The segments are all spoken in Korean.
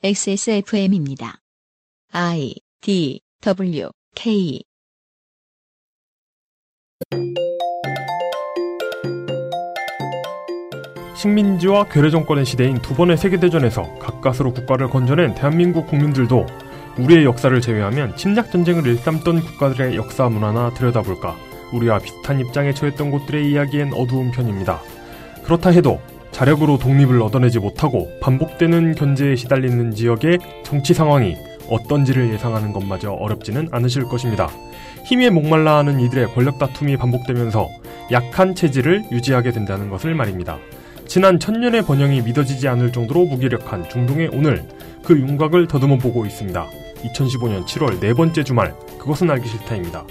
XSFM입니다. I D W K 식민지와 괴뢰 정권의 시대인 두 번의 세계대전에서 가까스로 국가를 건져낸 대한민국 국민들도 우리의 역사를 제외하면 침략 전쟁을 일삼던 국가들의 역사 문화나 들여다볼까 우리와 비슷한 입장에 처했던 곳들의 이야기엔 어두운 편입니다. 그렇다 해도 자력으로 독립을 얻어내지 못하고 반복되는 견제에 시달리는 지역의 정치 상황이 어떤지를 예상하는 것마저 어렵지는 않으실 것입니다. 힘에 목말라 하는 이들의 권력 다툼이 반복되면서 약한 체질을 유지하게 된다는 것을 말입니다. 지난 천년의 번영이 믿어지지 않을 정도로 무기력한 중동의 오늘 그 윤곽을 더듬어 보고 있습니다. 2015년 7월 네 번째 주말 그것은 알기 싫다입니다.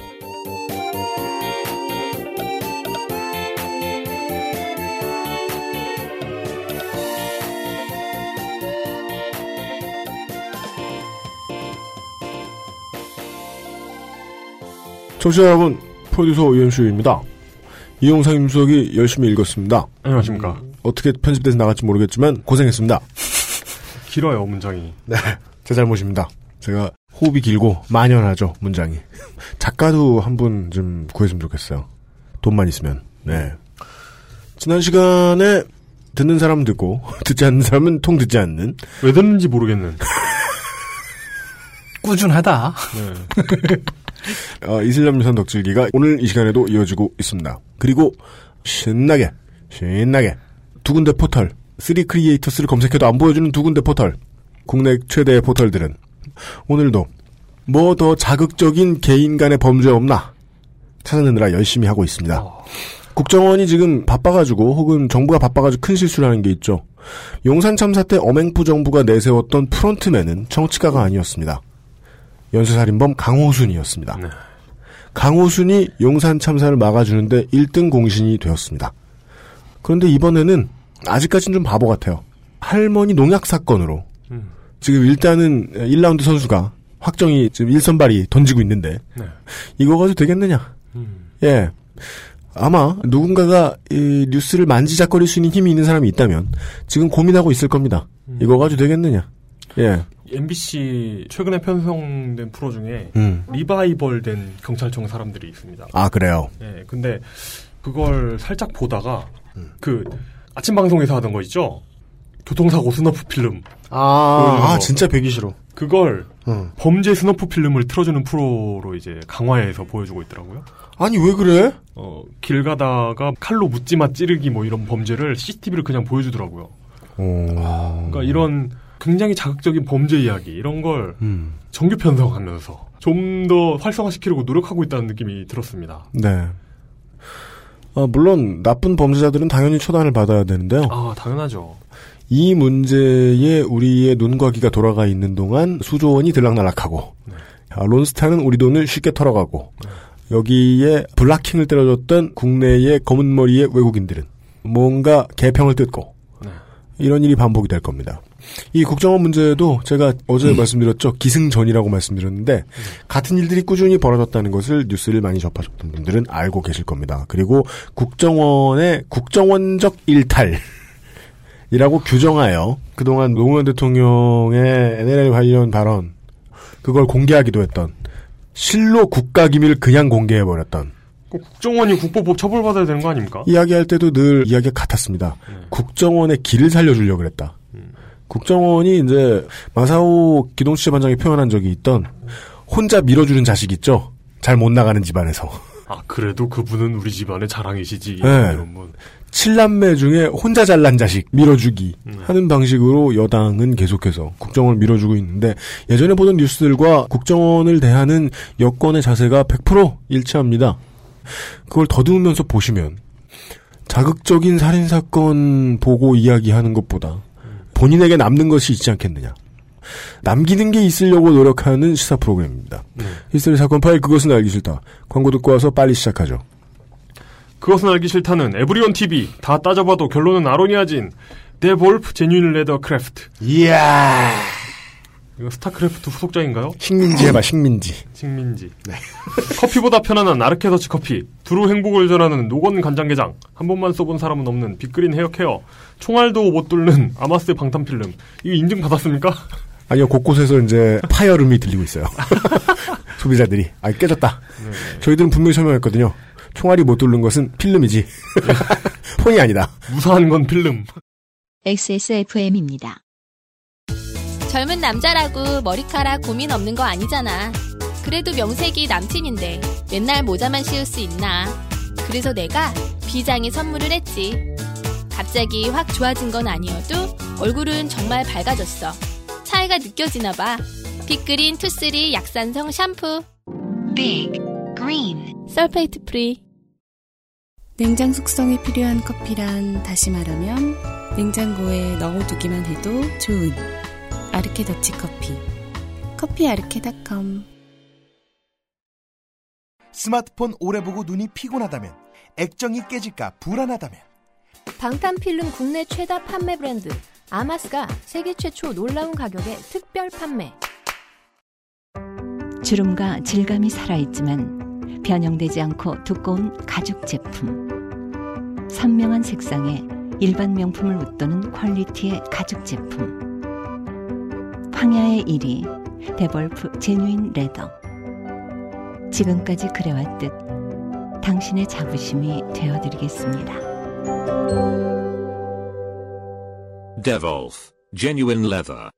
청취자 여러분, 프로듀서 이현수입니다. 이용상 임수석이 열심히 읽었습니다. 안녕하십니까. 어떻게 편집돼서 나갈지 모르겠지만 고생했습니다. 길어요 문장이. 네, 제 잘못입니다. 제가 호흡이 길고 만연하죠 문장이. 작가도 한 분 좀 구했으면 좋겠어요. 돈만 있으면. 네. 지난 시간에 듣는 사람은 듣고 듣지 않는 사람은 통 듣지 않는 왜 듣는지 모르겠는. 꾸준하다. 네. 어, 이슬람 유산 덕질기가 오늘 이 시간에도 이어지고 있습니다. 그리고 신나게 신나게 두 군데 포털 3 크리에이터스를 검색해도 안 보여주는 두 군데 포털 국내 최대의 포털들은 오늘도 뭐 더 자극적인 개인 간의 범죄 없나 찾아내느라 열심히 하고 있습니다. 국정원이 지금 바빠가지고 혹은 정부가 바빠가지고 큰 실수를 하는 게 있죠. 용산 참사 때 엄행부 정부가 내세웠던 프론트맨은 정치가가 아니었습니다. 연쇄살인범 강호순이었습니다. 네. 강호순이 용산 참사를 막아주는데 1등 공신이 되었습니다. 그런데 이번에는 아직까지는 좀 바보 같아요. 할머니 농약 사건으로 음. 지금 일단은 1라운드 선수가 확정이 지금 1선발이 던지고 있는데 네. 이거 가지고 되겠느냐? 음. 예. 아마 누군가가 이 뉴스를 만지작거릴 수 있는 힘이 있는 사람이 있다면 지금 고민하고 있을 겁니다. 음. 이거 가지고 되겠느냐? 예. MBC 최근에 편성된 프로 중에 음. 리바이벌된 경찰청 사람들이 있습니다. 아 그래요. 예, 근데 그걸 살짝 보다가 그 아침 방송에서 하던 거 있죠? 교통사고 snuff 필름. 아, 아 거. 진짜 배기 싫어. 그걸 응. 범죄 snuff 필름을 틀어주는 프로로 이제 강화해서 보여주고 있더라고요. 아니 왜 그래? 어, 길 가다가 칼로 묻지마 찌르기 뭐 이런 범죄를 CCTV를 그냥 보여주더라고요. 어... 그러니까 이런 굉장히 자극적인 범죄 이야기 이런 걸 음. 정규 편성하면서 좀 더 활성화시키려고 노력하고 있다는 느낌이 들었습니다. 네. 아, 물론 나쁜 범죄자들은 당연히 처단을 받아야 되는데요. 아 당연하죠. 이 문제에 우리의 눈과 귀가 돌아가 있는 동안 수조원이 들락날락하고 네. 아, 론스타는 우리 돈을 쉽게 털어가고 여기에 블락킹을 때려줬던 국내의 검은 머리의 외국인들은 뭔가 개평을 뜯고 네. 이런 일이 반복이 될 겁니다. 이 국정원 문제도 제가 어제 말씀드렸죠. 기승전이라고 말씀드렸는데 같은 일들이 꾸준히 벌어졌다는 것을 뉴스를 많이 접하셨던 분들은 알고 계실 겁니다. 그리고 국정원의 국정원적 일탈 이라고 규정하여 그동안 노무현 대통령의 NLL 관련 발언 그걸 공개하기도 했던 실로 국가기밀 그냥 공개해버렸던 그 국정원이 국보법 처벌받아야 되는 거 아닙니까? 이야기할 때도 늘 이야기가 같았습니다. 국정원의 길을 살려주려고 그랬다. 국정원이 이제 마사오 기동수체 반장이 표현한 적이 있던 혼자 밀어주는 자식 있죠. 잘 못 나가는 집안에서 아 그래도 그분은 우리 집안의 자랑이시지 네. 이런 분. 칠남매 중에 혼자 잘난 자식 밀어주기 음. 하는 방식으로 여당은 계속해서 국정원을 밀어주고 있는데 예전에 보던 뉴스들과 국정원을 대하는 여권의 자세가 100% 일치합니다. 그걸 더듬으면서 보시면 자극적인 살인사건 보고 이야기하는 것보다 본인에게 남는 것이 있지 않겠느냐. 남기는 게 있으려고 노력하는 시사 프로그램입니다. 네. 히스테리 사건 파일 그것은 알기 싫다. 광고 듣고 와서 빨리 시작하죠. 그것은 알기 싫다는 에브리온 TV 다 따져봐도 결론은 아로니아진 데볼프 genuine leather craft 이야 이거 스타크래프트 후속작인가요? 식민지 해봐 식민지. 식민지 커피보다 편안한 아르케더치 커피 두루 행복을 전하는 노건 간장게장 한 번만 써본 사람은 없는 빅그린 헤어케어 총알도 못 뚫는 아마스 방탄필름 이거 인증 받았습니까? 아니요, 곳곳에서 이제 파열음이 들리고 있어요. 소비자들이. 아, 깨졌다. 네. 저희들은 분명히 설명했거든요. 총알이 못 뚫는 것은 필름이지. 폰이 아니다. 무사한 건 필름. XSFM입니다. 젊은 남자라고 머리카락 고민 없는 거 아니잖아. 그래도 명색이 남친인데 맨날 모자만 씌울 수 있나. 그래서 내가 비장의 선물을 했지. 갑자기 확 좋아진 건 아니어도 얼굴은 정말 밝아졌어. 차이가 느껴지나 봐. 빅그린 투쓰리 약산성 샴푸. Big Green sulfate free. 냉장 숙성이 필요한 커피란 다시 말하면 냉장고에 넣어두기만 해도 좋은 아르케 더치 커피. 커피 아르케닷컴. 스마트폰 오래 보고 눈이 피곤하다면 액정이 깨질까 불안하다면 방탄필름 국내 최다 판매 브랜드 아마스가 세계 최초 놀라운 가격에 특별 판매. 주름과 질감이 살아있지만 변형되지 않고 두꺼운 가죽 제품. 선명한 색상에 일반 명품을 웃도는 quality의 가죽 제품. 황야의 1위 데볼프 genuine leather. 지금까지 그래왔듯 당신의 자부심이 되어드리겠습니다. Devolf Genuine Leather.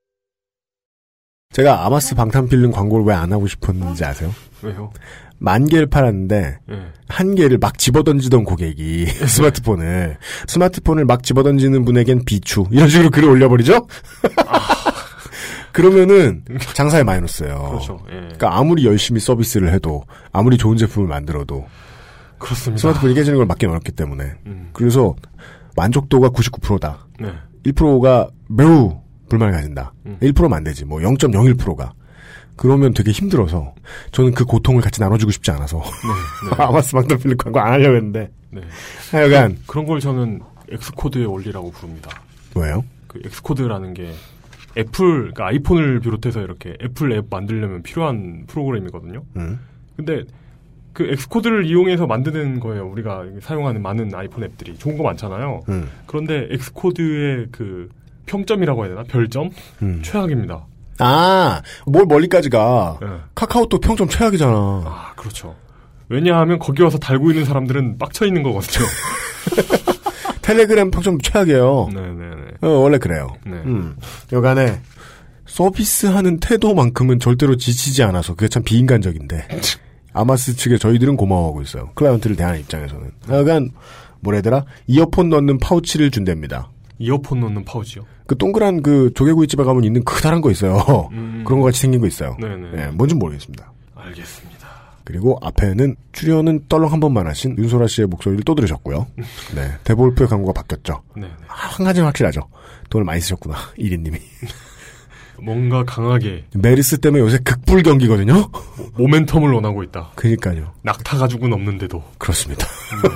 제가 아마스 방탄필름 광고를 왜 안 하고 싶었는지 아세요? 왜요? 만 개를 팔았는데 예. 한 개를 막 집어던지던 고객이 스마트폰을 스마트폰을 막 집어던지는 분에겐 비추 이런 식으로 글을 올려버리죠? 그러면은 장사에 마이너스예요. 그렇죠. 예. 그러니까 아무리 열심히 서비스를 해도 아무리 좋은 제품을 만들어도 그렇습니다. 스마트폰이 깨지는 걸 막기 어렵기 때문에 음. 그래서 만족도가 99%다. 네. 1%가 매우 불만을 가진다. 음. 1%면 안 되지. 뭐 0.01%가. 그러면 되게 힘들어서 저는 그 고통을 같이 나눠주고 싶지 않아서 네. 네. 아마스 방탄필름 광고 안 하려고 했는데 네. 하여간 그런 걸 저는 Xcode의 원리라고 부릅니다. 뭐예요? 그 Xcode라는 게 애플, 그러니까 아이폰을 비롯해서 이렇게 애플 앱 만들려면 필요한 프로그램이거든요. 음. 근데 그 Xcode를 이용해서 만드는 거예요. 우리가 사용하는 많은 아이폰 앱들이 좋은 거 많잖아요. 음. 그런데 Xcode의 그 평점이라고 해야 되나? 별점? 음. 최악입니다. 아, 뭘 멀리까지 가. 예. 카카오톡 평점 최악이잖아. 아, 그렇죠. 왜냐하면 거기 와서 달고 있는 사람들은 빡쳐 있는 거거든요. 텔레그램 평점 최악이에요. 네네네. 어, 원래 그래요. 네. 음. 여하간에 서비스하는 태도만큼은 절대로 지치지 않아서 그게 참 비인간적인데 아마스 측에 저희들은 고마워하고 있어요. 클라이언트를 대하는 입장에서는. 여간 뭐래더라? 이어폰 넣는 파우치를 준답니다. 이어폰 넣는 파우치요. 그 동그란 그 조개구이집에 가면 있는 크다란 거 있어요. 음. 그런 거 같이 생긴 거 있어요. 네네. 네, 뭔지 모르겠습니다. 알겠습니다. 그리고 앞에는 출연은 떨렁 한 번만 하신 윤소라 씨의 목소리를 또 들으셨고요. 네. 대볼프의 광고가 바뀌었죠. 네. 네. 아, 한 가지는 확실하죠. 돈을 많이 쓰셨구나. 1인님이. 뭔가 강하게. 메르스 때문에 요새 극불 경기거든요? 모멘텀을 원하고 있다. 그니까요. 낙타 가죽은 없는데도. 그렇습니다. 네.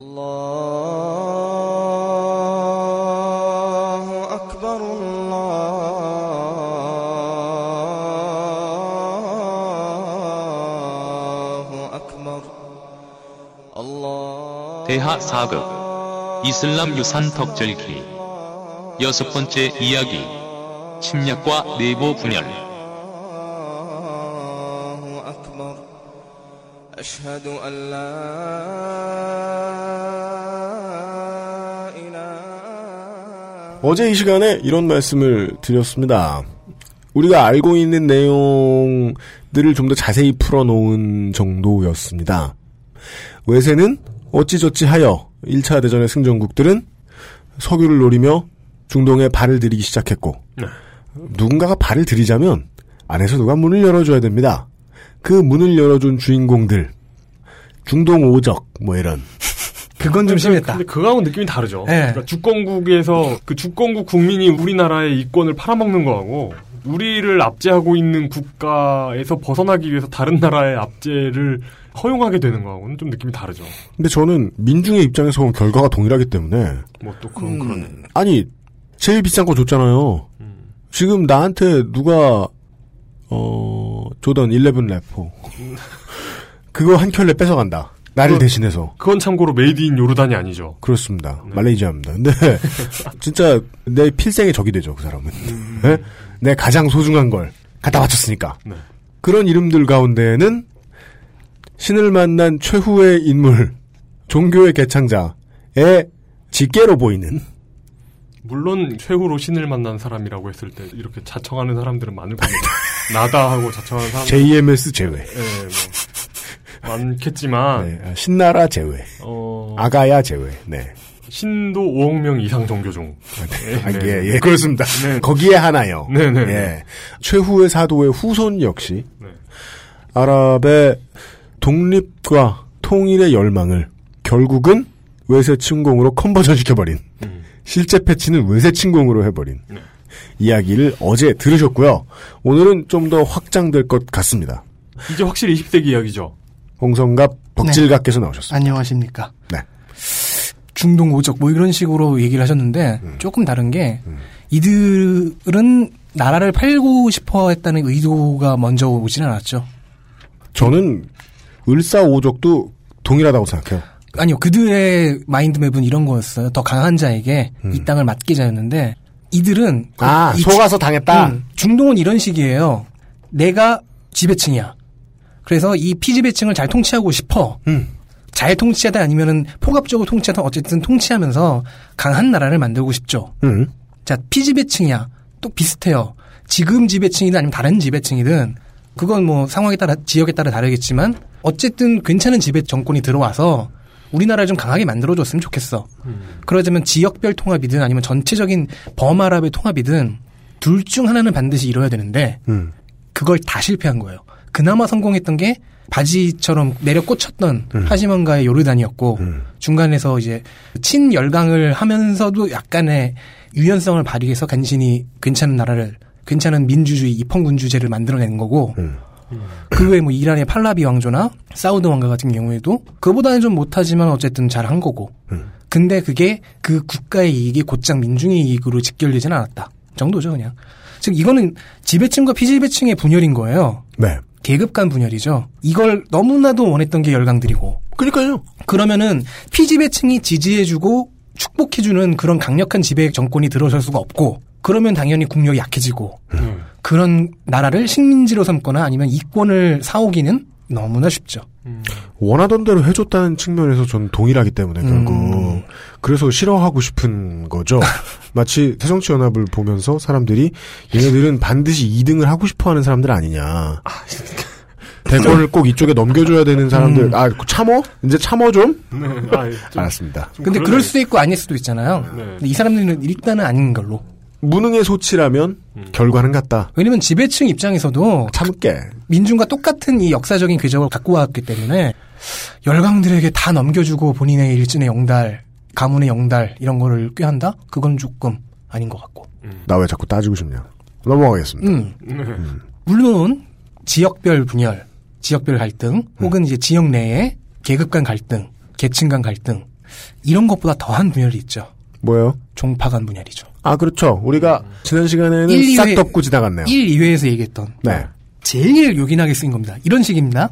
대하 4급 이슬람 유산 덕절기 여섯 번째 이야기 침략과 내부 분열 어제 이 시간에 이런 말씀을 드렸습니다. 우리가 알고 있는 내용들을 좀 더 자세히 풀어놓은 정도였습니다. 외세는 어찌저찌 하여 1차 대전의 승전국들은 석유를 노리며 중동에 발을 들이기 시작했고, 네. 누군가가 발을 들이자면 안에서 누가 문을 열어줘야 됩니다. 그 문을 열어준 주인공들, 중동 오적, 뭐 이런. 그건 좀 심했다. 근데 그거하고는 느낌이 다르죠. 네. 그러니까 주권국에서 그 주권국 국민이 우리나라의 이권을 팔아먹는 거하고 우리를 압제하고 있는 국가에서 벗어나기 위해서 다른 나라의 압제를 허용하게 되는 거하고는 좀 느낌이 다르죠. 근데 저는 민중의 입장에서 보면 결과가 동일하기 때문에 뭐 또 그건 그러네. 아니 제일 비싼 거 줬잖아요. 음. 지금 나한테 누가 어 조던 11 래퍼 그거 한 켤레 뺏어간다. 나를 그건- 대신해서. 그건 참고로 made in 요르단이 아니죠. 그렇습니다. 네. 말레이시아입니다. 근데 진짜 내 필생의 적이 되죠, 그 사람은. 네? 내 가장 소중한 걸 갖다 바쳤으니까. 네. 그런 이름들 가운데에는 신을 만난 최후의 인물, 종교의 개창자의 직계로 보이는 물론 최후로 신을 만난 사람이라고 했을 때 이렇게 자청하는 사람들은 많을 겁니다. 나다 하고 자청하는 사람 JMS 제외. 예, 뭐 많겠지만 네, 아, 신나라 제외. 어, 아가야 제외. 네. 신도 5억 명 이상 종교 중. 아, 네, 예, 네. 예, 그렇습니다. 네. 거기에 하나요. 네, 네, 예. 네. 최후의 사도의 후손 역시 네. 아랍의 독립과 통일의 열망을 결국은 외세 침공으로 컨버전 시켜버린 음. 실제 패치는 외세 침공으로 해버린 네. 이야기를 어제 들으셨고요. 오늘은 좀 더 확장될 것 같습니다. 이제 확실히 20세기 이야기죠. 홍성갑 벅질갑께서 나오셨습니다. 안녕하십니까. 네. 중동 오적 뭐 이런 식으로 얘기를 하셨는데 음. 조금 다른 게 이들은 나라를 팔고 싶어 했다는 의도가 먼저 오진 않았죠. 저는 을사오적도 동일하다고 생각해요. 아니요, 그들의 마인드맵은 이런 거였어요. 더 강한 자에게 음. 이 땅을 맡기자였는데 이들은 아, 이 속아서 당했다. 음, 중동은 이런 식이에요. 내가 지배층이야. 그래서 이 피지배층을 잘 통치하고 싶어. 음. 잘 통치하다 아니면은 포괄적으로 통치하다 어쨌든 통치하면서 강한 나라를 만들고 싶죠. 음. 자, 피지배층이야. 또 비슷해요. 지금 지배층이든 아니면 다른 지배층이든 그건 뭐 상황에 따라 지역에 따라 다르겠지만 어쨌든 괜찮은 지배 정권이 들어와서 우리나라를 좀 강하게 만들어줬으면 좋겠어. 그러자면 지역별 통합이든 아니면 전체적인 범아랍의 통합이든 둘 중 하나는 반드시 이뤄야 되는데 음. 그걸 다 실패한 거예요. 그나마 성공했던 게 바지처럼 내려 꽂혔던 음. 하시먼가의 요르단이었고 음. 중간에서 이제 친열강을 하면서도 약간의 유연성을 발휘해서 간신히 괜찮은 나라를 괜찮은 민주주의 입헌군주제를 만들어낸 거고 음. 그 외에 뭐 이란의 팔라비 왕조나 사우드 왕가 같은 경우에도 그보다는 좀 못하지만 어쨌든 잘 한 거고 음. 근데 그게 그 국가의 이익이 곧장 민중의 이익으로 직결되지는 않았다 정도죠 그냥 즉 이거는 지배층과 피지배층의 분열인 거예요 네. 계급 간 분열이죠 이걸 너무나도 원했던 게 열강들이고 그러니까요. 그러면은 피지배층이 지지해주고 축복해주는 그런 강력한 지배 정권이 들어설 수가 없고 그러면 당연히 국력이 약해지고 음. 그런 나라를 식민지로 삼거나 아니면 이권을 사오기는 너무나 쉽죠. 원하던 대로 해줬다는 측면에서 저는 동일하기 때문에 결국 음. 그래서 싫어하고 싶은 거죠. 마치 새정치연합을 보면서 사람들이 얘네들은 반드시 2등을 하고 싶어하는 사람들 아니냐. 대권을 꼭 이쪽에 넘겨줘야 되는 사람들. 음. 아 참어? 이제 참어 좀? 네. 아, 좀, 알았습니다. 좀 근데. 그럴 수도 있고 아닐 수도 있잖아요. 네. 근데 이 사람들은 일단은 아닌 걸로. 무능의 소치라면 음. 결과는 같다. 왜냐면 지배층 입장에서도 참을게. 민중과 똑같은 이 역사적인 궤적을 갖고 왔기 때문에 열강들에게 다 넘겨주고 본인의 일진의 영달, 가문의 영달 이런 거를 꾀한다? 그건 조금 아닌 것 같고. 나왜 자꾸 따지고 싶냐. 넘어가겠습니다. 음. 네. 물론 지역별 분열, 지역별 갈등, 혹은 이제 지역 내에 계급 간 갈등, 계층 간 갈등 이런 것보다 더한 분열이 있죠. 뭐요? 종파 간 분열이죠. 아 그렇죠. 우리가 지난 시간에는 일, 싹 이회- 덮고 지나갔네요. 1, 2회에서 얘기했던 네. 제일 요긴하게 쓰인 겁니다. 이런 식입니다.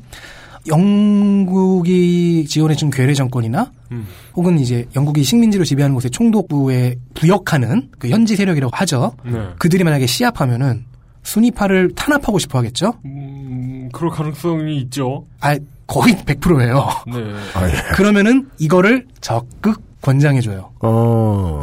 영국이 지원해준 괴뢰 정권이나 음. 혹은 이제 영국이 식민지로 지배하는 곳에 총독부에 부역하는 그 현지 세력이라고 하죠. 네. 그들이 만약에 시합하면은 순위파를 탄압하고 싶어 하겠죠? 음, 그럴 가능성이 있죠. 아, 거의 100%예요. 네. 아, 예. 그러면은 이거를 적극 권장해줘요. 어.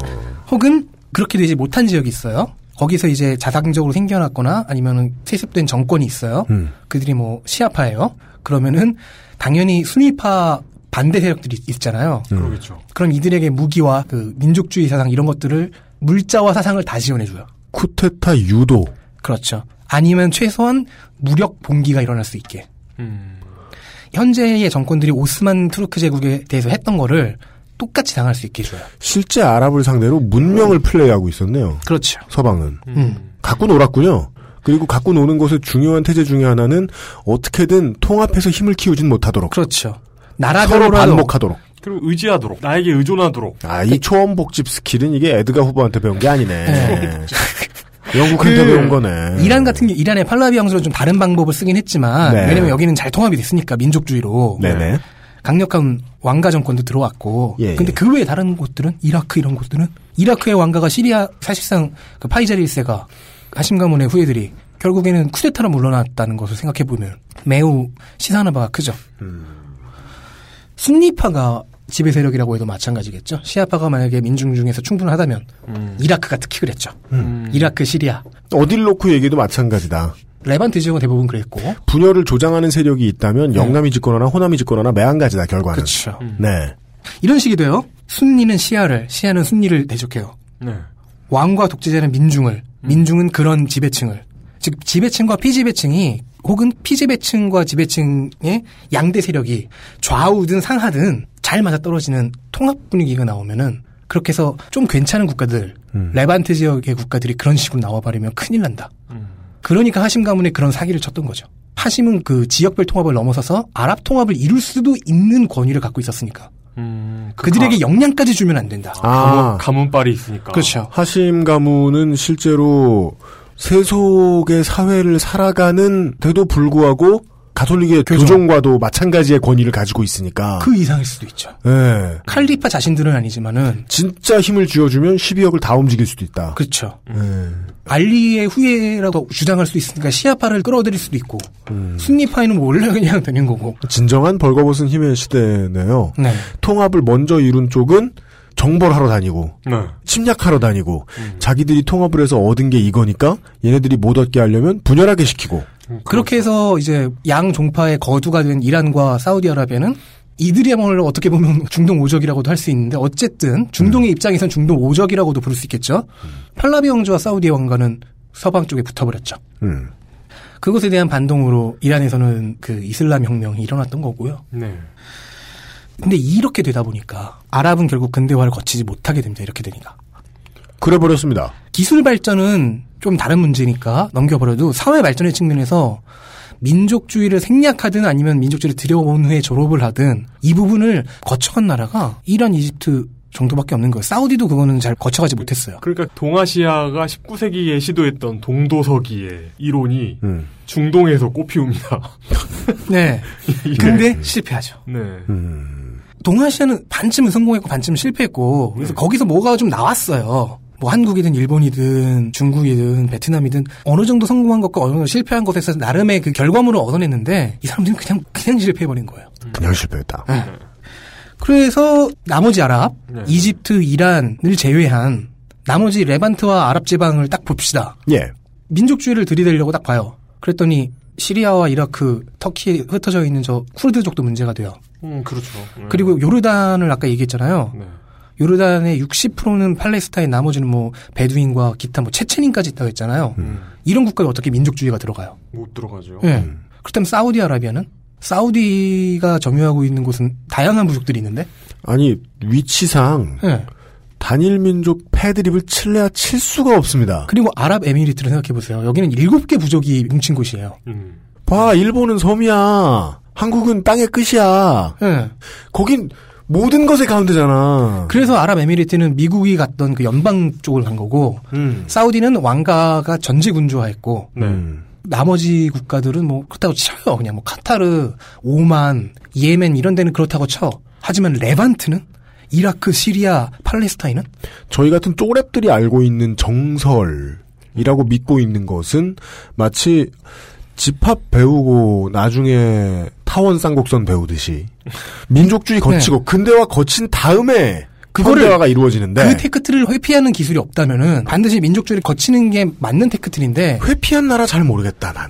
혹은 그렇게 되지 못한 지역이 있어요. 거기서 이제 자상적으로 생겨났거나 아니면은 세습된 정권이 있어요. 음. 그들이 뭐 시아파예요. 그러면은 당연히 순위파 반대 세력들이 있잖아요. 그러겠죠. 그럼 이들에게 무기와 그 민족주의 사상 이런 것들을 물자와 사상을 다 지원해줘요. 쿠데타 유도. 그렇죠. 아니면 최소한 무력 봉기가 일어날 수 있게. 음. 현재의 정권들이 오스만 투르크 제국에 대해서 했던 거를 똑같이 당할 수 있게 해줘요. 실제 아랍을 상대로 문명을 플레이하고 있었네요. 그렇죠. 서방은. 음. 갖고 놀았군요. 그리고 갖고 노는 것의 중요한 태제 중에 하나는 어떻게든 통합해서 힘을 키우진 못하도록. 그렇죠. 서로 나라별로라도 반목하도록. 그리고 의지하도록. 나에게 의존하도록. 아, 이 초원복집 스킬은 이게 에드가 후보한테 배운 게 아니네. 네. 영국한테 그 배운 거네. 이란 같은 게 이란의 팔라비 왕조는 좀 다른 방법을 쓰긴 했지만 네. 왜냐면 여기는 잘 통합이 됐으니까 민족주의로 네네. 강력한 왕가 정권도 들어왔고 예, 근데 예. 그 외에 다른 곳들은 이라크 이런 곳들은 이라크의 왕가가 시리아 사실상 그 파이잘 1세가 하심 가문의 후예들이 결국에는 쿠데타로 물러났다는 것을 생각해 보면 매우 시사하는 바가 크죠. 순니파가 지배 세력이라고 해도 마찬가지겠죠. 시아파가 만약에 민중 중에서 충분하다면 이라크가 특히 그랬죠. 이라크, 시리아, 어딜 놓고 얘기도 마찬가지다. 레반트 지역은 대부분 그랬고 분열을 조장하는 세력이 있다면 영남이 쥐거나 호남이 쥐거나 매한가지다 결과는. 그렇죠. 네. 이런 식이 돼요. 순니는 시아를, 시아는 순니를 대적해요. 네. 왕과 독재자는 민중을, 민중은 그런 지배층을. 즉 지배층과 피지배층이 혹은 피지배층과 지배층의 양대 세력이 좌우든 상하든 잘 맞아 떨어지는 통합 분위기가 나오면은 그렇게 해서 좀 괜찮은 국가들, 레반트 지역의 국가들이 그런 식으로 나와버리면 큰일 난다. 그러니까 하심 가문에 그런 사기를 쳤던 거죠. 하심은 그 지역별 통합을 넘어서서 아랍 통합을 이룰 수도 있는 권위를 갖고 있었으니까. 음, 그 그들에게 가- 영향까지 주면 안 된다. 아, 가문, 가문빨이 있으니까. 그렇죠. 하심 가문은 실제로 세속의 사회를 살아가는 데도 불구하고 가톨릭의 교정. 교종과도 마찬가지의 권위를 가지고 있으니까. 그 이상일 수도 있죠. 예. 칼리파 자신들은 아니지만은 진짜 힘을 쥐어주면 12억을 다 움직일 수도 있다. 그렇죠. 예. 알리의 후예라고 주장할 수 있으니까 시아파를 끌어들일 수도 있고 음. 순니파에는 뭐 원래 그냥 되는 거고. 진정한 벌거벗은 힘의 시대네요. 네. 통합을 먼저 이룬 쪽은 정벌 하러 다니고 네. 침략하러 다니고 자기들이 통합을 해서 얻은 게 이거니까 얘네들이 못 얻게 하려면 분열하게 시키고 그렇게 해서 이제 양 종파의 거두가 된 이란과 사우디아라비아는 이들이야말로 어떻게 보면 중동 오적이라고도 할 수 있는데 어쨌든 중동의 입장에선 중동 오적이라고도 부를 수 있겠죠. 팔라비 왕조와 사우디 왕가는 서방 쪽에 붙어버렸죠. 음. 그것에 대한 반동으로 이란에서는 그 이슬람 혁명이 일어났던 거고요. 네. 근데 이렇게 되다 보니까 아랍은 결국 근대화를 거치지 못하게 됩니다. 이렇게 되니까. 그래 버렸습니다. 기술 발전은 좀 다른 문제니까 넘겨버려도 사회 발전의 측면에서 민족주의를 생략하든 아니면 민족주의를 들여온 후에 졸업을 하든 이 부분을 거쳐간 나라가 이란, 이집트 정도밖에 없는 거예요. 사우디도 그거는 잘 거쳐가지 못했어요. 그러니까 동아시아가 19세기에 시도했던 동도서기의 이론이 음. 중동에서 꽃피웁니다. 네. 근데 실패하죠. 네. 음. 동아시아는 반쯤은 성공했고 반쯤은 실패했고 그래서 거기서 뭐가 좀 나왔어요. 뭐 한국이든 일본이든 중국이든 베트남이든 어느 정도 성공한 것과 어느 정도 실패한 것에서 나름의 그 결과물을 얻어냈는데 이 사람들은 그냥 그냥 실패해버린 거예요. 그냥 실패했다. 그래서 나머지 아랍, 네. 이집트, 이란을 제외한 나머지 레반트와 아랍 지방을 딱 봅시다. 예. 민족주의를 들이대려고 딱 봐요. 그랬더니 시리아와 이라크, 터키에 흩어져 있는 저 쿠르드족도 문제가 돼요. 음, 그렇죠. 네. 그리고 요르단을 아까 얘기했잖아요. 네. 요르단의 60%는 팔레스타인, 나머지는 뭐 베두인과 기타 뭐 체체닌까지 있다고 했잖아요. 음. 이런 국가에 어떻게 민족주의가 들어가요? 못 들어가죠. 예. 그렇다면 사우디아라비아는 사우디가 점유하고 있는 곳은 다양한 부족들이 있는데, 아니 위치상 예. 단일 민족 패드립을 칠래야 칠 수가 없습니다. 그리고 아랍에미리트를 생각해 보세요. 여기는 일곱 개 부족이 뭉친 곳이에요. 음. 봐, 일본은 섬이야. 한국은 땅의 끝이야. 예. 거긴 모든 것의 가운데잖아. 그래서 아랍에미리트는 미국이 갔던 그 연방 쪽을 간 거고, 음. 사우디는 왕가가 전제 군주화했고, 네. 음. 나머지 국가들은 뭐 그렇다고 쳐요. 그냥 뭐 카타르, 오만, 예멘 이런 데는 그렇다고 쳐. 하지만 레반트는 이라크, 시리아, 팔레스타인은 저희 같은 쪼렙들이 알고 있는 정설이라고 믿고 있는 것은 마치 집합 배우고 나중에 타원 쌍곡선 배우듯이 민족주의 거치고 근대화 거친 다음에 그거를- 현대화가 이루어지는데 그 tech tree를 회피하는 기술이 없다면은 반드시 민족주의를 거치는 게 맞는 tech tree인데 회피한 나라 잘 모르겠다 난.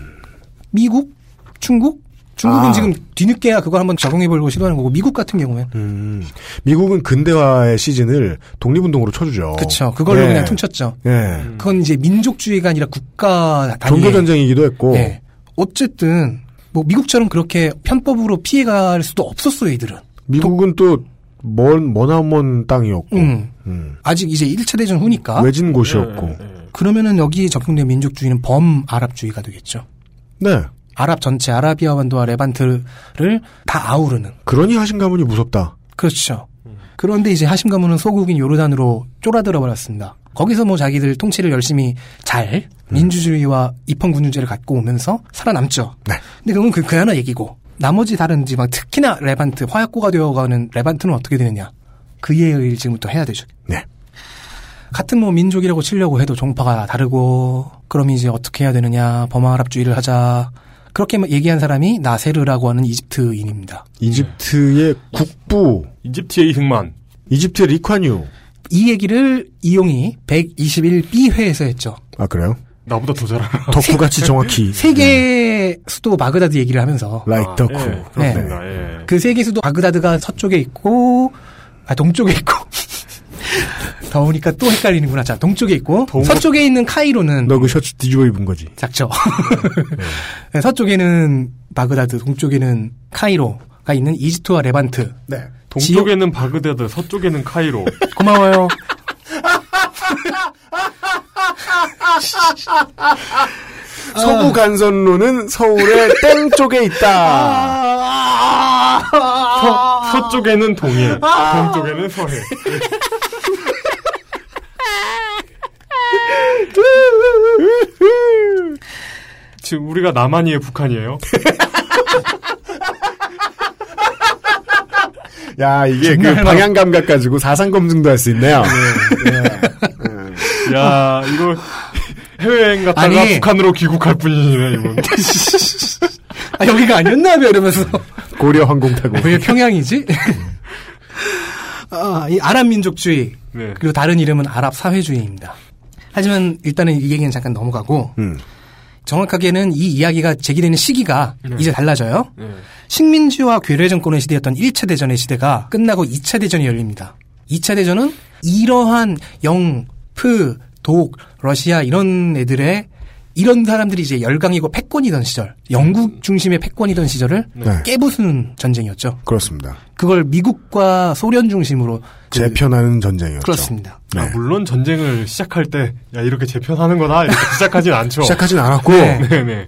미국, 중국, 중국은 아. 지금 뒤늦게야 그걸 한번 적용해보려고 시도하는 거고 미국 같은 경우엔 음, 미국은 근대화의 시즌을 독립운동으로 쳐주죠. 그쵸 그걸로 예. 그냥 퉁쳤죠. 예. 그건 이제 민족주의가 아니라 국가 단위 종교 전쟁이기도 했고. 예. 어쨌든 뭐 미국처럼 그렇게 편법으로 피해갈 수도 없었어요 이들은. 미국은 또 먼, 머나먼 땅이었고. 음. 음. 아직 이제 1차 대전 후니까. 외진 곳이었고. 네, 네. 그러면은 여기 적용된 민족주의는 범 아랍주의가 되겠죠. 네. 아랍 전체 아라비아 반도와 레반트를 다 아우르는. 그러니 하심 가문이 무섭다. 그렇죠. 그런데 이제 하심 가문은 소국인 요르단으로 쫄아들어 버렸습니다. 거기서 뭐 자기들 통치를 열심히 잘 민주주의와 입헌군주제를 갖고 오면서 살아남죠. 네. 근데 그건 그, 그 하나 얘기고 나머지 다른 지방 특히나 레반트 화약고가 되어가는 레반트는 어떻게 되느냐 그 이해를 지금부터 해야 되죠. 네. 같은 뭐 민족이라고 치려고 해도 종파가 다르고 그럼 이제 어떻게 해야 되느냐 범아랍주의를 하자 그렇게 얘기한 사람이 나세르라고 하는 이집트인입니다. 이집트의 국부, 이집트의 이승만, 이집트의 리콴유. 이 얘기를 이용이 121B회에서 했죠. 아 그래요? 나보다 더 잘 알아. 덕후같이 정확히. 세계 수도 바그다드 얘기를 하면서 라이크 덕후. 예, 그렇습니다. 예. 그 세계 수도 바그다드가 서쪽에 있고 아 동쪽에 있고 더우니까 또 헷갈리는구나. 자 동쪽에 있고 서쪽에 있는 카이로는 너 그 셔츠 뒤집어 입은 거지. 작죠. 네, 서쪽에는 바그다드, 동쪽에는 카이로가 있는 이집트와 레반트. 네. 동쪽에는 바그다드, 서쪽에는 카이로. 고마워요. 서부 간선로는 서울의 땡 쪽에 있다. 서, 서쪽에는 동해, 동쪽에는 서해. 지금 우리가 남한이에요, 북한이에요? 야 이게 그. 방향 감각 가지고 사상 검증도 할 수 있네요. 야, 이거 해외여행 갔다가 아니. 북한으로 귀국할 뿐이네, 이분. 아, 여기가 아니었나며 이러면서 고려 항공 타고. 왜 평양이지? 아, 이 아랍 민족주의 네. 그리고 다른 이름은 아랍 사회주의입니다. 하지만 일단은 이 얘기는 잠깐 넘어가고 음. 정확하게는 이 이야기가 제기되는 시기가 네. 이제 달라져요. 네. 식민지와 괴뢰 정권의 시대였던 1차 대전의 시대가 끝나고 2차 대전이 열립니다. 2차 대전은 이러한 영, 프, 독, 러시아 이런 애들의 이런 사람들이 이제 열강이고 패권이던 시절, 영국 중심의 패권이던 시절을 네. 깨부수는 전쟁이었죠. 그렇습니다. 그걸 미국과 소련 중심으로 그- 재편하는 전쟁이었죠. 그렇습니다. 네. 아, 물론 전쟁을 시작할 때, 야, 이렇게 재편하는 거다. 이렇게 시작하진 않죠. 시작하진 않았고 네. 네네.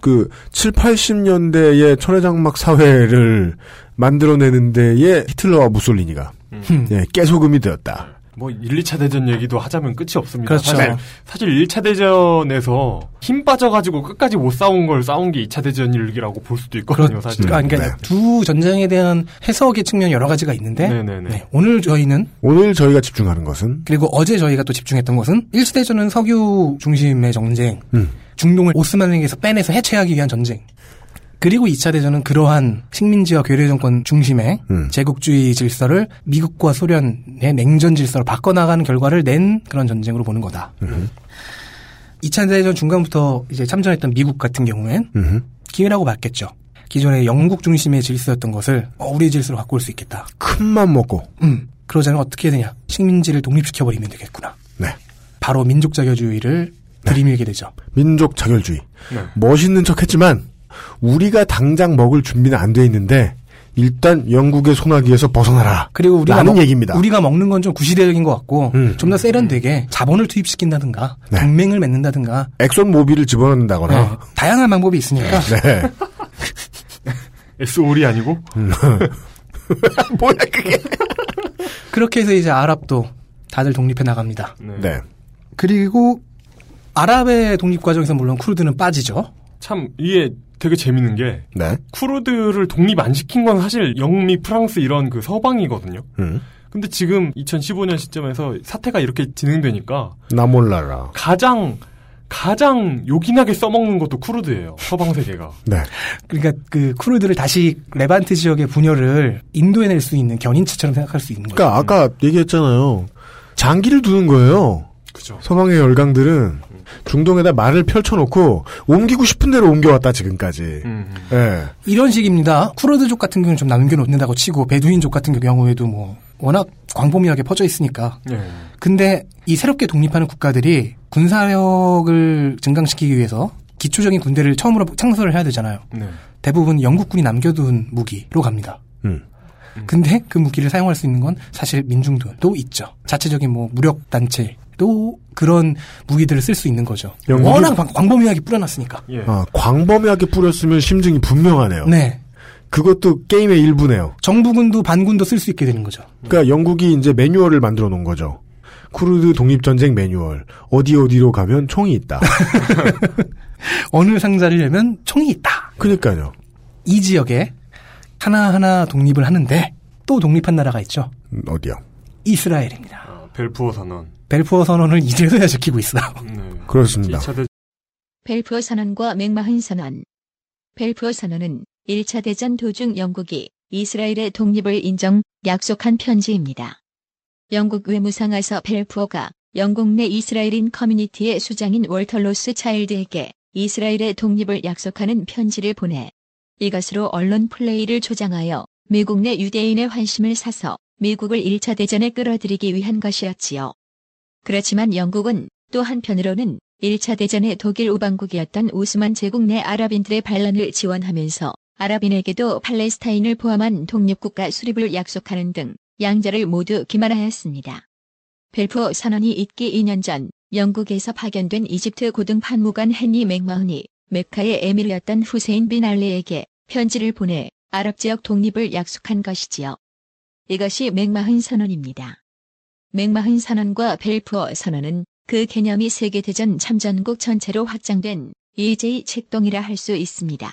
그 7, 80년대의 천혜장막 사회를 만들어내는 데에 히틀러와 무솔리니가 음. 예, 깨소금이 되었다. 뭐 1, 2차 대전 얘기도 하자면 끝이 없습니다. 그렇죠. 사실, 사실 1차 대전에서 힘 빠져가지고 끝까지 못 싸운 걸 싸운 게 2차 대전이라고 볼 수도 있거든요, 그렇죠. 사실. 아, 그러니까 네. 두 전쟁에 대한 해석의 측면 여러 가지가 있는데 네네네. 네, 오늘 저희는 오늘 저희가 집중하는 것은 그리고 어제 저희가 또 집중했던 것은 1차 대전은 석유 중심의 전쟁, 음. 중동을 오스만에게서 빼내서 해체하기 위한 전쟁. 그리고 2차 대전은 그러한 식민지와 괴뢰 정권 중심의 음. 제국주의 질서를 미국과 소련의 냉전 질서로 바꿔나가는 결과를 낸 그런 전쟁으로 보는 거다. 2차 대전 중간부터 이제 참전했던 미국 같은 경우엔 음흠. 기회라고 봤겠죠. 기존의 영국 중심의 질서였던 것을 어, 우리의 질서로 바꿀 수 있겠다. 큰맘 먹고 음, 그러자면 어떻게 해야 되냐? 식민지를 독립시켜버리면 되겠구나. 네. 바로 민족 자결주의를 들이밀게 되죠. 민족 자결주의 네. 멋있는 척 했지만 우리가 당장 먹을 준비는 안 돼 있는데 일단 영국의 소나기에서 벗어나라. 그리고 우리가 라는 먹, 얘기입니다. 우리가 먹는 건 좀 구시대적인 것 같고 음. 좀더 세련되게 자본을 투입시킨다든가 네. 동맹을 맺는다든가 엑손 모빌을 집어넣는다거나. 네, 다양한 방법이 있으니까 네. SOL이 아니고? 뭐야 그게? 그렇게 해서 이제 아랍도 다들 독립해 나갑니다. 네. 네. 그리고 아랍의 독립 과정에서 물론 쿠르드는 빠지죠. 참, 이게 되게 재밌는 게, 네. 쿠르드를 독립 안 시킨 건 사실 영미, 프랑스 이런 그 서방이거든요. 음. 근데 지금 2015년 시점에서 사태가 이렇게 진행되니까 나 몰라라. 가장 가장 요긴하게 써먹는 것도 쿠르드예요. 서방 세계가. 네. 그러니까 그 쿠르드를 다시 레반트 지역의 분열을 인도해낼 수 있는 견인체처럼 생각할 수 있는 거죠. 그러니까 아까 얘기했잖아요. 장기를 두는 거예요. 그죠. 서방의 열강들은 중동에다 말을 펼쳐놓고 옮기고 싶은 대로 옮겨왔다 지금까지. 음. 예. 이런 식입니다. 쿠르드족 같은 경우는 좀 남겨놓는다고 치고 베두인족 같은 경우에도 뭐 워낙 광범위하게 퍼져 있으니까. 예. 근데 이 새롭게 독립하는 국가들이 군사력을 증강시키기 위해서 기초적인 군대를 처음으로 창설을 해야 되잖아요. 네. 대부분 영국군이 남겨둔 무기로 갑니다. 음. 근데 그 무기를 사용할 수 있는 건 사실 민중들도 있죠. 자체적인 뭐 무력 단체 도 그런 무기들을 쓸 수 있는 거죠. 영국이- 워낙 광- 광범위하게 뿌려놨으니까. 예. 아, 광범위하게 뿌렸으면 심증이 분명하네요. 네. 그것도 게임의 일부네요. 정부군도 반군도 쓸 수 있게 되는 거죠. 그러니까 영국이 이제 매뉴얼을 만들어 놓은 거죠. 쿠르드 독립전쟁 매뉴얼. 어디 어디로 가면 총이 있다. 어느 상자를 열면 총이 있다. 그러니까요. 이 지역에 하나하나 독립을 하는데 또 독립한 나라가 있죠. 음, 어디요? 이스라엘입니다. 아, 벨푸어 선언. 벨푸어 선언을 이제서야 지키고 있어. 네. 그렇습니다. 2차 대 벨푸어 선언과 맥마흔 선언. 벨푸어 선언은 1차 대전 도중 영국이 이스라엘의 독립을 인정, 약속한 편지입니다. 영국 외무상하서 벨푸어가 영국 내 이스라엘인 커뮤니티의 수장인 월터 로스 차일드에게 이스라엘의 독립을 약속하는 편지를 보내 이것으로 언론 플레이를 조장하여 미국 내 유대인의 환심을 사서 미국을 1차 대전에 끌어들이기 위한 것이었지요. 그렇지만 영국은 또 한편으로는 1차 대전의 독일 우방국이었던 오스만 제국 내 아랍인들의 반란을 지원하면서 아랍인에게도 팔레스타인을 포함한 독립국가 수립을 약속하는 등 양자를 모두 기만하였습니다. 벨포 선언이 있기 2년 전 영국에서 파견된 이집트 고등 판무관 헨리 맥마흔이 메카의 에밀이었던 후세인 빈 알레에게 편지를 보내 아랍 지역 독립을 약속한 것이지요. 이것이 맥마흔 선언입니다. 맥마흔 선언과 벨푸어 선언은 그 개념이 세계대전 참전국 전체로 확장된 EJ 책동이라 할 수 있습니다.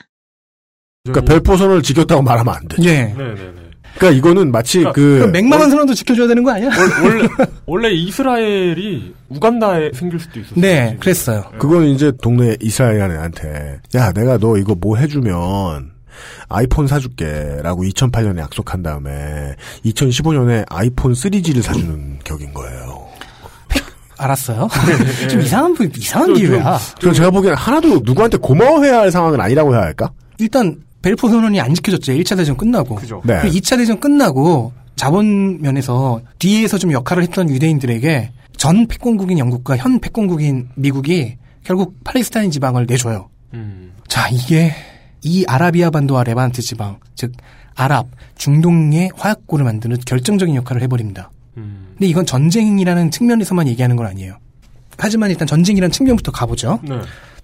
그러니까 벨포선을 지켰다고 말하면 안 돼. 예. 네네네. 그러니까 이거는 마치 그러니까 그 맥마흔 선언도 지켜줘야 되는 거 아니야? 원- 원래 원래 이스라엘이 우간다에 생길 수도 있었어요. 네, 지금. 그랬어요. 그건 이제 동네 이스라엘 애한테 야 내가 너 이거 뭐 해주면 아이폰 사줄게라고 2008년에 약속한 다음에 2015년에 아이폰 3G를 사주는 격인 거예요. 알았어요. 좀 이상한 부- 이상한 좀- 기회야. 그럼 제가 보기엔 하나도 누구한테 고마워해야 할 상황은 아니라고 해야 할까? 일단 벨포 선언이 안 지켜졌죠. 1차 대전 끝나고. 그죠. 네. 2차 대전 끝나고 자본 면에서 뒤에서 좀 역할을 했던 유대인들에게 전 패권국인 영국과 현 패권국인 미국이 결국 팔레스타인 지방을 내줘요. 음. 자, 이게 이 아라비아 반도와 레반트 지방, 즉 아랍, 중동의 화약고를 만드는 결정적인 역할을 해버립니다. 음. 근데 이건 전쟁이라는 측면에서만 얘기하는 건 아니에요. 하지만 일단 전쟁이라는 측면부터 가보죠. 네.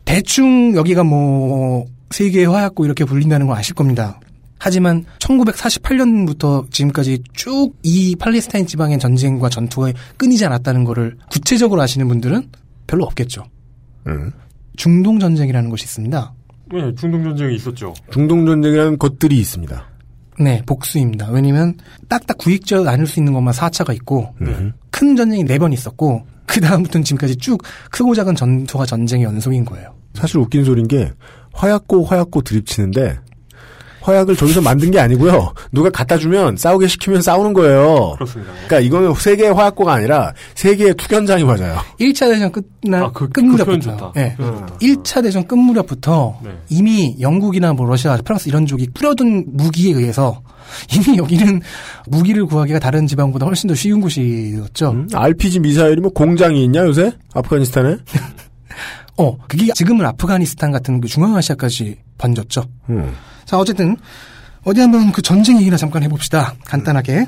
대충 여기가 뭐 세계의 화약고 이렇게 불린다는 걸 아실 겁니다. 하지만 1948년부터 지금까지 쭉 이 팔레스타인 지방의 전쟁과 전투가 끊이지 않았다는 것을 구체적으로 아시는 분들은 별로 없겠죠. 음. 중동 전쟁이라는 것이 있습니다. 네, 중동 전쟁이 있었죠. 중동 전쟁이라는 것들이 있습니다. 네, 복수입니다. 왜냐면 딱딱 구획적 나눌 수 있는 것만 4차가 있고 음. 큰 전쟁이 4번 있었고 그 다음부터는 지금까지 쭉 크고 작은 전투가 전쟁의 연속인 거예요. 사실 웃긴 소리인 게 화약고 화약고 드립치는데 화약을 저기서 만든 게 아니고요. 누가 갖다 주면 싸우게 시키면 싸우는 거예요. 그렇습니다. 그러니까 이거는 세계의 화약고가 아니라 세계의 투견장이 맞아요. 1차 대전 끝나 아, 그- 끝그 무렵부터 표현 좋다. 예. 그. 1차 대전 끝 무렵부터 네. 이미 영국이나 뭐 러시아, 프랑스 이런 쪽이 뿌려둔 무기에 의해서 이미 여기는 무기를 구하기가 다른 지방보다 훨씬 더 쉬운 곳이었죠. 음? RPG 미사일이 뭐 공장이 있냐 요새 아프가니스탄에? 어, 그게 지금은 아프가니스탄 같은 그 중앙아시아까지 번졌죠. 음. 자, 어쨌든 어디 한번 그 전쟁 얘기나 잠깐 해봅시다. 간단하게.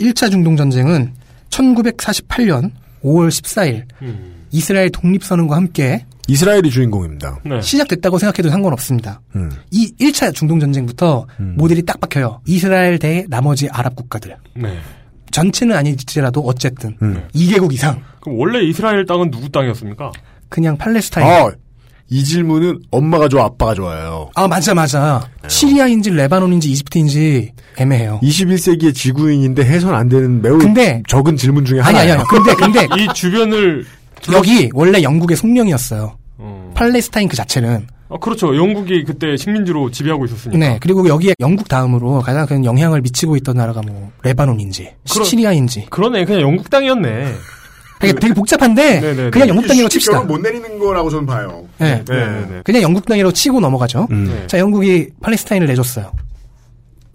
1차 중동 전쟁은 1948년 5월 14일 음. 이스라엘 독립선언과 함께 이스라엘이 주인공입니다. 네. 시작됐다고 생각해도 상관없습니다. 음. 이 1차 중동 전쟁부터 음. 모델이 딱 박혀요. 이스라엘 대 나머지 아랍 국가들. 네. 전체는 아니지라도 어쨌든 음. 2개국 이상 그럼 원래 이스라엘 땅은 누구 땅이었습니까? 그냥 팔레스타인. 아, 이 질문은 엄마가 좋아 아빠가 좋아요. 아 맞아 맞아. 네. 시리아인지 레바논인지 이집트인지 애매해요. 21세기의 지구인인데 해선 안 되는 매우 근데 적은 질문 중에 아니 하나예요. 아니 아니. 근데 근데 이 주변을 여기 원래 영국의 속령이었어요. 어. 팔레스타인 그 자체는. 아, 그렇죠. 영국이 그때 식민지로 지배하고 있었으니까. 네. 그리고 여기에 영국 다음으로 가장 큰 영향을 미치고 있던 나라가 뭐 레바논인지 그럼- 시리아인지. 그러네. 그냥 영국 땅이었네. 되게, 되게 복잡한데 네네네. 그냥 영국 땅이라고 칩시다. 못 내리는 거라고 저는 봐요. 네. 네네네. 그냥 영국 땅이라고 치고 넘어가죠. 음. 네. 자, 영국이 팔레스타인을 내줬어요.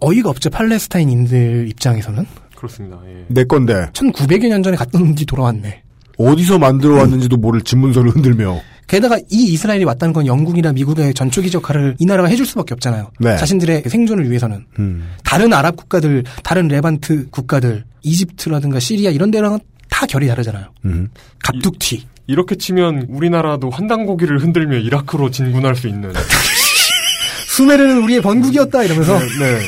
어이가 없죠, 팔레스타인인들 입장에서는. 그렇습니다. 예. 내 건데 1900여 년 전에 갔던 지 돌아왔네. 어디서 만들어 왔는지도 모를 집문서를 흔들며 게다가 이 이스라엘이 왔다는 건 영국이나 미국의 전초기 역할을 이 나라가 해줄 수밖에 없잖아요. 네. 자신들의 생존을 위해서는. 음. 다른 아랍 국가들, 다른 레반트 국가들, 이집트라든가 시리아 이런 데랑은 다 결이 다르잖아요. 음. 갑툭튀. 이렇게 치면 우리나라도 한당 고기를 흔들며 이라크로 진군할 수 있는. 수메르는 우리의 번국이었다 이러면서 네.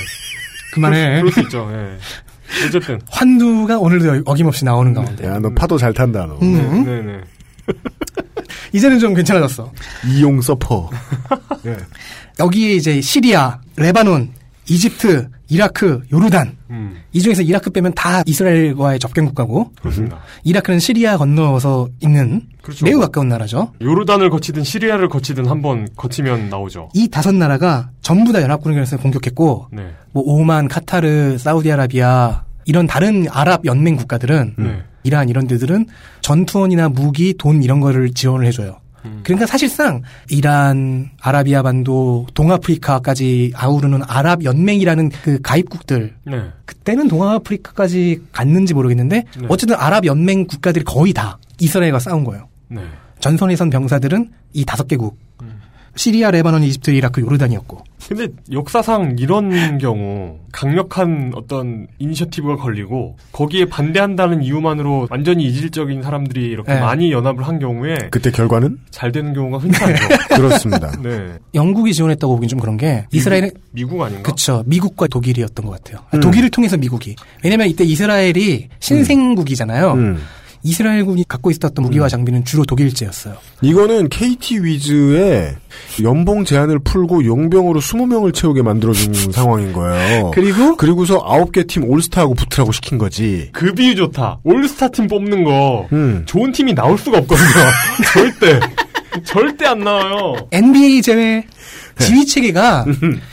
그만해. 그럴 수 있죠. 예. 어쨌든. 환두가 오늘도 어김없이 나오는 가운데. 야 너 파도 잘 탄다 너. 음. 네 네. 이제는 좀 괜찮아졌어. 이용 서퍼. 예. 여기에 이제 시리아, 레바논, 이집트, 이라크, 요르단 음, 이 중에서 이라크 빼면 다 이스라엘과의 접경 국가고 그렇습니다. 이라크는 시리아 건너서 있는 그렇죠. 매우 가까운 나라죠. 요르단을 거치든 시리아를 거치든 한번 거치면 나오죠. 이 다섯 나라가 전부 다 연합군을 공격했고 네. 뭐 오만, 카타르, 사우디아라비아 이런 다른 아랍 연맹 국가들은 네. 이란 이런 데들은 전투원이나 무기, 돈 이런 거를 지원을 해 줘요. 음. 그러니까 사실상 이란, 아라비아 반도, 동아프리카까지 아우르는 아랍 연맹이라는 그 가입국들 네. 그때는 동아프리카까지 갔는지 모르겠는데 네. 어쨌든 아랍 연맹 국가들이 거의 다 이스라엘과 싸운 거예요. 네. 전선에 선 병사들은 이 다섯 개국 음. 시리아, 레바논, 이집트, 이라크, 요르단이었고 근데 역사상 이런 경우 강력한 어떤 이니셔티브가 걸리고 거기에 반대한다는 이유만으로 완전히 이질적인 사람들이 이렇게 네. 많이 연합을 한 경우에 그때 결과는 잘 되는 경우가 흔치 않죠. 그렇습니다. 네. 영국이 지원했다고 보긴 좀 그런 게 이스라엘은 미국 아닌가? 그쵸 미국과 독일이었던 것 같아요. 음. 독일을 통해서 미국이 왜냐면 이때 이스라엘이 신생국이잖아요. 음. 이스라엘군이 갖고 있었던 무기와 장비는 주로 독일제였어요. 이거는 KT 위즈의 연봉 제한을 풀고 용병으로 20명을 채우게 만들어준 상황인 거예요. 그리고 그리고서 9개 팀 올스타하고 붙으라고 시킨 거지. 그 비유 좋다. 올스타 팀 뽑는 거 음. 좋은 팀이 나올 수가 없거든요. 절대. 절대 안 나와요. NBA 제외 지휘 체계가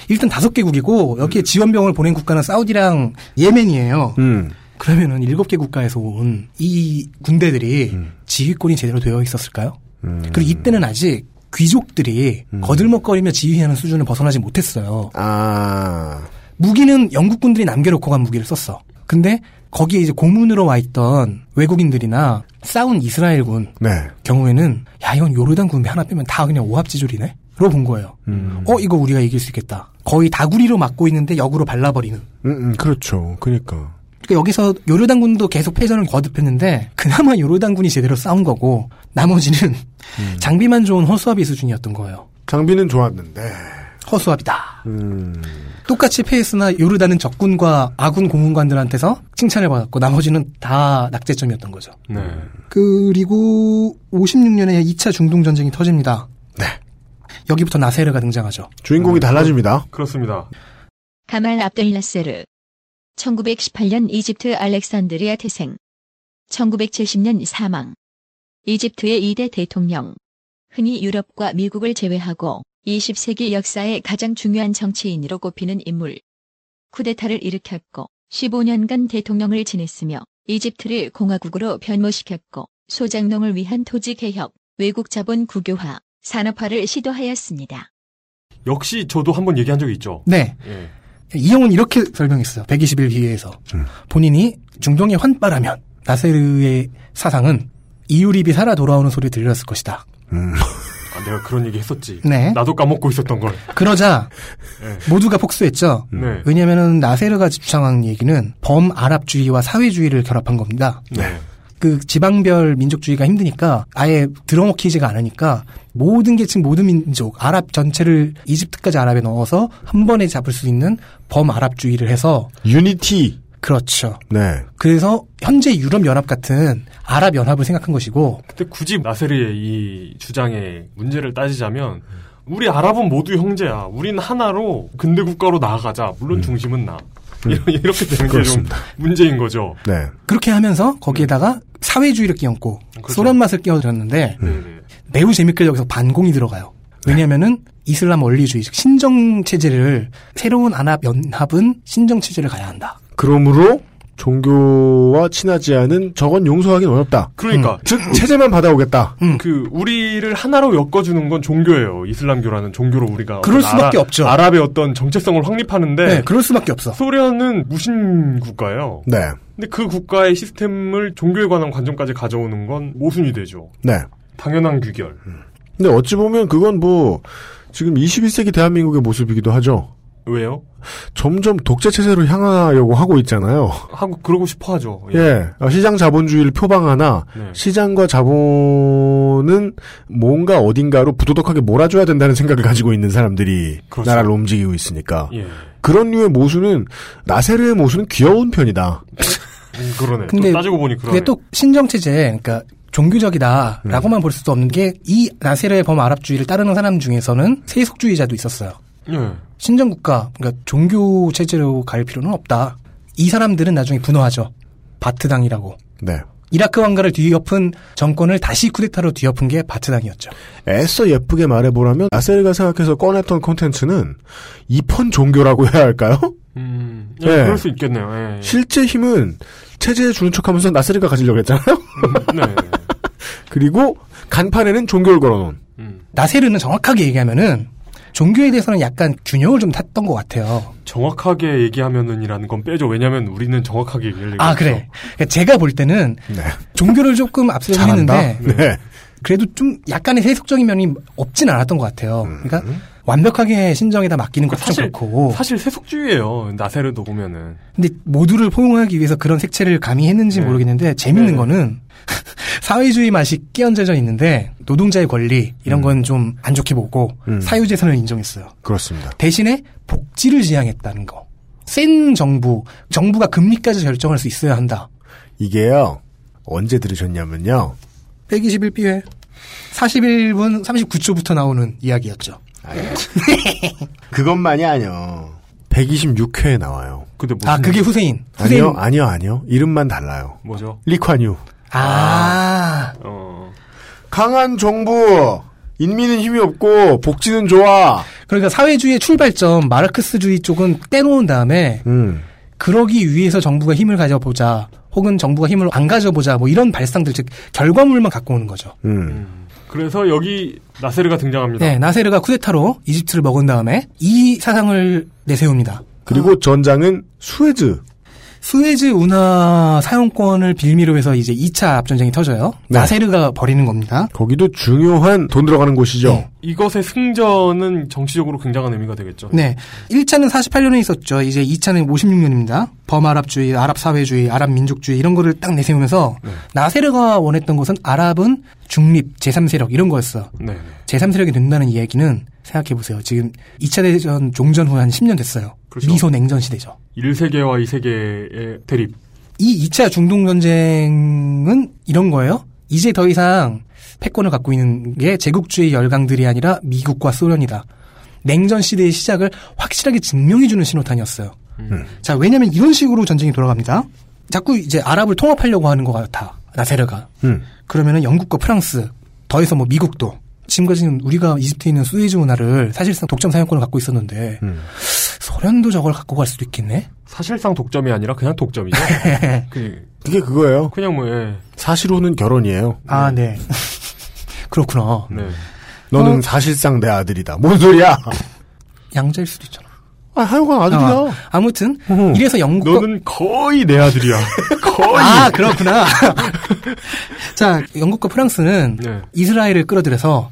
일단 다섯 개국이고 여기에 지원병을 보낸 국가는 사우디랑 예멘이에요. 음. 그러면은 일곱 개 국가에서 온 이 군대들이 지휘권이 제대로 되어 있었을까요? 음. 그리고 이때는 아직 귀족들이 거들먹거리며 지휘하는 수준을 벗어나지 못했어요. 아. 무기는 영국 군들이 남겨놓고 간 무기를 썼어. 근데 거기에 이제 고문으로 와 있던 외국인들이나 싸운 이스라엘군 네. 경우에는 야 이건 요르단 군비 하나 빼면 다 그냥 오합지졸이네. 로본 거예요. 음. 어 이거 우리가 이길 수 있겠다. 거의 다구리로 막고 있는데 역으로 발라버리는. 음, 음, 그렇죠. 그니까. 그러니까 여기서 요르단 군도 계속 패전을 거듭했는데 그나마 요르단 군이 제대로 싸운 거고 나머지는 장비만 좋은 허수아비 수준이었던 거예요. 장비는 좋았는데. 허수아비다. 음. 똑같이 패했으나 요르단은 적군과 아군 고문관들한테서 칭찬을 받았고 나머지는 다 낙제점이었던 거죠. 네. 그리고 56년에 2차 중동 전쟁이 터집니다. 네. 여기부터 나세르가 등장하죠. 주인공이 달라집니다. 그렇습니다. 가말 압델라세르. 1918년 이집트 알렉산드리아 태생. 1970년 사망. 이집트의 2대 대통령. 흔히 유럽과 미국을 제외하고 20세기 역사의 가장 중요한 정치인으로 꼽히는 인물. 쿠데타를 일으켰고 15년간 대통령을 지냈으며 이집트를 공화국으로 변모시켰고 소장농을 위한 토지 개혁, 외국 자본 국유화, 산업화를 시도하였습니다. 역시 저도 한번 얘기한 적이 있죠. 네. 예. 이용은 이렇게 설명했어요. 121기에서. 본인이 중동에 환빠라면 나세르의 사상은 이유립이 살아 돌아오는 소리 들렸을 것이다. 음. 아, 내가 그런 얘기 했었지. 네. 나도 까먹고 있었던 걸. 그러자 네. 모두가 폭소했죠. 네. 왜냐하면 나세르가 주장한 얘기는 범아랍주의와 사회주의를 결합한 겁니다. 네. 그 지방별 민족주의가 힘드니까 아예 들어먹히지가 않으니까 모든 계층 모든 민족 아랍 전체를 이집트까지 아랍에 넣어서 한 번에 잡을 수 있는 범아랍주의를 해서 유니티. 그렇죠. 네. 그래서 현재 유럽 연합 같은 아랍 연합을 생각한 것이고 근데 굳이 나세르의 이 주장에 문제를 따지자면 우리 아랍은 모두 형제야. 우린 하나로 근대 국가로 나아가자. 물론 중심은 나. 이런- 이렇게 되는 게 좀. 문제인 거죠. 네. 그렇게 하면서 거기에다가 사회주의를 끼얹고 그렇죠. 소련 맛을 끼얹었는데 네네. 매우 재밌게 여기서 반공이 들어가요. 왜냐하면은 이슬람 원리주의 즉 신정 체제를 새로운 아랍 연합은 신정 체제를 가야 한다. 그러므로 종교와 친하지 않은 저건 용서하기는 어렵다. 그러니까 즉 체제만 받아오겠다. 그 우리를 하나로 엮어주는 건 종교예요. 이슬람교라는 종교로 우리가 그럴 수밖에 없죠. 아랍의 어떤 정체성을 확립하는데 네, 그럴 수밖에 없어. 소련은 무신 국가예요. 네. 근데 그 국가의 시스템을 종교에 관한 관점까지 가져오는 건 모순이 되죠. 네. 당연한 규결. 근데 어찌 보면 그건 뭐 지금 21세기 대한민국의 모습이기도 하죠. 왜요? 점점 독재 체제로 향하려고 하고 있잖아요. 하고 그러고 싶어 하죠. 예, 어, 시장 자본주의를 표방하나 네. 시장과 자본은 뭔가 어딘가로 부도덕하게 몰아줘야 된다는 생각을 가지고 있는 사람들이 그렇죠. 나라를 움직이고 있으니까 예. 그런 류의 모순은 나세르의 모순은 귀여운 편이다. 음, 그러네. 근데 또 따지고 보니 그러네. 그게 또 신정 체제, 그러니까 종교적이다라고만 볼 수도 없는 게 이 나세르의 범 아랍주의를 따르는 사람 중에서는 세속주의자도 있었어요. 예. 신정국가, 그러니까 종교 체제로 갈 필요는 없다. 이 사람들은 나중에 분화하죠. 바트당이라고. 네. 이라크 왕가를 뒤엎은 정권을 다시 쿠데타로 뒤엎은 게 바트당이었죠. 애써 예쁘게 말해보라면 아셀가 생각해서 꺼냈던 콘텐츠는 이펀 종교라고 해야 할까요? 음, 예, 네. 그럴 수 있겠네요. 예. 실제 힘은 체제에 주는 척하면서 나세르가 가지려고 했잖아요. 네. 그리고 간판에는 종교를 걸어놓은. 음. 나세르는 정확하게 얘기하면은 종교에 대해서는 약간 균형을 좀 탔던 것 같아요. 정확하게 얘기하면은이라는 건 빼죠. 왜냐면 우리는 정확하게 얘기를 아 그래. 그러니까 제가 볼 때는 네. 종교를 조금 잘한다. 했는데 네. 그래도 좀 약간의 세속적인 면이 없진 않았던 것 같아요. 그러니까 완벽하게 신정에다 맡기는 것도 좀 사실 그렇고. 사실 세속주의예요. 나세르도 보면은 근데 모두를 포용하기 위해서 그런 색채를 감히 했는지 네. 모르겠는데 재밌는 네. 거는 사회주의 맛이 끼얹어져 있는데 노동자의 권리 이런 건 좀 안 좋게 보고 음. 사유재산을 인정했어요. 그렇습니다. 대신에 복지를 지향했다는 거. 센 정부, 정부가 금리까지 결정할 수 있어야 한다. 이게요, 언제 들으셨냐면요. 121비회 41분 39초부터 나오는 이야기였죠. 그것만이 아니요. 126회에 나와요. 근데 무슨 아, 그게 후세인. 후세인. 아니요, 아니요, 아니요. 이름만 달라요. 뭐죠? 리콴유. 아. 어. 강한 정부, 인민은 힘이 없고 복지는 좋아. 그러니까 사회주의의 출발점 마르크스주의 쪽은 떼놓은 다음에 음. 그러기 위해서 정부가 힘을 가져보자. 혹은 정부가 힘을 안 가져보자. 뭐 이런 발상들 즉 결과물만 갖고 오는 거죠. 음. 그래서 여기 나세르가 등장합니다. 네, 나세르가 쿠데타로 이집트를 먹은 다음에 이 사상을 내세웁니다. 그리고 전장은 수에즈. 스웨즈 운하 사용권을 빌미로 해서 이제 2차 전쟁이 터져요. 네. 나세르가 벌이는 겁니다. 거기도 중요한 돈 들어가는 곳이죠. 네. 이것의 승전은 정치적으로 굉장한 의미가 되겠죠. 네. 1차는 48년에 있었죠. 이제 2차는 56년입니다. 범아랍주의, 아랍 사회주의, 아랍 민족주의 이런 거를 딱 내세우면서 나세르가 원했던 것은 아랍은 중립, 제3세력 이런 거였어. 네. 제3세력이 된다는 이야기는 생각해보세요. 지금 2차 대전 종전 후에 한 10년 됐어요. 그렇죠. 미소 냉전 시대죠. 1세계와 2세계의 대립. 이 2차 중동 전쟁은 이런 거예요. 이제 더 이상 패권을 갖고 있는 게 제국주의 열강들이 아니라 미국과 소련이다. 냉전 시대의 시작을 확실하게 증명해주는 신호탄이었어요. 자, 왜냐면 이런 식으로 전쟁이 돌아갑니다. 자꾸 이제 아랍을 통합하려고 하는 것 같아. 나세르가. 음. 그러면은 영국과 프랑스, 더해서 뭐 미국도. 지금까지는 우리가 이집트에 있는 수에즈 운하를 사실상 독점 사용권을 갖고 있었는데, 음. 소련도 저걸 갖고 갈 수도 있겠네? 사실상 독점이 아니라 그냥 독점이죠. 그, 그게 그거예요. 그냥 뭐, 예. 사실로는 결혼이에요. 아, 네. 그렇구나. 네. 너는 어? 사실상 내 아들이다. 뭔 소리야? 양자일 수도 있잖아. 아, 하여간 아들이야. 아, 아무튼 음. 이래서 영국과 너는 거의 내 아들이야. 거의. 아 그렇구나. 자 영국과 프랑스는 네. 이스라엘을 끌어들여서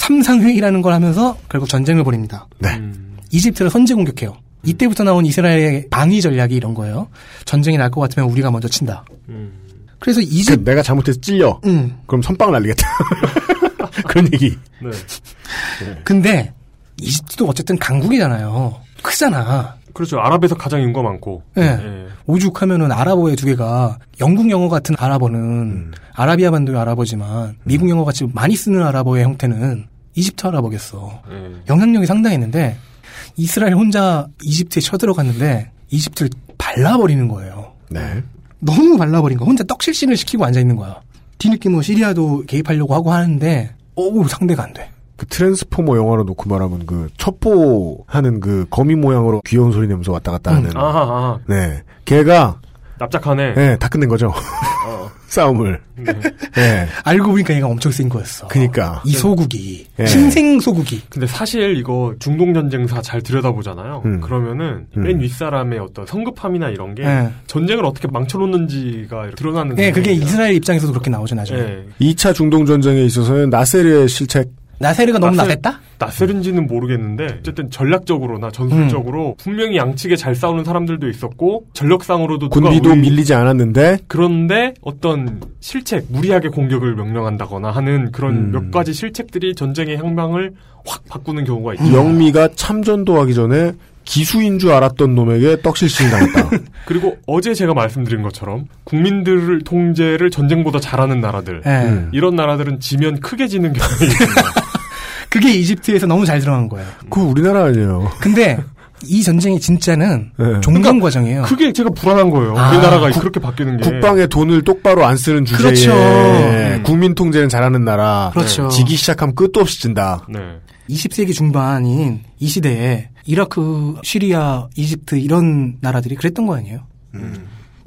삼상회의라는 걸 하면서 결국 전쟁을 벌입니다. 네. 음, 이집트를 선제 공격해요. 이때부터 나온 이스라엘의 방위 전략이 이런 거예요. 전쟁이 날 것 같으면 우리가 먼저 친다. 음. 그래서 그 이집 내가 잘못해서 찔려. 음 그럼 선빵 날리겠다. 그런 얘기. 네. 근데 이집트도 어쨌든 강국이잖아요. 크잖아. 그렇죠. 아랍에서 가장 인구가 많고. 예. 예. 오죽하면은 아랍어의 두 개가 영국 영어 같은 아랍어는 음. 아라비아 반도의 아랍어지만 미국 영어 같이 많이 쓰는 아랍어의 형태는 이집트 아랍어겠어. 예. 영향력이 상당했는데 이스라엘 혼자 이집트에 쳐들어갔는데 이집트를 발라버리는 거예요. 네. 너무 발라버린 거. 혼자 떡실신을 시키고 앉아 있는 거야. 뒤늦게 뭐 시리아도 개입하려고 하고 하는데 오 상대가 안 돼. 그 트랜스포머 영화로 놓고 말하면 그 첩보 하는 그 거미 모양으로 귀여운 소리 내면서 왔다 갔다 하는. 아하, 아하. 네. 걔가, 납작하네. 네, 다 끝낸 거죠. 어. 싸움을. 네. 네. 알고 보니까 얘가 엄청 센 거였어. 그니까. 이 소국이 예. 신생 소국이. 근데 사실 이거 중동 전쟁사 잘 들여다보잖아요. 음. 그러면은 음. 맨 윗사람의 어떤 성급함이나 이런 게 예. 전쟁을 어떻게 망쳐놓는지가 드러나는 예, 그게. 이스라엘 입장에서도 그렇게 나오죠 나중에. 예. 2차 중동전쟁에 있어서는 나세르의 실책. 나세르가 너무 나세르- 나댔다? 낯설은지는 모르겠는데 어쨌든 전략적으로나 전술적으로 분명히 양측에 잘 싸우는 사람들도 있었고 전력상으로도 군비도 우리- 밀리지 않았는데, 그런데 어떤 실책 무리하게 공격을 명령한다거나 하는 그런 음. 몇 가지 실책들이 전쟁의 향방을 확 바꾸는 경우가 있죠. 영미가 참전도 하기 전에 기수인 줄 알았던 놈에게 떡실신을 당했다. 그리고 어제 제가 말씀드린 것처럼 국민들을 통제를 전쟁보다 잘하는 나라들 예. 음. 이런 나라들은 지면 크게 지는 경향이 있습니다. 그게 이집트에서 너무 잘 들어간 거예요. 그거 우리나라 아니에요. 근데 이 전쟁이 진짜는 네. 종전 과정이에요. 그게 제가 불안한 거예요. 아, 우리나라가 국- 그렇게 바뀌는 게. 국방에 돈을 똑바로 안 쓰는 주제에 그렇죠. 음. 국민 통제는 잘하는 나라 그렇죠. 지기 시작하면 끝도 없이 진다. 네. 20세기 중반인 이 시대에 이라크, 시리아, 이집트 이런 나라들이 그랬던 거 아니에요?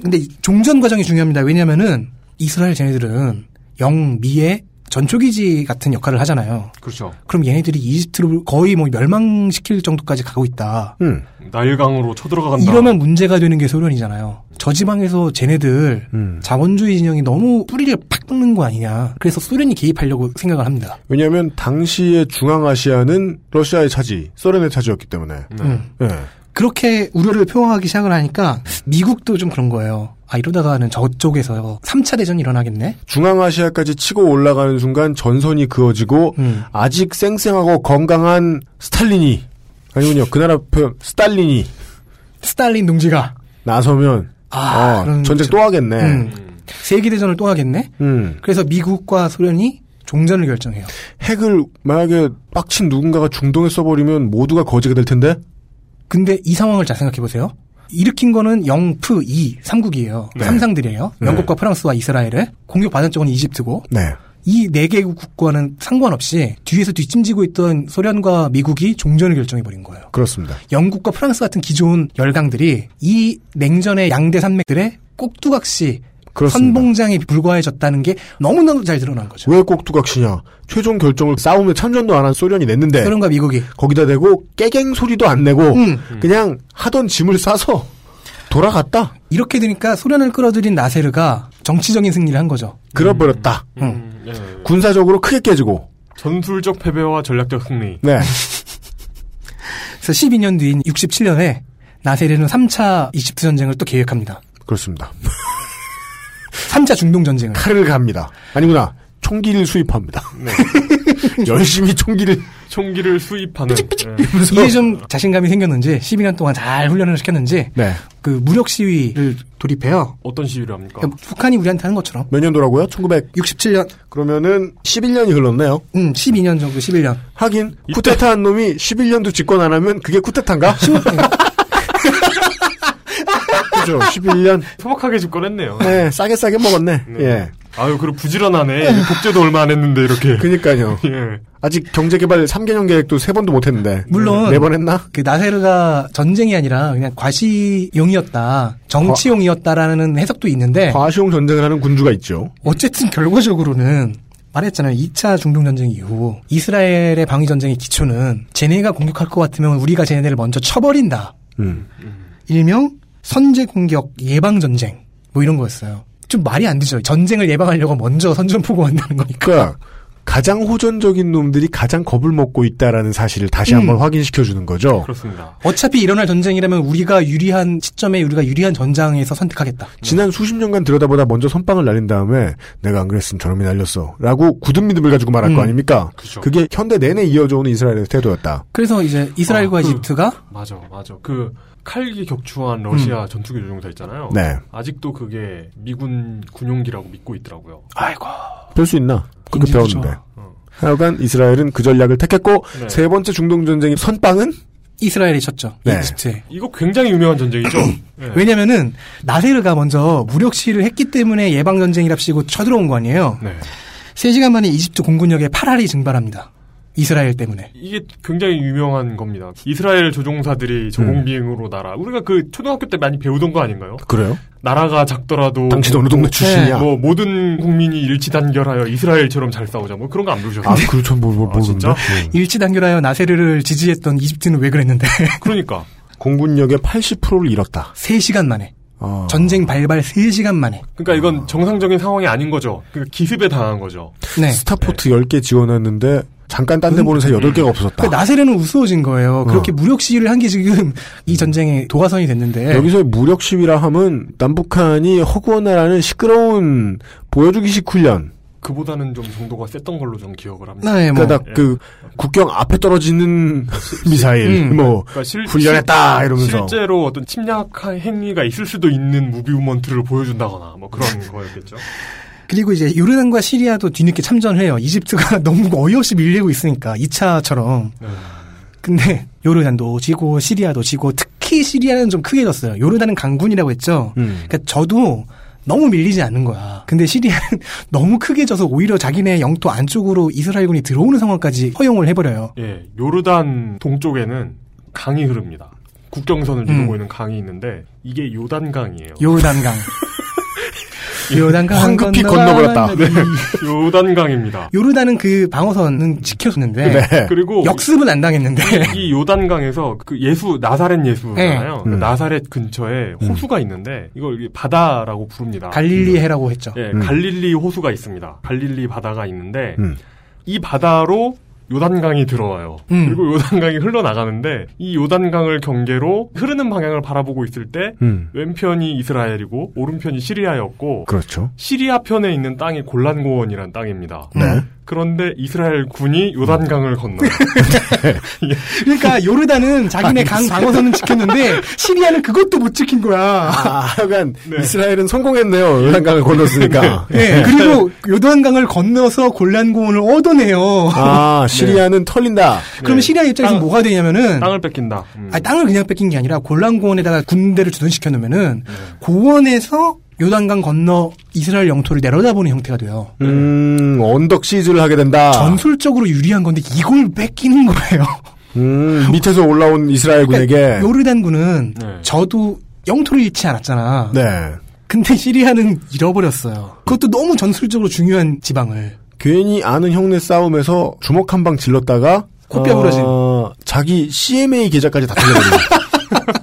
근데 이 종전 과정이 중요합니다. 왜냐면은 이스라엘 쟤네들은 영미의 전초기지 같은 역할을 하잖아요. 그렇죠. 그럼 얘네들이 이집트를 거의 뭐 멸망시킬 정도까지 가고 있다. 음. 나일강으로 쳐들어간다. 이러면 문제가 되는 게 소련이잖아요. 저 지방에서 쟤네들 음. 자본주의 진영이 너무 뿌리를 팍 뽑는 거 아니냐. 그래서 소련이 개입하려고 생각을 합니다. 왜냐하면 당시의 중앙아시아는 러시아의 차지, 소련의 차지였기 때문에. 네. 음. 예. 그렇게 우려를 표명하기 시작을 하니까 미국도 좀 그런 거예요. 아 이러다가는 저쪽에서 3차 대전이 일어나겠네. 중앙아시아까지 치고 올라가는 순간 전선이 그어지고 음. 아직 쌩쌩하고 건강한 스탈린이 아니군요. 그 나라 표현 스탈린이 스탈린 동지가 나서면 아, 어, 전쟁 좀- 또 하겠네. 음. 세계 대전을 또 하겠네. 음. 그래서 미국과 소련이 종전을 결정해요. 핵을 만약에 빡친 누군가가 중동에 써버리면 모두가 거지가 될 텐데. 근데 이 상황을 잘 생각해 보세요. 일으킨 거는 영프 2 삼국이에요. 네. 삼상들이에요. 네. 영국과 프랑스와 이스라엘에 공격받은 쪽은 이집트고 네. 이네 개국 국가는 상관없이 뒤에서 뒷짐지고 있던 소련과 미국이 종전을 결정해 버린 거예요. 그렇습니다. 영국과 프랑스 같은 기존 열강들이 이 냉전의 양대 산맥들의 꼭두각시 그렇습니다. 선봉장이 불과해졌다는 게 너무너무 잘 드러난 거죠. 왜 꼭두각시냐? 최종 결정을 싸움에 참전도 안 한 소련이 냈는데 소련과 미국이 거기다 대고 깨갱 소리도 안 내고 음. 그냥 하던 짐을 싸서 돌아갔다. 이렇게 되니까 소련을 끌어들인 나세르가 정치적인 승리를 한 거죠. 그래버렸다. 음, 예. 군사적으로 크게 깨지고. 전술적 패배와 전략적 승리. 네. 그래서 12년 뒤인 67년에 나세르는 3차 이집트 전쟁을 또 계획합니다. 그렇습니다. 3차 중동 전쟁을. 칼을 갑니다. 아니구나. 총기를 수입합니다. 네. 열심히 총기를 총기를 수입하는. 예. 이게 좀 자신감이 생겼는지 12년 동안 잘 훈련을 시켰는지 네. 그 무력 시위를 돌입해요. 어떤 시위를 합니까? 그러니까 북한이 우리한테 하는 것처럼. 몇 년도라고요? 1900. 67년, 그러면은 11년이 흘렀네요. 음, 12년 정도, 11년. 하긴 쿠데타 한 놈이 11년도 집권 안 하면 그게 쿠데타인가? 그죠. 11년. 소박하게 집권했네요. 네, 싸게 싸게 먹었네. 네. 예. 아유, 그리고 부지런하네. 복제도 얼마 안 했는데, 이렇게. 그니까요. 예. 아직 경제개발 3개년 계획도 세 번도 못 했는데. 물론 네 번 했나? 그 나세르가 전쟁이 아니라 그냥 과시용이었다, 정치용이었다라는 해석도 있는데 과시용 전쟁을 하는 군주가 있죠. 어쨌든 결과적으로는 말했잖아요. 2차 중동 전쟁 이후 이스라엘의 방위 전쟁의 기초는 쟤네가 공격할 것 같으면 우리가 쟤네들을 먼저 쳐버린다. 음. 일명 선제 공격 예방 전쟁 뭐 이런 거였어요. 좀 말이 안 되죠. 전쟁을 예방하려고 먼저 선전포고 만드는 거니까. 그러니까 가장 호전적인 놈들이 가장 겁을 먹고 있다라는 사실을 다시 음. 한번 확인시켜 주는 거죠. 그렇습니다. 어차피 일어날 전쟁이라면 우리가 유리한 시점에 우리가 유리한 전장에서 선택하겠다. 지난 수십 년간 들여다보다 먼저 선빵을 날린 다음에 내가 안 그랬으면 저놈이 날렸어. 라고 굳은 믿음을 가지고 말할 음. 거 아닙니까? 그죠. 그게 현대 내내 이어져 오는 이스라엘의 태도였다. 그래서 이제 이스라엘과 아, 그- 이집트가 맞아, 맞아. 그, 칼기 격추한 러시아 전투기 조종사 있잖아요. 음. 네. 아직도 그게 미군 군용기라고 믿고 있더라고요. 아이고 별수 있나? 그렇게. 배웠는데. 하여간 이스라엘은 그 전략을 택했고 네. 세 번째 중동 전쟁의 선빵은 이스라엘이 쳤죠. 네. 이집트에. 이거 굉장히 유명한 전쟁이죠? 예. 왜냐면은 나세르가 먼저 무력 시위를 했기 때문에 예방 전쟁이랍시고 쳐들어온 거 아니에요. 네. 3시간 만에 이집트 공군력에 8알이 증발합니다. 이스라엘 때문에. 이게 굉장히 유명한 겁니다. 이스라엘 조종사들이 저공비행으로 날아. 우리가 그 초등학교 때 많이 배우던 거 아닌가요? 그래요? 나라가 작더라도 당신 어느 동네 출신이야? 뭐 모든 국민이 일치 단결하여 이스라엘처럼 잘 싸우자. 뭐 그런 거안 배우셨어요? 아 그렇죠 뭐, 뭐 아, 진짜? 모르는데. 네. 일치 단결하여 나세르를 지지했던 이집트는 왜 그랬는데 그러니까 공군력의 80%를 잃었다. 3시간 만에. 어. 전쟁 발발 3시간 만에. 그러니까 이건 정상적인 상황이 아닌 거죠. 그러니까 기습에 당한 거죠. 네. Starport 10개 지원했는데 잠깐 딴 데 보는 사이 8개가 없어졌다. 그러니까 나세르는 우스워진 거예요. 그렇게 어. 무력 시위를 한 게 지금 이 전쟁의 도화선이 됐는데 여기서 무력 시위라 함은 남북한이 허구헌날 하는 시끄러운 보여주기식 훈련. 그보다는 좀 정도가 셌던 걸로 좀 기억을 합니다. 네, 뭐 그러니까 예. 그 국경 앞에 떨어지는 미사일 음. 뭐 그러니까 실- 훈련했다 실- 이러면서 실제로 어떤 침략 행위가 있을 수도 있는 movement를 보여준다거나 뭐 그런 거였겠죠. 그리고 이제 요르단과 시리아도 뒤늦게 참전을 해요. 이집트가 너무 어이없이 밀리고 있으니까 2차처럼. 근데 요르단도 지고 시리아도 지고 특히 시리아는 좀 크게 졌어요. 요르단은 강군이라고 했죠. 음. 그러니까 저도 너무 밀리지 않는 거야. 근데 시리아는 너무 크게 져서 오히려 자기네 영토 안쪽으로 이스라엘군이 들어오는 상황까지 허용을 해버려요. 예, 요르단 동쪽에는 강이 흐릅니다. 국경선을 이루고 음. 있는 강이 있는데 이게 요단강이에요. 요르단강. 요르단강 황급히 건너가는 건너버렸다. 이- 요단강입니다. 요르단은 그 방어선은 지켰는데 네. 그리고 역습은 안 당했는데 이 요단강에서 그 예수 나사렛 예수잖아요. 네. 그 음. 나사렛 근처에 호수가 있는데 이걸 바다라고 부릅니다. 갈릴리 해라고 했죠. 예, 음. 갈릴리 호수가 있습니다. 갈릴리 바다가 있는데 음. 이 바다로 요단강이 들어와요. 음. 그리고 요단강이 흘러나가는데 이 요단강을 경계로 흐르는 방향을 바라보고 있을 때 음. 왼편이 이스라엘이고 오른편이 시리아였고 그렇죠. 시리아 편에 있는 땅이 골란고원이라는 땅입니다. 네. 그런데 이스라엘 군이 요단강을 건너요. 그러니까 요르단은 자기네 강 방어선은 지켰는데 시리아는 그것도 못 지킨 거야. 아, 하여간 이스라엘은 성공했네요. 요단강을 건넜으니까. 네, 그리고 요단강을 건너서 골란고원을 얻어내요. 아, 시리아는 털린다. 그러면 시리아 입장에서 땅- 뭐가 되냐면은 땅을 뺏긴다. 음. 아니, 땅을 그냥 뺏긴 게 아니라 골란고원에다가 군대를 주둔시켜 놓으면은 고원에서 요단강 건너 이스라엘 영토를 내려다보는 형태가 돼요. 음, 언덕 시즈를 하게 된다. 전술적으로 유리한 건데 이걸 뺏기는 거예요. 음, 밑에서 올라온 이스라엘 군에게. 그러니까 요르단군은 네. 저도 영토를 잃지 않았잖아. 네. 근데 시리아는 잃어버렸어요. 그것도 너무 전술적으로 중요한 지방을. 괜히 아는 형네 싸움에서 주먹 한 방 질렀다가 코뼈 부러진. 어, 자기 CMA 계좌까지 다 털려버리고.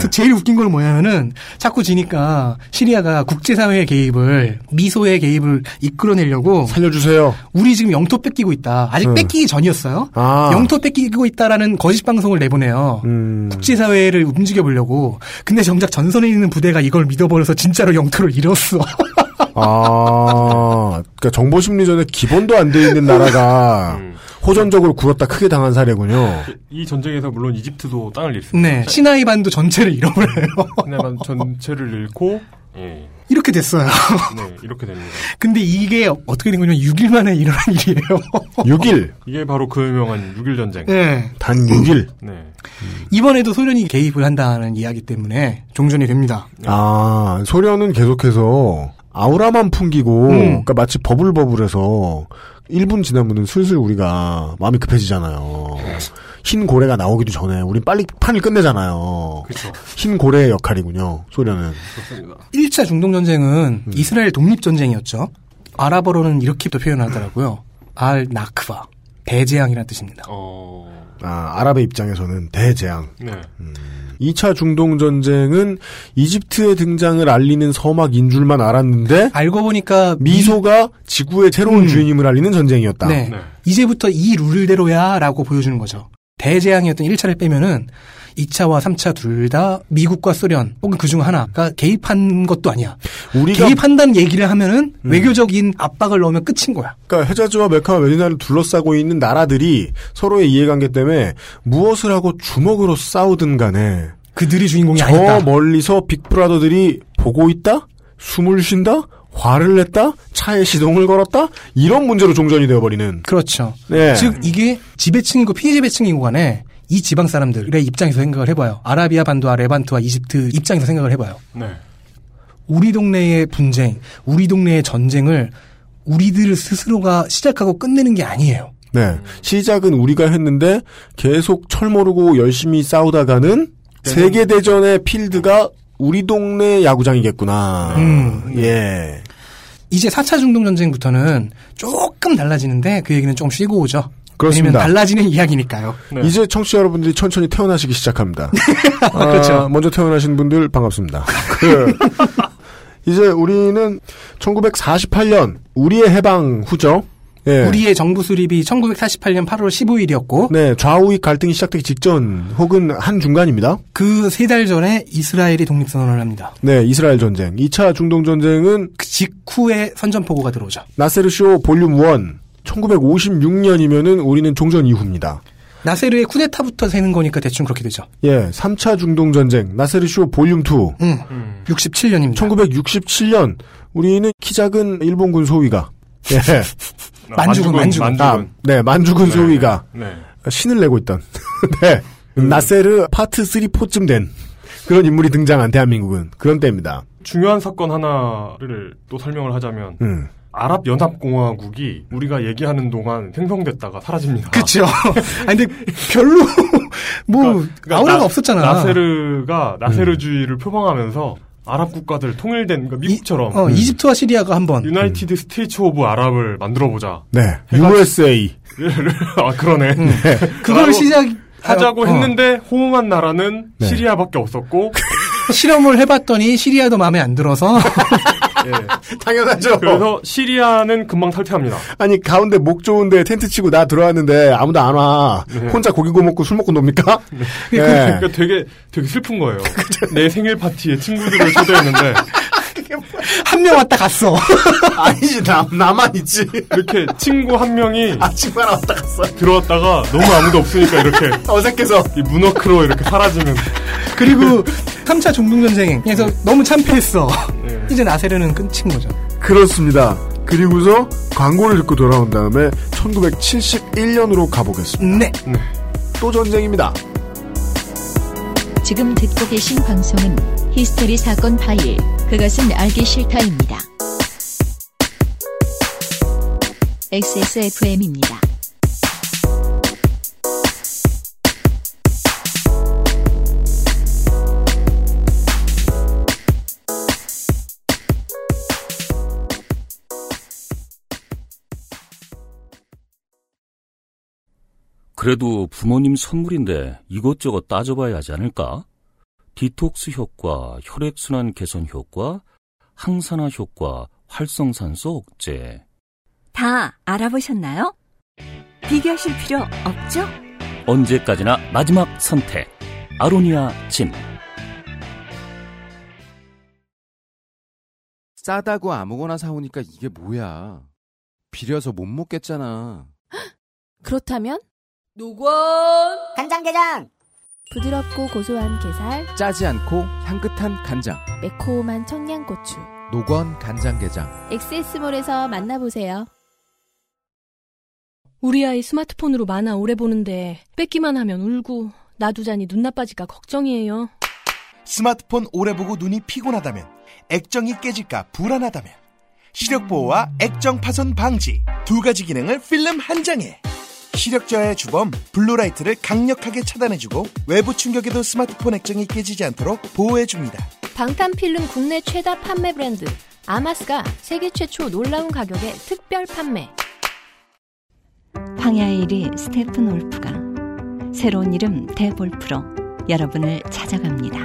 그 제일 웃긴 건 뭐냐면은 자꾸 지니까 시리아가 국제사회의 개입을 미소의 개입을 이끌어내려고 살려주세요. 우리 지금 영토 뺏기고 있다. 아직 음. 뺏기기 전이었어요. 아. 영토 뺏기고 있다라는 거짓 방송을 내보내요. 음. 국제사회를 움직여 보려고. 근데 정작 전선에 있는 부대가 이걸 믿어버려서 진짜로 영토를 잃었어. 아, 그러니까 정보 심리전에 기본도 안 돼 있는 나라가 음. 호전적으로 굴었다 크게 당한 사례군요. 이 전쟁에서 물론 이집트도 땅을 잃습니다. 네. 시나이 반도 전체를 잃어버려요. 시내반 전체를 잃고 예. 이렇게 됐어요. 네, 이렇게 됩니다. 근데 이게 어떻게 된 거냐면 6일 만에 일어난 일이에요. 6일. 이게 바로 그 유명한 6일 전쟁. 네. 단 6일. 네. 이번에도 소련이 개입을 한다는 이야기 때문에 종전이 됩니다. 아, 소련은 계속해서 아우라만 풍기고, 음. 그러니까 마치 버블버블해서 1분 지나면은 슬슬 우리가 마음이 급해지잖아요. 흰 고래가 나오기도 전에 우린 빨리 판을 끝내잖아요. 그렇죠. 흰 고래의 역할이군요. 소련은. 그렇습니다. 1차 중동 전쟁은 이스라엘 독립 전쟁이었죠. 아랍어로는 이렇게 또 표현하더라고요. 알 나크바. 대재앙이라는 뜻입니다. 어. 아, 아랍의 입장에서는 대재앙. 네. 2차 중동 전쟁은 이집트의 등장을 알리는 서막인 줄만 알았는데 알고 보니까 미소가 지구의 새로운 음. 주인임을 알리는 전쟁이었다. 네. 네. 이제부터 이 룰대로야 라고 보여주는 거죠. 대재앙이었던 1차를 빼면은 2차와 3차 둘 다 미국과 소련 혹은 그중 하나가 개입한 것도 아니야. 우리가 개입한다는 얘기를 하면은 외교적인 압박을 넣으면 끝인 거야. 그러니까 헤자즈와 메카와 메디나를 둘러싸고 있는 나라들이 서로의 이해관계 때문에 무엇을 하고 주먹으로 싸우든 간에 그들이 주인공이 저 아니다. 멀리서 빅브라더들이 보고 있다? 숨을 쉰다? 화를 냈다? 차에 시동을 걸었다? 이런 문제로 종전이 되어버리는. 그렇죠. 네. 즉 이게 지배층이고 피지배층이고 간에 이 지방 사람들의 입장에서 생각을 해봐요. 아라비아 반도와 레반트와 이집트 입장에서 생각을 해봐요. 네. 우리 동네의 분쟁, 우리 동네의 전쟁을 우리들 스스로가 시작하고 끝내는 게 아니에요. 네. 시작은 우리가 했는데 계속 철 모르고 열심히 싸우다가는 세계대전의 필드가 우리 동네 야구장이겠구나. 음. 예. 이제 4차 중동 전쟁부터는 조금 달라지는데 그 얘기는 조금 쉬고 오죠. 그렇습니다. 달라지는 이야기니까요. 네. 이제 청취자 여러분들이 천천히 태어나시기 시작합니다. 그렇죠. 아, 먼저 태어나신 분들 반갑습니다. 그, 이제 우리는 1948년 우리의 해방 후죠. 예. 우리의 정부 수립이 1948년 8월 15일이었고 네, 좌우익 갈등이 시작되기 직전 혹은 한 중간입니다. 그 세 달 전에 이스라엘이 독립선언을 합니다. 네, 이스라엘 전쟁. 2차 중동 전쟁은 그 직후에 선전포고가 들어오죠. 나세르쇼 볼륨 1 1956년이면은 우리는 종전 이후입니다. 나세르의 쿠데타부터 세는 거니까 대충 그렇게 되죠. 예, 3차 중동 전쟁 나세르 쇼 볼륨 2. 음. 67년입니다. 1967년 우리는 키 작은 일본군 소위가 예. 만주군, 만주군. 아, 네, 만주군 소위가 네. 신을 내고 있던 네. 나세르 파트 3, 4쯤 된 그런 인물이 등장한 대한민국은 그런 때입니다. 중요한 사건 하나를 또 설명을 하자면 음. 아랍연합공화국이 우리가 얘기하는 동안 생성됐다가 사라집니다. 그렇죠. 아니 근데 별로 뭐 그러니까 아우라가 나- 없었잖아. 나세르가 나세르주의를 표방하면서 아랍 국가들 통일된 그러니까 미국처럼 어, 이집트와 시리아가 한번 United States of 아랍을 만들어 보자. 네, USA. 아 그러네. 그걸 라고 시작 하자고 어. 했는데 호응한 나라는 네. 시리아밖에 없었고 실험을 해봤더니 시리아도 마음에 안 들어서 예. 당연하죠. 그래서 시리아는 금방 탈퇴합니다. 아니 가운데 목 좋은데 텐트 치고 나 들어왔는데 아무도 안 와. 네. 혼자 고기 구워 먹고 술 먹고 놉니까? 예. 그러니까 되게 되게 슬픈 거예요. 내 생일 파티에 친구들을 초대했는데 한 명 왔다 갔어. 아니지 나 나만 있지. 이렇게 친구 한 명이 아침만 왔다 갔어. 들어왔다가 너무 아무도 없으니까 이렇게 어색해서 이 문워크로 이렇게 사라지는 그리고 3차 중동전쟁에서 너무 참패했어. 예. 이제 나세르는 끝인 거죠. 그렇습니다. 그리고서 광고를 듣고 돌아온 다음에 1971년으로 가보겠습니다. 네. 또 전쟁입니다. 지금 듣고 계신 방송은 히스토리 사건 파일, 그것은 알기 싫다입니다. XSFM입니다. 그래도 부모님 선물인데 이것저것 따져봐야 하지 않을까? 디톡스 효과, 혈액순환 개선 효과, 항산화 효과, 활성산소 억제. 다 알아보셨나요? 비교하실 필요 없죠? 언제까지나 마지막 선택. 아로니아 진. 싸다고 아무거나 사오니까 이게 뭐야. 비려서 못 먹겠잖아. 그렇다면 노건 간장게장 부드럽고 고소한 게살, 짜지 않고 향긋한 간장. 매콤한 청양고추. 노건 간장게장. 엑세스몰에서 만나보세요. 우리 아이 스마트폰으로 만화 오래 보는데 뺏기만 하면 울고 놔두자니 눈 나빠질까 걱정이에요. 스마트폰 오래 보고 눈이 피곤하다면 액정이 깨질까 불안하다면 시력 보호와 액정 파손 방지 두 가지 기능을 필름 한 장에 시력 저하의 주범 blue light를 강력하게 차단해주고 외부 충격에도 스마트폰 액정이 깨지지 않도록 보호해줍니다. 방탄필름 국내 최다 판매 브랜드 아마스가 세계 최초 놀라운 가격에 특별 판매. 황야의 이리 Steppenwolf가 새로운 이름 대볼프로 여러분을 찾아갑니다.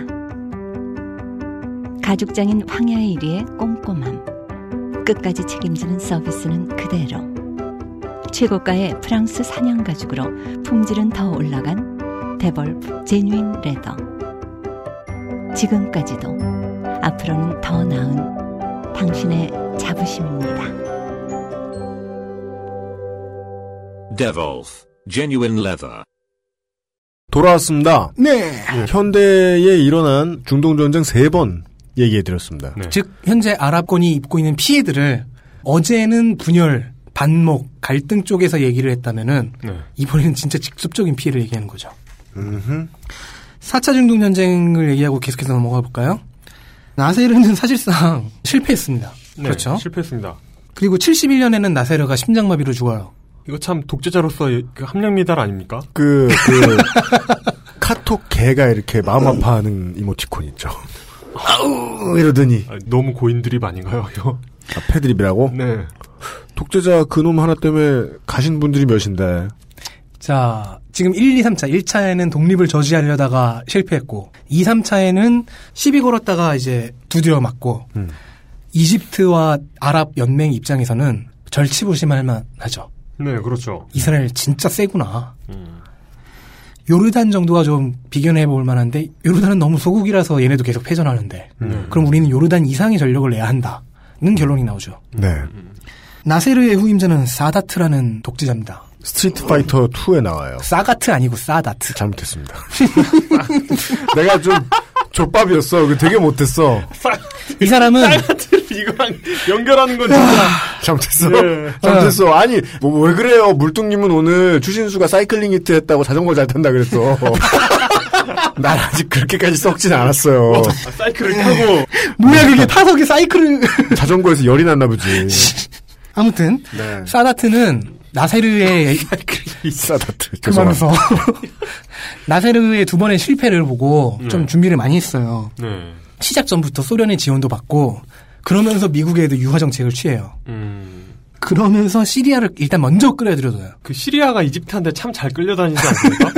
가죽장인 황야의 1위의 꼼꼼함. 끝까지 책임지는 서비스는 그대로. 최고가의 프랑스 사냥 가죽으로 품질은 더 올라간 데볼프 제뉴인 레더. 지금까지도 앞으로는 더 나은 당신의 자부심입니다. Devolf, genuine leather. 돌아왔습니다. 네. 예, 현대에 일어난 중동 전쟁 세 번 얘기해 드렸습니다. 즉 현재 아랍권이 입고 있는 피해들을 어제는 분열, 반목, 갈등 쪽에서 얘기를 했다면은 네. 이번에는 진짜 직접적인 피해를 얘기하는 거죠. 음흠. 4차 중동 전쟁을 얘기하고 계속해서 넘어가 볼까요? 나세르는 사실상 실패했습니다. 네, 그렇죠. 실패했습니다. 그리고 71년에는 나세르가 심장마비로 죽어요. 이거 참 독재자로서 그 함량 미달 아닙니까? 그, 그, 카톡 개가 이렇게 마음 아파하는 이모티콘 있죠. 아우! 이러더니. 아, 너무 고인 드립 아닌가요? 아, 패드립이라고? 네. 독재자 그놈 하나 때문에 가신 분들이 몇인데. 자, 지금 1, 2, 3차. 1차에는 독립을 저지하려다가 실패했고, 2, 3차에는 시비 걸었다가 이제 두드려 맞고, 음. 이집트와 아랍 연맹 입장에서는 절치부심할 만하죠. 네, 그렇죠. 이스라엘 진짜 세구나. 음. 요르단 정도가 좀 비교해 볼 만한데, 요르단은 너무 소국이라서 얘네도 계속 패전하는데, 음. 그럼 우리는 요르단 이상의 전력을 내야 한다는 결론이 나오죠. 네. 나세르의 후임자는 사다트라는 독재자입니다. Street Fighter 2에 나와요. 사가트 아니고 사다트. 잘못했습니다. 내가 좀 족밥이었어. 그 되게 못했어. 이 사람은 이거랑 연결하는 건 진짜 잘못했어. 네. 잘못했어. 아니 뭐 왜 그래요? 물뚱님은 오늘 추신수가 사이클링 히트 했다고 자전거 잘 탄다 그랬어. 난 아직 그렇게까지 썩진 않았어요. 아, 사이클을 타고 뭐야 그게 타석에 사이클을 자전거에서 열이 났나 보지. 아무튼 네. 사다트는 나세르의 사다트. 그만해서 나세르의 두 번의 실패를 보고 좀 준비를 많이 했어요. 네. 시작 전부터 소련의 지원도 받고 그러면서 미국에도 유화 정책을 취해요. 음. 그러면서 시리아를 일단 먼저 끌어들여줘요. 그 시리아가 이집트한테 참 잘 끌려다니지 않습니까?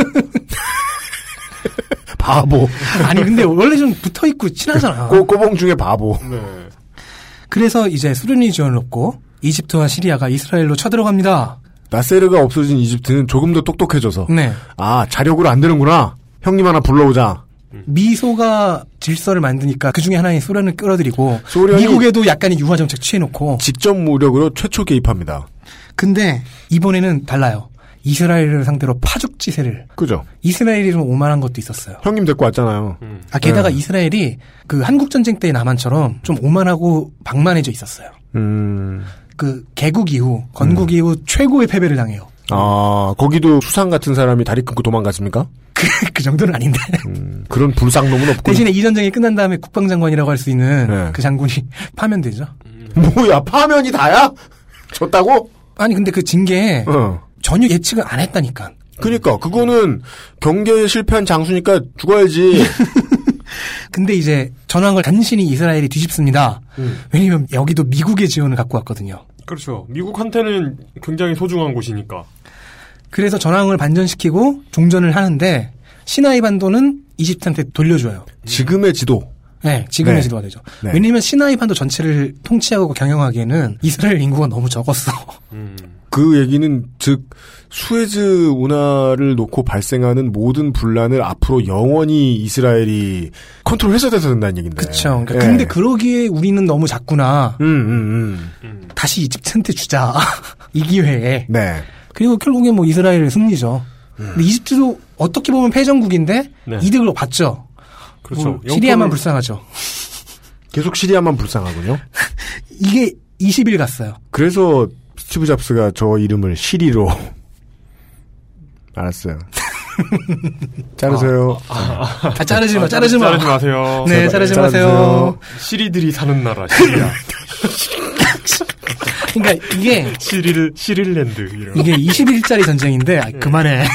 바보. 아니 근데 원래 좀 붙어 있고 친하잖아. 꼬, 꼬봉 중에 바보. 네. 그래서 이제 수련이 지원을 얻고 이집트와 시리아가 이스라엘로 쳐들어갑니다. 나세르가 없어진 이집트는 조금 더 똑똑해져서 네. 아 자력으로 안 되는구나. 형님 하나 불러오자. 미소가 질서를 만드니까 그 중에 하나인 소련을 끌어들이고 미국에도 약간의 유화 정책 취해놓고 직접 무력으로 최초 개입합니다. 근데 이번에는 달라요. 이스라엘을 상대로 파죽지세를 그죠? 이스라엘이 좀 오만한 것도 있었어요. 형님 데리고 왔잖아요. 아 게다가 네. 이스라엘이 그 한국 전쟁 때 남한처럼 좀 오만하고 방만해져 있었어요. 음. 그 개국 이후 건국 이후 최고의 패배를 당해요. 아 거기도 수상 같은 사람이 다리 끊고 도망갔습니까? 그, 그 정도는 아닌데 그런 불쌍놈은 없고. 대신에 이 전쟁이 끝난 다음에 국방장관이라고 할 수 있는 네. 그 장군이 파면되죠. 뭐야 파면이 다야? 졌다고? 아니 근데 그 징계에 어. 전혀 예측을 안 했다니까. 그니까 그거는 경계에 실패한 장수니까 죽어야지. 근데 이제 전황을 간신히 이스라엘이 뒤집습니다. 음. 왜냐면 여기도 미국의 지원을 갖고 왔거든요. 그렇죠. 미국한테는 굉장히 소중한 곳이니까. 그래서 전황을 반전시키고 종전을 하는데 시나이 반도는 이집트한테 돌려줘요. 지금의 지도. 네, 지금의 네. 지도가 되죠. 네. 왜냐면 시나이 반도 전체를 통치하고 경영하기에는 이스라엘 인구가 너무 적었어. 그 얘기는 즉 수에즈 운하를 놓고 발생하는 모든 분란을 앞으로 영원히 이스라엘이 컨트롤해서 돼서 된다는 얘긴데. 그쵸. 그러니까 예. 근데 그러기에 우리는 너무 작구나. 음, 음, 음. 다시 이집트한테 주자. 이 기회에. 네. 그리고 결국에 뭐 이스라엘의 승리죠. 근데 이집트도 어떻게 보면 패전국인데 네. 이득을 봤죠. 그렇죠. 뭐 시리아만 영토를- 불쌍하죠. 계속 시리아만 불쌍하군요. 이게 20일 갔어요. 그래서 스티브 잡스가 저 이름을 시리로 알았어요. 자르세요. 아, 자르지 마, 자르지 마. 자르지 마세요. 네, 제발. 자르지 마세요. 시리들이 사는 나라 시리아. 그러니까 이게 시릴 시릴랜드 이런. 이게 20일짜리 전쟁인데 아, 그만해.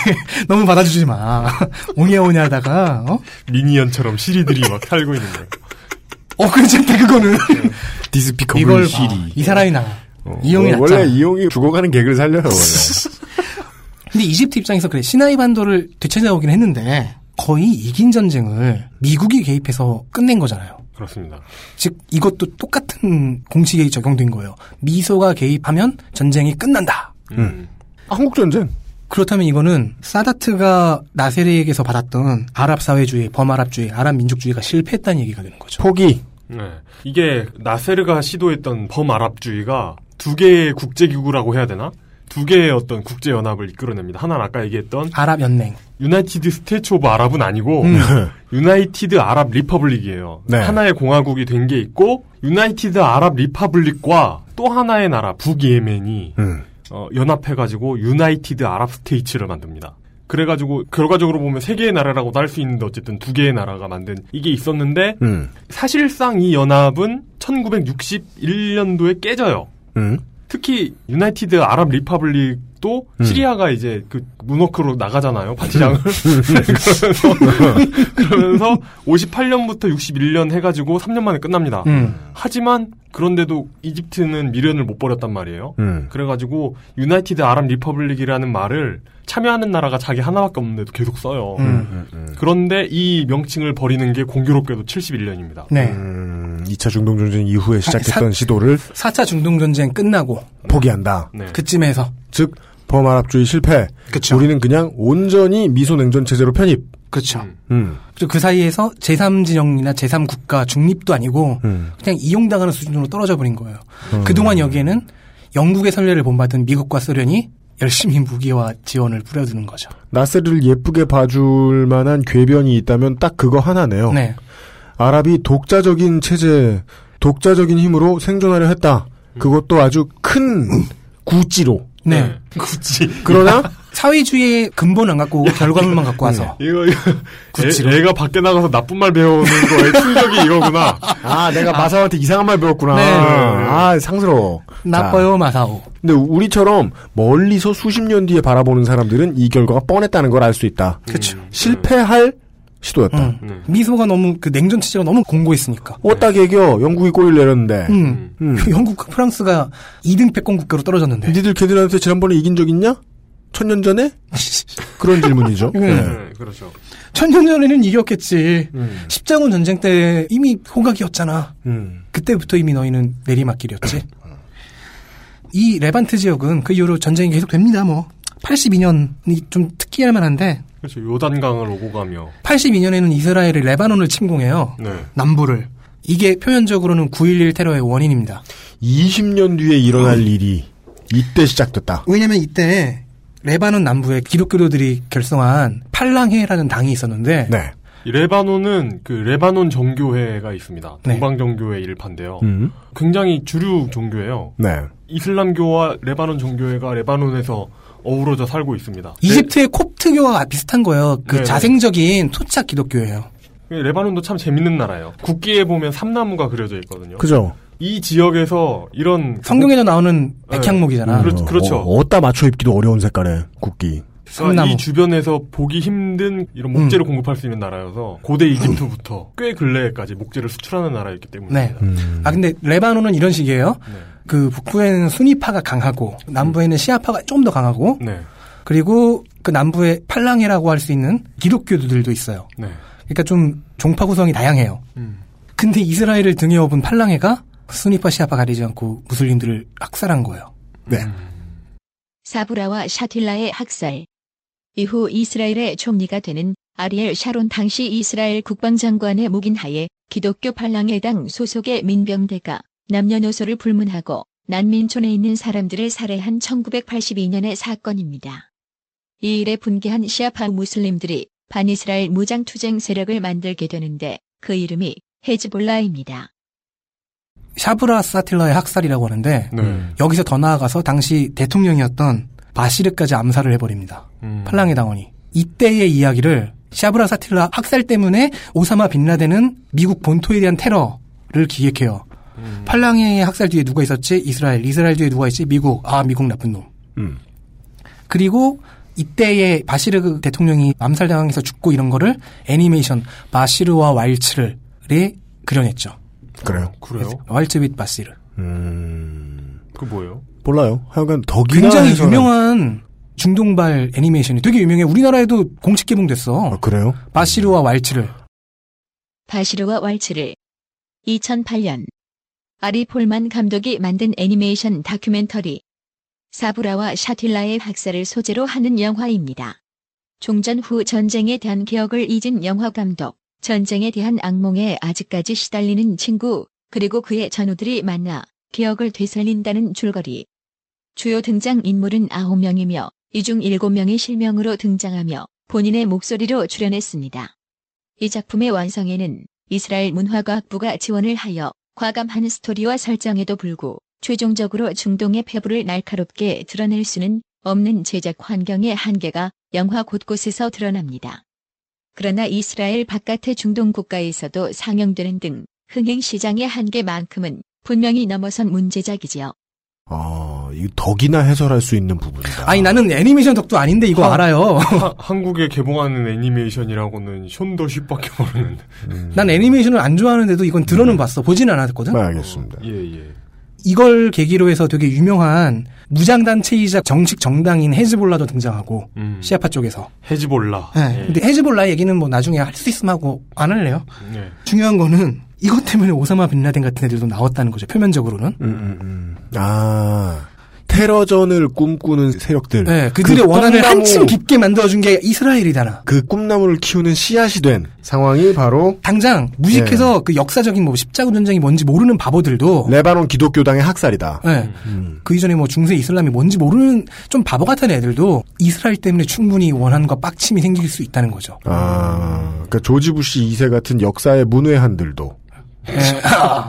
너무 받아주지 마. 오냐오냐 하다가 어? 미니언처럼 시리들이 막 살고 있는 거예요. 어 괜찮다 그거는. 디스피커블 이걸 봐. 시리. 이 사람이 나. 이용이 어, 낫잖아. 원래 이용이 죽어가는 개그를 살려요. 원래. 근데 이집트 입장에서 그래 시나이 반도를 되찾아오긴 했는데 거의 이긴 전쟁을 미국이 개입해서 끝낸 거잖아요. 그렇습니다. 즉 이것도 똑같은 공식이 적용된 거예요. 미소가 개입하면 전쟁이 끝난다. 음. 한국 전쟁. 그렇다면 이거는 사다트가 나세르에게서 받았던 아랍 사회주의, 범아랍주의, 아랍 민족주의가 실패했다는 얘기가 되는 거죠. 포기. 네. 이게 나세르가 시도했던 범아랍주의가 두 개의 국제기구라고 해야 되나? 두 개의 어떤 국제 연합을 이끌어냅니다. 하나는 아까 얘기했던 아랍 연맹. United States of Arab은 아니고 음. United Arab Republic이에요. 네. 하나의 공화국이 된 게 있고 United Arab Republic과 또 하나의 나라 북예멘이 음. 어, 연합해가지고 United Arab States를 만듭니다. 그래가지고 결과적으로 보면 세 개의 나라라고도 할 수 있는데 어쨌든 두 개의 나라가 만든 이게 있었는데 음. 사실상 이 연합은 1961년도에 깨져요. 음. 특히 United Arab Republic도 음. 시리아가 이제 그 moonwalk로 나가잖아요 파티장을 그러면서 그러면서 58년부터 61년 해가지고 3년 만에 끝납니다. 음. 하지만 그런데도 이집트는 미련을 못 버렸단 말이에요. 음. 그래가지고 United Arab Republic이라는 말을 참여하는 나라가 자기 하나밖에 없는데도 계속 써요. 음. 그런데 이 명칭을 버리는 게 공교롭게도 71년입니다. 네. 음, 2차 중동전쟁 이후에 시작했던 사- 시도를 4차 중동전쟁 끝나고 포기한다. 네. 그쯤에서 즉 범아랍주의 실패. 그쵸. 우리는 그냥 온전히 미소 냉전 체제로 편입. 그렇죠. 음. 그리고 그 사이에서 제3진영이나 제3국가 중립도 아니고 음. 그냥 이용당하는 수준으로 떨어져 버린 거예요. 음. 그동안 여기에는 영국의 선례를 본받은 미국과 소련이 열심히 무기와 지원을 뿌려두는 거죠. 나세를 예쁘게 봐줄 만한 궤변이 있다면 딱 그거 하나네요. 네. 아랍이 독자적인 체제, 독자적인 힘으로 생존하려 했다. 그것도 아주 큰 구찌로. 네. 구찌. 그러나 사회주의의 근본 안 갖고 오고 결과물만 갖고 와서 이거, 이거. 애, 가 밖에 나가서 나쁜 말 배우는 거에 충격이 이거구나. 아, 내가 마사오한테 이상한 말 배웠구나. 네. 아, 상스러워. 나빠요 마사오. 근데 우리처럼 멀리서 수십 년 뒤에 바라보는 사람들은 이 결과가 뻔했다는 걸 알 수 있다. 그렇죠. 실패할 시도였다. 음. 미소가 너무 그 냉전 체제가 너무 공고했으니까. 어따 개겨 영국이 꼬리를 내렸는데. 음. 영국과 프랑스가 2등 패권 국가로 떨어졌는데. 니들 걔들한테 지난번에 이긴 적 있냐? 천년 전에? 그런 질문이죠. 음. 네, 그렇죠. 천년 전에는 이겼겠지. 십자군 전쟁 때 이미 호각이었잖아. 음. 그때부터 이미 너희는 내리막길이었지. 이 레반트 지역은 그 이후로 전쟁이 계속됩니다. 뭐 82년이 좀 특이할 만한데 그렇죠. 요단강을 오고 가며. 82년에는 이스라엘이 레바논을 침공해요. 네. 남부를. 이게 표면적으로는 9.11 테러의 원인입니다. 20년 뒤에 일어날 일이 이때 시작됐다. 왜냐면 이때 레바논 남부에 기독교도들이 결성한 팔랑회라는 당이 있었는데 네. 이 레바논은 그 레바논 정교회가 있습니다. 네. 동방 정교회 일파인데요. 음. 굉장히 주류 종교예요. 네. 이슬람교와 레바논 정교회가 레바논에서 어우러져 살고 있습니다. 이집트의 콥트교와 비슷한 거예요. 그 네. 자생적인 토착 기독교예요. 네, 레바논도 참 재밌는 나라예요. 국기에 보면 삼나무가 그려져 있거든요. 그죠? 이 지역에서 이런 성경에도 나오는 백향목이잖아. 그렇- 그렇 죠. 어, 어디다 맞춰 입기도 어려운 색깔의 국기. 그러니까 이 주변에서 보기 힘든 이런 목재를 공급할 수 있는 나라여서 고대 이집트부터 꽤 근래까지 목재를 수출하는 나라였기 때문에 네. 음. 아 근데 레바논은 이런 식이에요. 네. 그 북부에는 수니파가 강하고 남부에는 시아파가 좀 더 강하고 네. 그리고 그 남부에 팔랑이라고 할 수 있는 기독교들도 있어요. 네. 그러니까 좀 종파 구성이 다양해요. 음. 근데 이스라엘을 등에 업은 팔랑해가 수니파 시아파 가리지 않고 무슬림들을 학살한 거예요. 네. 사브라와 샤틸라의 학살. 이후 이스라엘의 총리가 되는 아리엘 샤론 당시 이스라엘 국방장관의 묵인 하에 기독교 팔랑해당 소속의 민병대가 남녀노소를 불문하고 난민촌에 있는 사람들을 살해한 1982년의 사건입니다. 이 일에 분개한 시아파 무슬림들이 반이스라엘 무장투쟁 세력을 만들게 되는데 그 이름이 헤즈볼라입니다. 샤브라 사틸라의 학살이라고 하는데 네. 여기서 더 나아가서 당시 대통령이었던 바시르까지 암살을 해버립니다. 음. 팔랑의 당원이. 이때의 이야기를 샤브라 사틸라 학살 때문에 오사마 빈라덴은 미국 본토에 대한 테러를 기획해요. 음. 팔랑의 학살 뒤에 누가 있었지? 이스라엘. 이스라엘 뒤에 누가 있지? 미국. 아, 미국 나쁜 놈. 음. 그리고 이때의 바시르 대통령이 암살당해서 죽고 이런 거를 애니메이션 바시르와 왈츠를 그려냈죠. 그래요. 그래요? 왈츠 윗 바시르. 음. 그 뭐예요? 몰라요. 하여간 덕이나 굉장히 해서는- 유명한 중동발 애니메이션이 되게 유명해. 우리나라에도 공식 개봉됐어. 아, 그래요? 바시르와 왈츠를. 바시르와 왈츠를 2008년 아리 폴만 감독이 만든 애니메이션 다큐멘터리 사브라와 샤틸라의 학살을 소재로 하는 영화입니다. 종전 후 전쟁에 대한 기억을 잊은 영화 감독, 전쟁에 대한 악몽에 아직까지 시달리는 친구, 그리고 그의 전우들이 만나 기억을 되살린다는 줄거리. 주요 등장 인물은 9명이며 이 중 7명이 실명으로 등장하며 본인의 목소리로 출연했습니다. 이 작품의 완성에는 이스라엘 문화과학부가 지원을 하여 과감한 스토리와 설정에도 불구 최종적으로 중동의 폐부를 날카롭게 드러낼 수는 없는 제작 환경의 한계가 영화 곳곳에서 드러납니다. 그러나 이스라엘 바깥의 중동 국가에서도 상영되는 등 흥행 시장의 한계만큼은 분명히 넘어선 문제작이지요. 아, 이 덕이나 해설할 수 있는 부분이다. 아니 나는 애니메이션 덕도 아닌데 이거 하- 알아요. 하- 한국에 개봉하는 애니메이션이라고는 션더 쉽밖에 모르는데. 난 애니메이션을 안 좋아하는데도 이건 들어는 봤어. 보진 않았거든. 네, 알겠습니다. 예, 예. 이걸 계기로 해서 되게 유명한 무장단체이자 정식 정당인 헤즈볼라도 등장하고 음. 시아파 쪽에서. 헤즈볼라. 네. 예. 근데 헤즈볼라 얘기는 뭐 나중에 할 수 있으면 하고 안 할래요. 네. 중요한 거는 이것 때문에 오사마 빈라덴 같은 애들도 나왔다는 거죠. 표면적으로는. 음, 음, 음. 아, 테러전을 꿈꾸는 세력들. 네, 그들의 그 원한을 꿈나무- 한층 깊게 만들어준 게 이스라엘이잖아. 그 꿈나무를 키우는 씨앗이 된 상황이 바로 당장 무식해서 그 역사적인 뭐 십자군 전쟁이 뭔지 모르는 바보들도 레바논 기독교당의 학살이다. 네. 음. 그 이전에 뭐 중세 이슬람이 뭔지 모르는 좀 바보 같은 애들도 이스라엘 때문에 충분히 원한과 빡침이 생길 수 있다는 거죠. 아, 그러니까 조지 부시 2세 같은 역사의 문외한들도.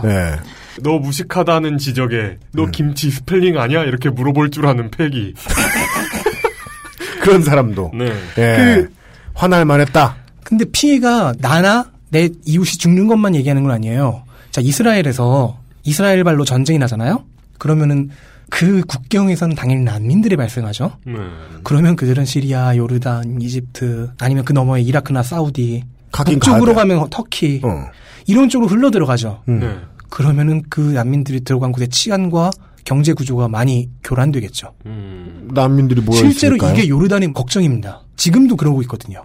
네. 너 무식하다는 지적에 너 음. 김치 스펠링 아니야? 이렇게 물어볼 줄 아는 패기. 그런 사람도. 네. 예. 그- 화날 만했다. 근데 피해가 나나 내 이웃이 죽는 것만 얘기하는 건 아니에요. 자, 이스라엘에서 이스라엘 발로 전쟁이 나잖아요? 그러면은 그 국경에서는 당연히 난민들이 발생하죠. 네. 그러면 그들은 시리아, 요르단, 이집트, 아니면 그 너머에 이라크나 사우디, 북쪽으로. 가면 터키, 어. 이런 쪽으로 흘러 들어가죠. 음. 네. 그러면은 그 난민들이 들어간 곳의 치안과 경제 구조가 많이 교란되겠죠. 음. 난민들이 모여 실제로 있으니까요. 이게 요르단의 걱정입니다. 지금도 그러고 있거든요.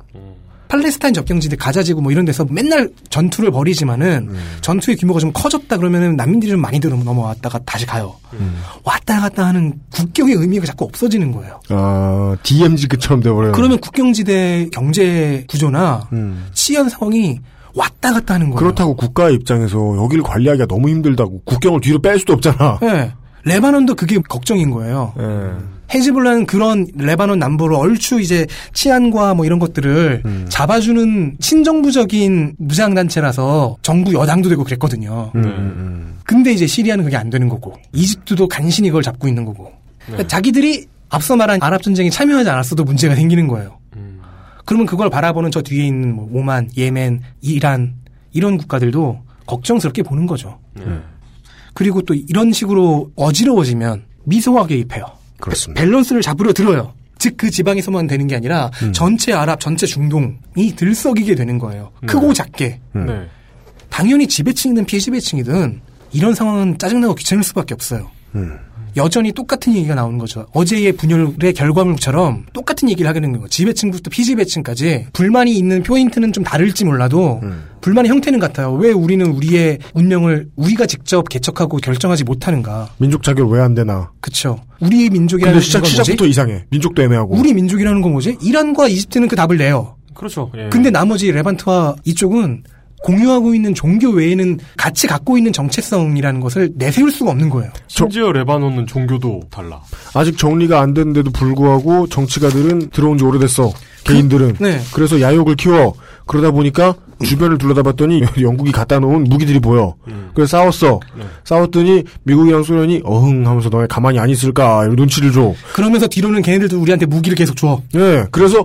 팔레스타인 접경지대 가자지구 뭐 이런 데서 맨날 전투를 벌이지만은 음. 전투의 규모가 좀 커졌다 그러면은 난민들이 좀 많이 들어 넘어왔다가 다시 가요. 음. 왔다 갔다 하는 국경의 의미가 자꾸 없어지는 거예요. 아, DMZ급처럼 돼버려요. 그러면 국경지대 경제 구조나 음. 치안 상황이 왔다 갔다 하는 거예요. 그렇다고 국가의 입장에서 여기를 관리하기가 너무 힘들다고 국경을 뒤로 뺄 수도 없잖아. 네. 레바논도 그게 걱정인 거예요. 예. 헤즈볼라는 그런 레바논 남부로 얼추 이제 치안과 뭐 이런 것들을 음. 잡아주는 친정부적인 무장단체라서 정부 여당도 되고 그랬거든요. 음, 음, 근데 이제 시리아는 그게 안 되는 거고 이집트도 간신히 그걸 잡고 있는 거고 그러니까 자기들이 앞서 말한 아랍 전쟁에 참여하지 않았어도 문제가 생기는 거예요. 그러면 그걸 바라보는 저 뒤에 있는 뭐 오만, 예멘, 이란 이런 국가들도 걱정스럽게 보는 거죠. 그리고 또 이런 식으로 어지러워지면 미소가 개입해요. 그렇습니다. 밸런스를 잡으려 들어요. 즉 그 지방에서만 되는 게 아니라 음. 전체 아랍, 전체 중동이 들썩이게 되는 거예요. 크고 작게. 음. 네. 당연히 지배층이든 피지배층이든 이런 상황은 짜증나고 귀찮을 수밖에 없어요. 음. 여전히 똑같은 얘기가 나오는 거죠. 어제의 분열의 결과물처럼 똑같은 얘기를 하게 되는 거예요. 지배층부터 피지배층까지 불만이 있는 포인트는 좀 다를지 몰라도 음. 불만의 형태는 같아요. 왜 우리는 우리의 운명을 우리가 직접 개척하고 결정하지 못하는가? 민족 자격 왜안 되나? 그쵸. 우리 민족이라는 근데 시작, 건 뭐지? 시작부터 이상해. 민족도 애매하고. 우리 민족이라는 건 뭐지? 이란과 이집트는 그 답을 내요. 그렇죠. 예. 근데 나머지 레반트와 이쪽은 공유하고 있는 종교 외에는 같이 갖고 있는 정체성이라는 것을 내세울 수가 없는 거예요. 심지어 레바논은 종교도 달라. 아직 정리가 안 됐는데도 불구하고 정치가들은 들어온 지 오래됐어. 개인들은. 네. 그래서 야욕을 키워. 그러다 보니까 주변을 둘러다봤더니 영국이 갖다 놓은 무기들이 보여. 그래서 싸웠어. 싸웠더니 미국이랑 소련이 어흥 하면서 너네 가만히 안 있을까 이런 눈치를 줘. 그러면서 뒤로는 걔네들도 우리한테 무기를 계속 줘. 예. 그래서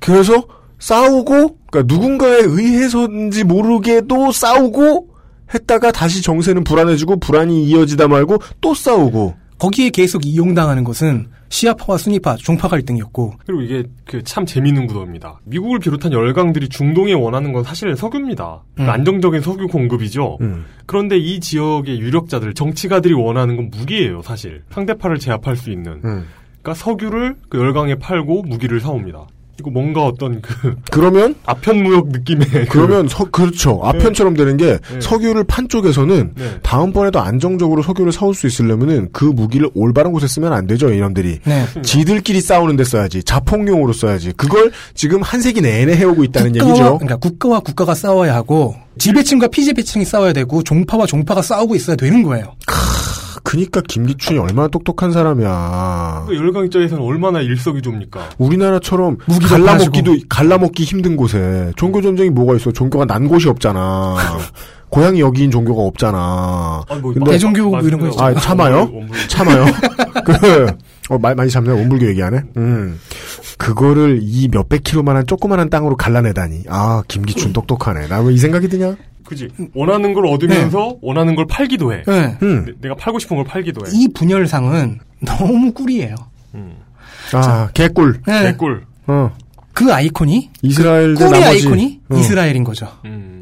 그래서 싸우고 그러니까 누군가에 의해서인지 모르게도 싸우고 했다가 다시 정세는 불안해지고 불안이 이어지다 말고 또 싸우고. 거기에 계속 이용당하는 것은 시아파와 순위파, 종파 갈등이었고 그리고 이게 그 참 재미있는 구도입니다. 미국을 비롯한 열강들이 중동에 원하는 건 사실 석유입니다. 그러니까 음. 안정적인 석유 공급이죠. 음. 그런데 이 지역의 유력자들, 정치가들이 원하는 건 무기예요, 사실. 상대파를 제압할 수 있는. 음. 그러니까 석유를 그 열강에 팔고 무기를 사옵니다. 이거 뭔가 어떤 그 그러면 아편무역 느낌의 그- 그러면 서, 그렇죠. 아편처럼 되는 게 네. 석유를 판 쪽에서는 네. 다음번에도 안정적으로 석유를 사올 수 있으려면은 그 무기를 올바른 곳에 쓰면 안 되죠, 이놈들이. 네. 지들끼리 싸우는 데 써야지. 자폭용으로 써야지. 그걸 지금 한 세기 내내 해오고 있다는 국가와, 얘기죠. 그러니까 국가와 국가가 싸워야 하고 지배층과 피지배층이 싸워야 되고 종파와 종파가 싸우고 있어야 되는 거예요. 그니까 김기춘이 얼마나 똑똑한 사람이야. 그 열강 입장에서는 얼마나 일석이조입니까? 우리나라처럼 갈라먹기도 갈라먹기 힘든 곳에 종교 전쟁이 뭐가 있어? 종교가 난 곳이 없잖아. 고향이 여기인 종교가 없잖아. 뭐 근데- 대종교 뭐 이런 거. 아 참아요? 참아요? 그, 어, 말 많이 참네. 원불교 얘기하네. 음. 그거를 이 몇백 킬로만한 조그만한 땅으로 갈라내다니. 아, 김기춘 똑똑하네. 나 왜 이 생각이 드냐? 그지. 원하는 걸 얻으면서 원하는 걸 팔기도 해. 네. 음. 내- 내가 팔고 싶은 걸 팔기도 해. 이 분열상은 너무 꿀이에요. 아, 개꿀. 네. 개꿀. 어. 그 아이콘이 이스라엘 대 꿀의 나머지. 아이콘이 어. 이스라엘인 거죠.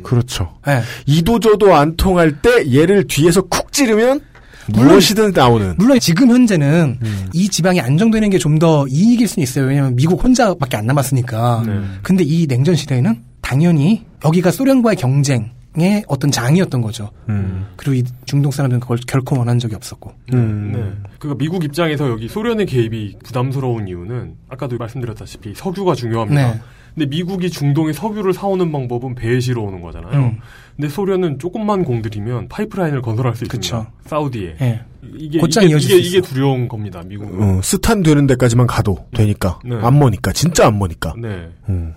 그렇죠. 네. 이도저도 안 통할 때 얘를 뒤에서 쿡 찌르면 물론- 무엇이든 나오는. 물론 지금 현재는 이 지방이 안정되는 게 좀 더 이익일 수는 있어요. 왜냐하면 미국 혼자밖에 안 남았으니까. 근데 이 냉전 시대에는 당연히 여기가 소련과의 경쟁, 중동의 어떤 장이었던 거죠. 음. 그리고 이 중동 사람들은 그걸 결코 원한 적이 없었고. 음. 네. 그러니까 미국 입장에서 여기 소련의 개입이 부담스러운 이유는 아까도 말씀드렸다시피 석유가 중요합니다. 네. 근데 미국이 중동에 석유를 사오는 방법은 배에 실어 오는 거잖아요. 음. 근데 소련은 조금만 공들이면 파이프라인을 건설할 수 있습니다. 그쵸. 사우디에. 예. 이게 곧장 이게, 이게, 수 이게 두려운 겁니다. 미국은. 어, 스탄 되는 데까지만 가도 되니까. 네. 안 머니까. 진짜 안 머니까. 네. 음.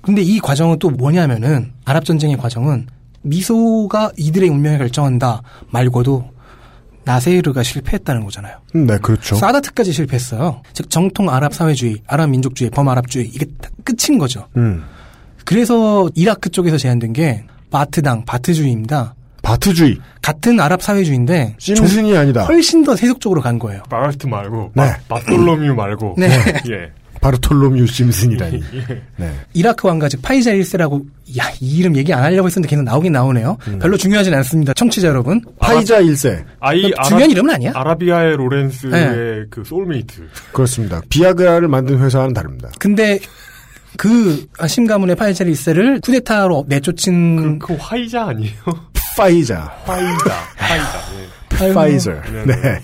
근데 이 과정은 또 뭐냐면은 아랍 전쟁의 과정은 미소가 이들의 운명을 결정한다 말고도 나세르가 실패했다는 거잖아요. 음, 네, 그렇죠. 사다트까지 실패했어요. 즉 정통 아랍 사회주의, 아랍 민족주의, 범아랍주의 이게 다 끝인 거죠. 음. 그래서 이라크 쪽에서 제안된 게 바트당, 바트주의입니다. 바트주의. 같은 아랍 사회주의인데 찜슨이 좀 아니다. 훨씬 더 세속적으로 간 거예요. 마르트 말고 네. 마솔로뮤 말고. 네. 예. 바르톨로뮤 심슨이라니. 예. 네. 이라크 왕가 즉 파이자 1세라고 야, 이 이름 얘기 안 하려고 했었는데 계속 나오긴 나오네요. 별로 중요하진 않습니다. 청취자 여러분. 파이자 1세. 아이 중요한 이름은 아니야? 아라비아의 로렌스의 네. 그 소울메이트. 그렇습니다. 비아그라를 만든 회사와는 다릅니다. 근데 그 아심 가문의 파이자 1세를 쿠데타로 내쫓은 그 화이자 아니에요? 파이자. 파이자. 파이자. 파이저. 네.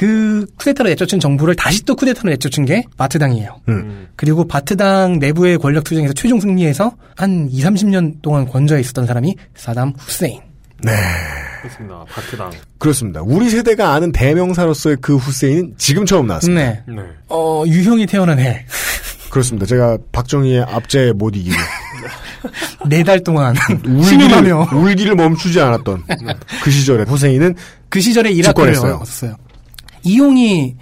그 쿠데타로 내쫓은 정부를 다시 또 쿠데타로 내쫓은 게 바트당이에요. 음. 그리고 바트당 내부의 권력 투쟁에서 최종 승리해서 한 2, 30년 동안 권좌에 있었던 사람이 사담 후세인. 네. 그렇습니다. 바트당. 그렇습니다. 우리 세대가 아는 대명사로서의 그 후세인은 지금 처음 나왔습니다. 네. 네. 어, 유형이 태어난 해. 그렇습니다. 제가 박정희의 압제에 못 이기고 네 달 동안 울기를, 울기를 멈추지 않았던 그 시절에 후세인은 그 시절에 이라크를 집권했어요. 왔었어요. 이용이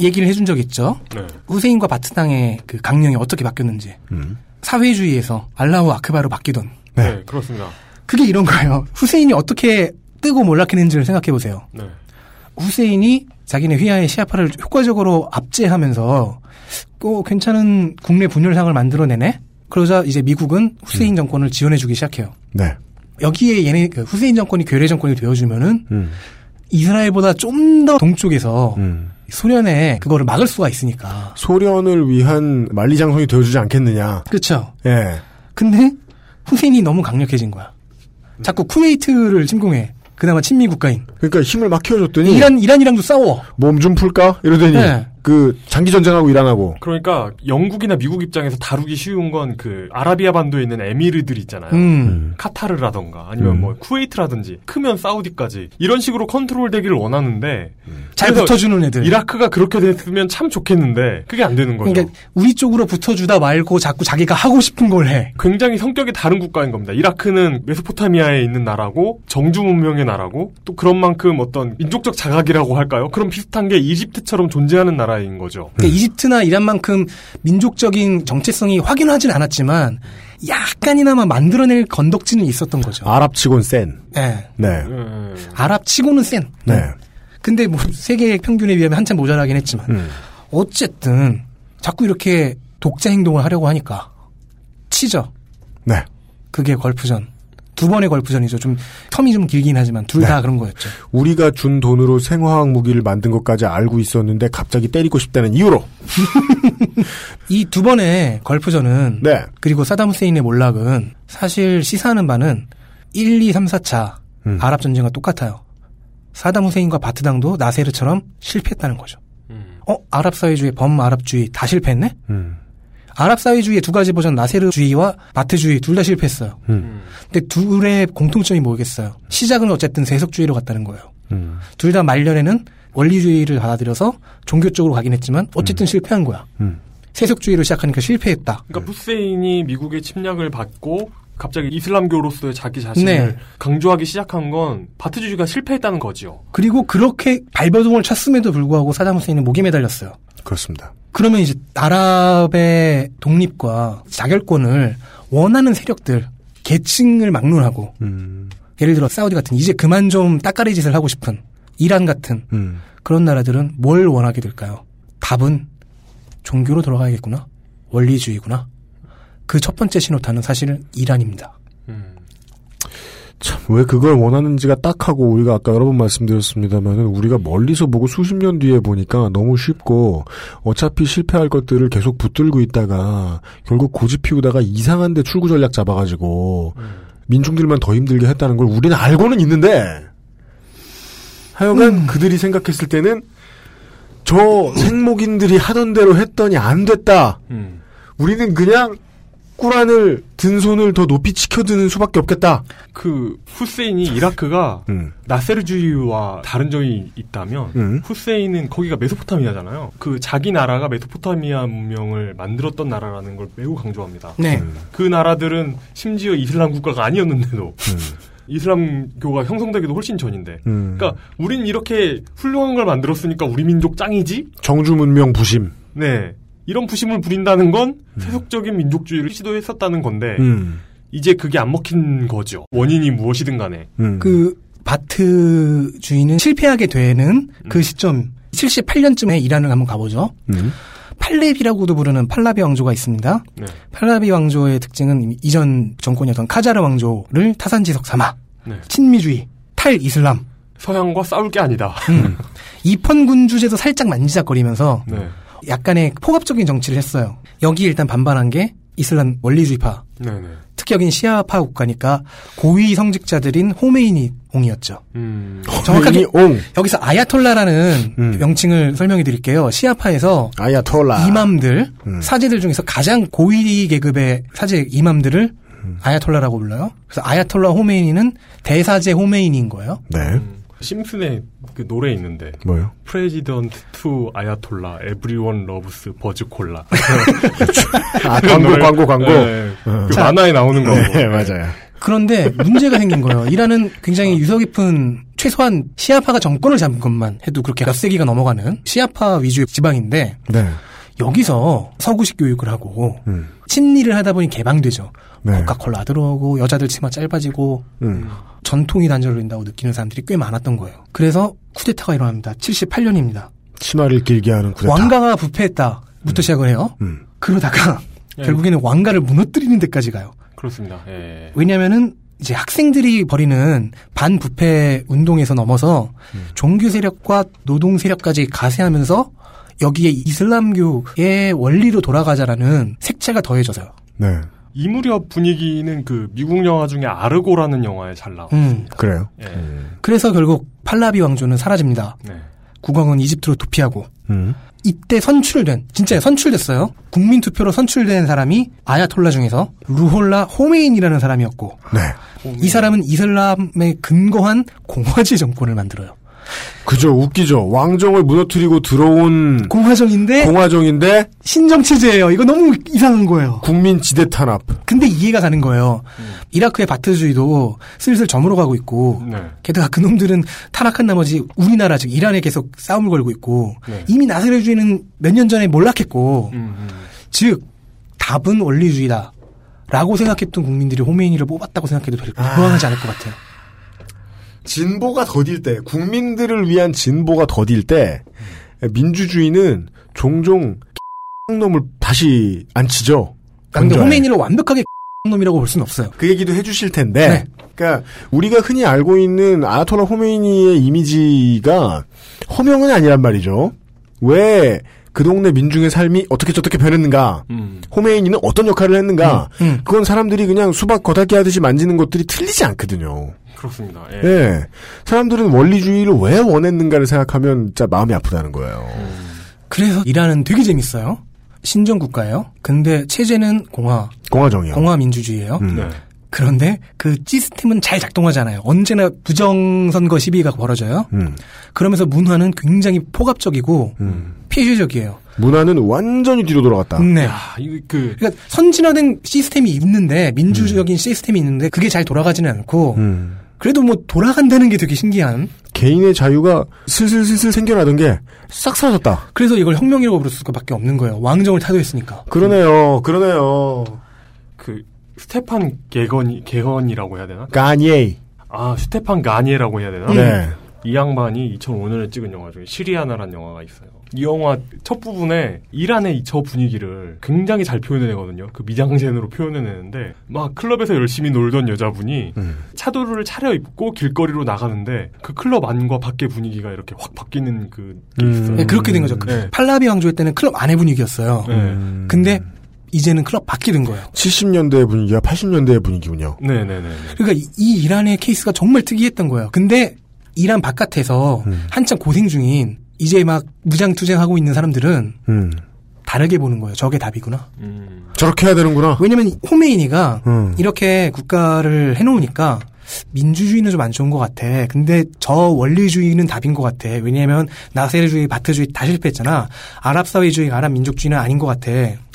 얘기를 해준 적 있죠. 네. 후세인과 바트당의 그 강령이 어떻게 바뀌었는지. 음. 사회주의에서 알라후 아크바로 바뀌던. 네. 그렇습니다. 그게 이런 거예요. 후세인이 어떻게 뜨고 몰락했는지를 생각해 보세요. 네. 후세인이 자기네 휘하의 시아파를 효과적으로 압제하면서 또 괜찮은 국내 분열상을 만들어내네? 그러자 이제 미국은 후세인 정권을 지원해주기 시작해요. 네. 여기에 얘네 그 후세인 정권이 괴뢰 정권이 되어주면은 음. 이스라엘보다 좀 더 동쪽에서 음. 소련에 그거를 막을 수가 있으니까. 소련을 위한 만리장성이 되어주지 않겠느냐. 그렇죠. 예. 근데 후세인이 너무 강력해진 거야. 자꾸 쿠웨이트를 침공해. 그나마 친미 국가인. 그러니까 힘을 막 키워줬더니 이란 이란이랑도 싸워. 몸 좀 풀까 이러더니 네. 그 장기 전쟁하고 이란하고 그러니까 영국이나 미국 입장에서 다루기 쉬운 건 그 아라비아 반도에 있는 에미르들 있잖아요. 음. 카타르라던가 아니면 음. 뭐 쿠웨이트라든지 크면 사우디까지 이런 식으로 컨트롤되기를 원하는데 잘 그래서 붙어주는 애들. 이라크가 그렇게 됐으면 참 좋겠는데 그게 안 되는 거죠. 그러니까 우리 쪽으로 붙어주다 말고 자꾸 자기가 하고 싶은 걸 해. 굉장히 성격이 다른 국가인 겁니다. 이라크는 메소포타미아에 있는 나라고 정주 문명의 나라고 또 그런 만큼 어떤 민족적 자각이라고 할까요? 그런 비슷한 게 이집트처럼 존재하는 나라 인 거죠. 그러니까 이집트나 이란만큼 민족적인 정체성이 확인하진 않았지만 약간이나마 만들어낼 건덕지는 있었던 거죠. 아랍치곤 센. 네. 네. 음. 아랍 치고는 센. 네. 근데 뭐 세계 평균에 비하면 한참 모자라긴 했지만 음. 어쨌든 자꾸 이렇게 독자 행동을 하려고 하니까 치죠. 네. 그게 걸프전. 두 번의 걸프전이죠. 좀 텀이 좀 길긴 하지만 둘다 네. 그런 거였죠. 우리가 준 돈으로 생화학 무기를 만든 것까지 알고 있었는데 갑자기 때리고 싶다는 이유로. 이 두 번의 걸프전은 네. 그리고 사담 후세인의 몰락은 사실 시사하는 바는 1, 2, 3, 4차 음. 아랍 전쟁과 똑같아요. 사담 후세인과 바트당도 나세르처럼 실패했다는 거죠. 음. 어, 아랍 사회주의, 범아랍주의 다 실패했네? 음. 아랍 사회주의의 두 가지 버전 나세르주의와 바트주의 둘 다 실패했어요. 음. 근데 둘의 공통점이 뭐겠어요? 시작은 어쨌든 세속주의로 갔다는 거예요. 음. 둘다 말년에는 원리주의를 받아들여서 종교 쪽으로 가긴 했지만 어쨌든 실패한 거야. 음. 세속주의로 시작하니까 실패했다. 그러니까 후세인이 미국의 침략을 받고 갑자기 이슬람교로서의 자기 자신을 네. 강조하기 시작한 건 바트주의가 실패했다는 거죠. 그리고 그렇게 발버둥을 쳤음에도 불구하고 사담 후세인은 목에 매달렸어요. 그렇습니다. 그러면 이제 아랍의 독립과 자결권을 원하는 세력들, 계층을 막론하고 음. 예를 들어 사우디 같은 이제 그만 좀 따까리 짓을 하고 싶은 이란 같은 음. 그런 나라들은 뭘 원하게 될까요? 답은 종교로 돌아가야겠구나. 원리주의구나. 그 첫 번째 신호탄은 사실은 이란입니다. 참, 왜 그걸 원하는지가 딱하고 우리가 아까 여러 번 말씀드렸습니다만은 우리가 멀리서 보고 수십 년 뒤에 보니까 너무 쉽고 어차피 실패할 것들을 계속 붙들고 있다가 결국 고집 피우다가 이상한 데 출구 전략 잡아가지고 민중들만 더 힘들게 했다는 걸 우리는 알고는 있는데 하여간 그들이 생각했을 때는 저 생목인들이 하던 대로 했더니 안 됐다. 음. 우리는 그냥 꾸란을 든 손을 더 높이 치켜드는 수밖에 없겠다. 그 후세인이 이라크가 음. 나세르주의와 다른 점이 있다면 음. 후세인은 거기가 메소포타미아잖아요. 그 자기 나라가 메소포타미아 문명을 만들었던 나라라는 걸 매우 강조합니다. 네. 그 나라들은 심지어 이슬람 국가가 아니었는데도 이슬람교가 형성되기도 훨씬 전인데. 음. 그러니까 우린 이렇게 훌륭한 걸 만들었으니까 우리 민족 짱이지? 정주 문명 부심. 네. 이런 부심을 부린다는 건 세속적인 민족주의를 시도했었다는 건데 음. 이제 그게 안 먹힌 거죠. 원인이 무엇이든 간에. 음. 그 바트 주의는 실패하게 되는 그 시점 78년쯤에 이란을 한번 가보죠. 음. 팔레비라고도 부르는 팔라비 왕조가 있습니다. 네. 팔라비 왕조의 특징은 이전 정권이었던 카자르 왕조를 타산지석 삼아 네. 친미주의, 탈이슬람, 서양과 싸울 게 아니다. 음. 이펀군주제도 살짝 만지작거리면서 네. 약간의 포갑적인 정치를 했어요. 여기 일단 반발한 게 이슬람 원리주의파, 네네. 특히 여긴 시아파 국가니까 고위 성직자들인 호메이니 옹이었죠. 음. 정확하게 옹. 여기서 아야톨라라는 명칭을 설명해 드릴게요. 시아파에서 아야톨라. 이맘들, 음. 사제들 중에서 가장 고위 계급의 사제 이맘들을 아야톨라라고 불러요. 그래서 아야톨라 호메이니는 대사제 호메이니인 거예요. 네. 심슨의 그 노래 있는데 뭐요? President to Ayatollah everyone loves Buzz Cola. 아, 광고, 광고, 광고. 네. 어. 그 자, 만화에 나오는 거. 네, 맞아요. 그런데 문제가 생긴 거예요. 이란은 굉장히 유서 깊은 최소한 시아파가 정권을 잡은 것만 해도 그렇게 몇 세기가 넘어가는 시아파 위주의 지방인데 네. 여기서 서구식 교육을 하고 음. 친리를 하다 보니 개방되죠. 네. 코카콜라 들어오고 여자들 치마 짧아지고 음. 전통이 단절된다고 느끼는 사람들이 꽤 많았던 거예요. 그래서 쿠데타가 일어납니다. 78년입니다. 치마를 길게 하는 쿠데타. 왕가가 부패했다부터 시작을 해요. 음. 그러다가 예. 결국에는 왕가를 무너뜨리는 데까지 가요. 그렇습니다. 예. 왜냐면은 이제 학생들이 벌이는 반부패 운동에서 넘어서 종교 세력과 노동 세력까지 가세하면서 여기에 이슬람교의 원리로 돌아가자라는 색채가 더해져서요. 네. 이 무렵 분위기는 그 미국 영화 중에 아르고라는 영화에 잘 나와. 음. 그래요. 예. 그래서 결국 팔라비 왕조는 사라집니다. 네. 국왕은 이집트로 도피하고 음. 이때 선출된 진짜 선출됐어요. 국민 투표로 선출된 사람이 아야톨라 중에서 루홀라 호메인이라는 사람이었고 네. 이 사람은 이슬람에 근거한 공화제 정권을 만들어요. 그죠, 웃기죠. 왕정을 무너뜨리고 들어온 공화정인데 공화정인데 신정 체제예요. 이거 너무 이상한 거예요. 국민 지대 탄압. 근데 이해가 가는 거예요. 이라크의 바트주의도 슬슬 저물어 가고 있고 네. 게다가 그놈들은 타락한 나머지 우리나라 즉 이란에 계속 싸움을 걸고 있고 네. 이미 나세르주의는 몇 년 전에 몰락했고 음, 음. 즉 답은 원리주의다. 라고 생각했던 국민들이 호메인이를 뽑았다고 생각해도 별 불안하지 않을 것 같아요. 진보가 더딜 때, 국민들을 위한 진보가 더딜 때, 민주주의는 종종 놈을 다시 앉히죠. 근데 건져요. 호메인이를 완벽하게 놈이라고 볼 수는 없어요. 그 얘기도 해주실 텐데, 네. 그러니까 우리가 흔히 알고 있는 아야톨라 호메이니의 이미지가 허명은 아니란 말이죠. 왜 그 동네 민중의 삶이 어떻게 저렇게 변했는가? 음. 호메이니는 어떤 역할을 했는가? 음. 그건 사람들이 그냥 수박 겉핥기 하듯이 만지는 것들이 틀리지 않거든요. 그렇습니다. 예. 예. 사람들은 원리주의를 왜 원했는가를 생각하면 진짜 마음이 아프다는 거예요. 그래서 이란은 되게 재밌어요. 신정 국가예요. 근데 체제는 공화, 공화정이요. 공화 민주주의예요. 음. 네. 그런데 그 시스템은 잘 작동하잖아요. 언제나 부정선거 시비가 벌어져요. 음. 그러면서 문화는 굉장히 포갑적이고 음. 폐쇄적이에요. 문화는 완전히 뒤로 돌아갔다. 네. 야, 이거 그 그러니까 선진화된 시스템이 있는데 민주적인 시스템이 있는데 그게 잘 돌아가지는 않고 음. 그래도 뭐 돌아간다는 게 되게 신기한. 개인의 자유가 슬슬슬슬 생겨나던 게 싹 사라졌다. 그래서 이걸 혁명이라고 부를 수밖에 없는 거예요. 왕정을 타도했으니까. 그러네요. 그러네요. 그 스테판 개건 개헌이라고 해야 되나? 가니에. 아 스테판 가니에라고 해야 되나? 네. 이 양반이 2005년에 찍은 영화 중에 시리아나라는 영화가 있어요. 이 영화 첫 부분에 이란의 저 분위기를 굉장히 잘 표현해내거든요. 그 미장센으로 표현해내는데 막 클럽에서 열심히 놀던 여자분이 음. 차도르를 차려입고 길거리로 나가는데 그 클럽 안과 밖의 분위기가 이렇게 확 바뀌는 그게 음. 있어요. 네, 그렇게 된 거죠. 그 네. 팔라비 왕조의 때는 클럽 안의 분위기였어요. 네. 근데 이제는 클럽 된 거예요. 70년대의 분위기와 80년대의 분위기군요. 네네네. 그러니까 이, 이 이란의 케이스가 정말 특이했던 거예요. 근데 이란 바깥에서 음. 한참 고생 중인 이제 막 무장투쟁하고 있는 사람들은 음. 다르게 보는 거예요. 저게 답이구나. 저렇게 해야 되는구나. 왜냐면 호메이니가 음. 이렇게 국가를 해놓으니까 민주주의는 좀 안 좋은 것 같아. 근데 저 원리주의는 답인 것 같아. 왜냐하면 나세르주의, 바트주의 다 실패했잖아. 아랍 사회주의, 아랍 민족주의는 아닌 것 같아.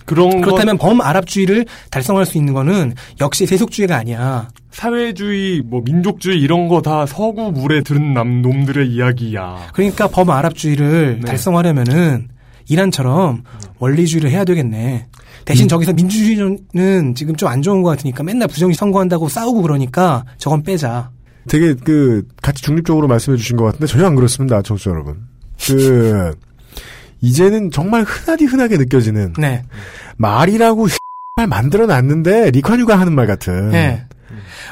그런 그렇다면 범아랍주의를 달성할 수 있는 거는 역시 세속주의가 아니야. 사회주의, 뭐 민족주의 이런 거 다 서구 물에 들은 남 놈들의 이야기야. 그러니까 범아랍주의를 달성하려면은 이란처럼 원리주의를 해야 되겠네. 대신 저기서 민주주의는 지금 좀 안 좋은 것 같으니까 맨날 부정이 선거한다고 싸우고 그러니까 저건 빼자. 되게 그 같이 중립적으로 말씀해 주신 것 같은데 전혀 안 그렇습니다, 청취자 여러분. 그 이제는 정말 흔하디 흔하게 느껴지는 네. 말이라고 말 만들어 놨는데 리카뉴가 하는 말 같은. 네.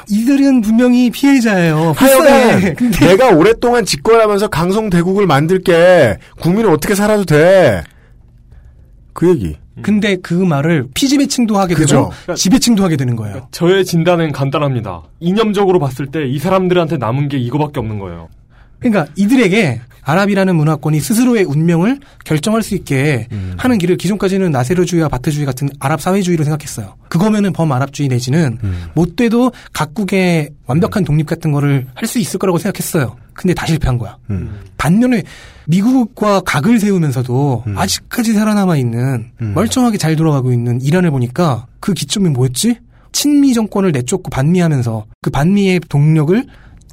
이들은 분명히 피해자예요. 하여간. 내가 오랫동안 집권하면서 강성대국을 만들게 국민은 어떻게 살아도 돼. 그 얘기. 근데 그 말을 피지배칭도 하게 그죠. 되고 지배칭도 하게 되는 거예요. 저의 진단은 간단합니다. 이념적으로 봤을 때 이 사람들한테 남은 게 이거밖에 없는 거예요. 그러니까 이들에게 아랍이라는 문화권이 스스로의 운명을 결정할 수 있게 하는 길을 기존까지는 나세르주의와 바트주의 같은 아랍 사회주의로 생각했어요. 그거면은 범아랍주의 내지는 못 돼도 각국의 완벽한 독립 같은 거를 할 수 있을 거라고 생각했어요. 근데 다 실패한 거야. 반면에 미국과 각을 세우면서도 아직까지 살아남아 있는 멀쩡하게 잘 돌아가고 있는 이란을 보니까 그 기점이 뭐였지? 친미 정권을 내쫓고 반미하면서 그 반미의 동력을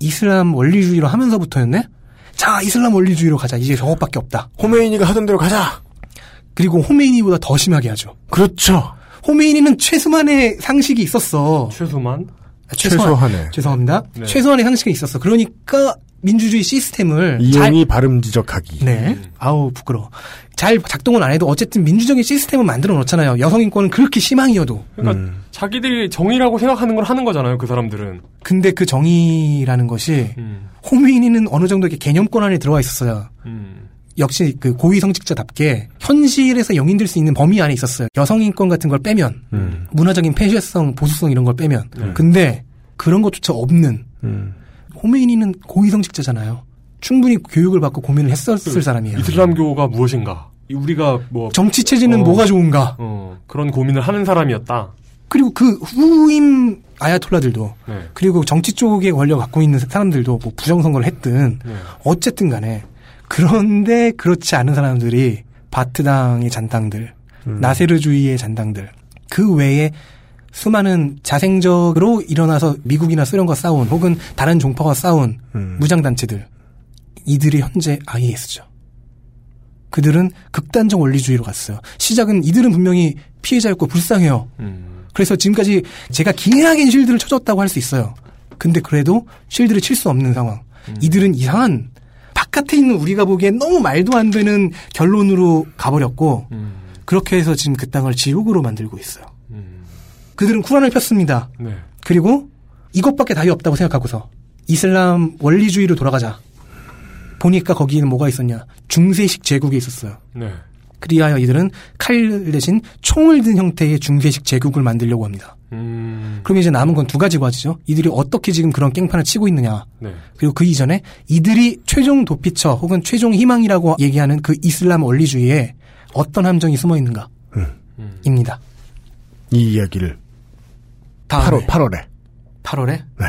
이슬람 원리주의로 하면서부터였네? 자, 이슬람 원리주의로 가자. 이제 저것밖에 없다. 호메이니가 하던 대로 가자. 그리고 호메이니보다 더 심하게 하죠. 그렇죠. 호메이니는 최소한의 상식이 있었어. 최소만? 아, 최소한, 최소한의. 죄송합니다. 네. 최소한의 상식이 있었어. 그러니까 민주주의 시스템을 이용이 발음 지적하기. 네. 아우 부끄러워. 잘 작동은 안 해도 어쨌든 민주적인 시스템을 만들어 놓잖아요. 여성 인권은 그렇게 희망이어도. 그러니까 자기들이 정의라고 생각하는 걸 하는 거잖아요. 그 사람들은. 근데 그 정의라는 것이 음. 호메이니는 어느 정도 이렇게 개념권 안에 들어와 있었어요. 음. 역시 그 고위 성직자답게 현실에서 용인될 수 있는 범위 안에 있었어요. 여성 인권 같은 걸 빼면 음. 문화적인 폐쇄성, 보수성 이런 걸 빼면. 네. 근데 그런 것조차 없는 음. 호메이니는 고위 성직자잖아요. 충분히 교육을 받고 고민을 했었을 사람이에요. 이슬람교가 무엇인가? 우리가 뭐 정치 체제는 어, 뭐가 좋은가? 어, 그런 고민을 하는 사람이었다. 그리고 그 후임 아야톨라들도 네. 그리고 정치 쪽에 권력 갖고 있는 사람들도 뭐 부정선거를 했든 네. 어쨌든 간에 그런데 그렇지 않은 사람들이 바트당의 잔당들 음. 나세르주의의 잔당들 그 외에 수많은 자생적으로 일어나서 미국이나 소련과 싸운 혹은 다른 종파와 싸운 음. 무장단체들 이들이 현재 IS죠. 그들은 극단적 원리주의로 갔어요. 시작은 이들은 분명히 피해자였고 불쌍해요. 음. 그래서 지금까지 제가 기나긴 실드를 쳐줬다고 할 수 있어요. 근데 그래도 실드를 칠 수 없는 상황. 이들은 이상한 바깥에 있는 우리가 보기엔 너무 말도 안 되는 결론으로 가버렸고 그렇게 해서 지금 그 땅을 지옥으로 만들고 있어요. 그들은 쿠란을 폈습니다. 네. 그리고 이것밖에 답이 없다고 생각하고서 이슬람 원리주의로 돌아가자. 보니까 거기는 뭐가 있었냐. 중세식 제국이 있었어요. 네. 그리하여 이들은 칼 대신 총을 든 형태의 중세식 제국을 만들려고 합니다. 음. 그럼 이제 남은 건 두 가지 과제죠. 이들이 어떻게 지금 그런 깽판을 치고 있느냐. 네. 그리고 그 이전에 이들이 최종 도피처 혹은 최종 희망이라고 얘기하는 그 이슬람 원리주의에 어떤 함정이 숨어 있는가. 입니다. 이 이야기를. 8월 8월에 8월에 네.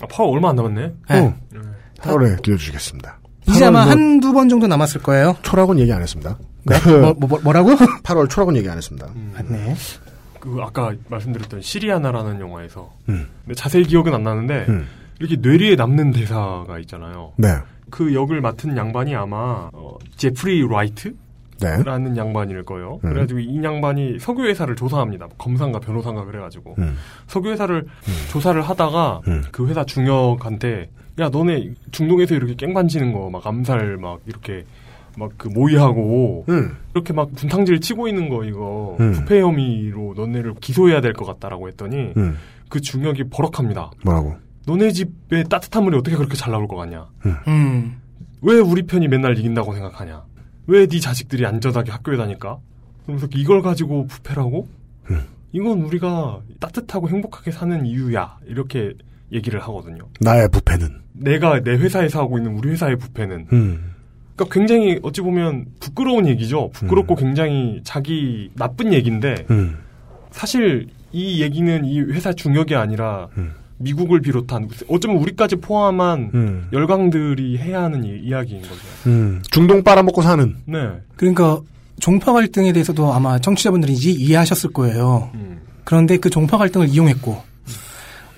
아, 8월 얼마 안 남았네. 네. 8월에 들려주시겠습니다. 이제 아마 뭐- 한두 번 정도 남았을 거예요. 초락은 얘기 안 했습니다. 네? 뭐, 뭐, 뭐라고? 8월 초락은 얘기 안 했습니다. 네. 그 아까 말씀드렸던 시리아나라는 영화에서 음. 자세히 기억은 안 나는데 음. 이렇게 뇌리에 남는 대사가 있잖아요. 네. 그 역을 맡은 양반이 아마 어, 제프리 라이트? 네. 라는 양반일 거예요. 음. 그래가지고 이 양반이 석유회사를 조사합니다. 검사인가 변호사인가 그래가지고 음. 석유회사를 조사를 하다가 음. 그 회사 중역한테 야 너네 중동에서 이렇게 깽판치는 거 막 암살 막 이렇게 막그 모의하고 음. 이렇게 막 분탕질 치고 있는 거 이거 음. 부패 혐의로 너네를 기소해야 될 것 같다라고 했더니 음. 그 중역이 버럭합니다. 뭐라고? 너네 집에 따뜻한 물이 어떻게 그렇게 잘 나올 것 같냐? 음. 왜 우리 편이 맨날 이긴다고 생각하냐? 왜 네 자식들이 안전하게 학교에 다닐까? 그러면서 이걸 가지고 부패라고? 이건 우리가 따뜻하고 행복하게 사는 이유야. 이렇게 얘기를 하거든요. 나의 부패는. 내가 내 회사에서 하고 있는 우리 회사의 부패는. 음. 그러니까 굉장히 어찌 보면 부끄러운 얘기죠. 부끄럽고 굉장히 자기 나쁜 얘기인데 음. 사실 이 얘기는 이 회사 중역이 아니라 음. 미국을 비롯한 어쩌면 우리까지 포함한 음. 열강들이 해야 하는 이, 이야기인 거죠. 음. 중동 빨아먹고 사는. 네. 그러니까 종파 갈등에 대해서도 아마 청취자분들이 이제 이해하셨을 거예요. 음. 그런데 그 종파 갈등을 이용했고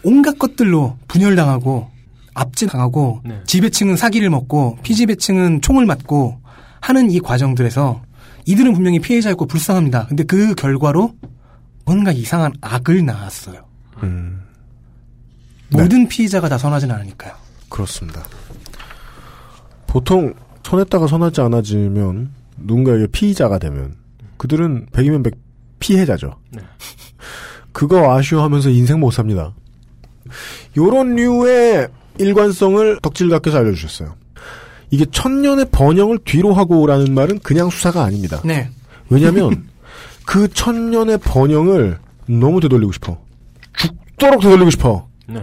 온갖 것들로 분열당하고 압제당하고 네. 지배층은 사기를 먹고 피지배층은 총을 맞고 하는 이 과정들에서 이들은 분명히 피해자였고 불쌍합니다. 근데 그 결과로 뭔가 이상한 악을 낳았어요. 음. 모든 피해자가 다 선하진 않으니까요. 그렇습니다. 보통 선했다가 선하지 않아지면 누군가에게 피의자가 되면 그들은 백이면 백 피해자죠. 네. 그거 아쉬워하면서 인생 못 삽니다. 요런 류의 일관성을 덕질가께서 알려주셨어요. 이게 천년의 번영을 뒤로 하고라는 말은 그냥 수사가 아닙니다. 네. 왜냐하면 그 천년의 번영을 너무 되돌리고 싶어. 죽도록 되돌리고 싶어. 네.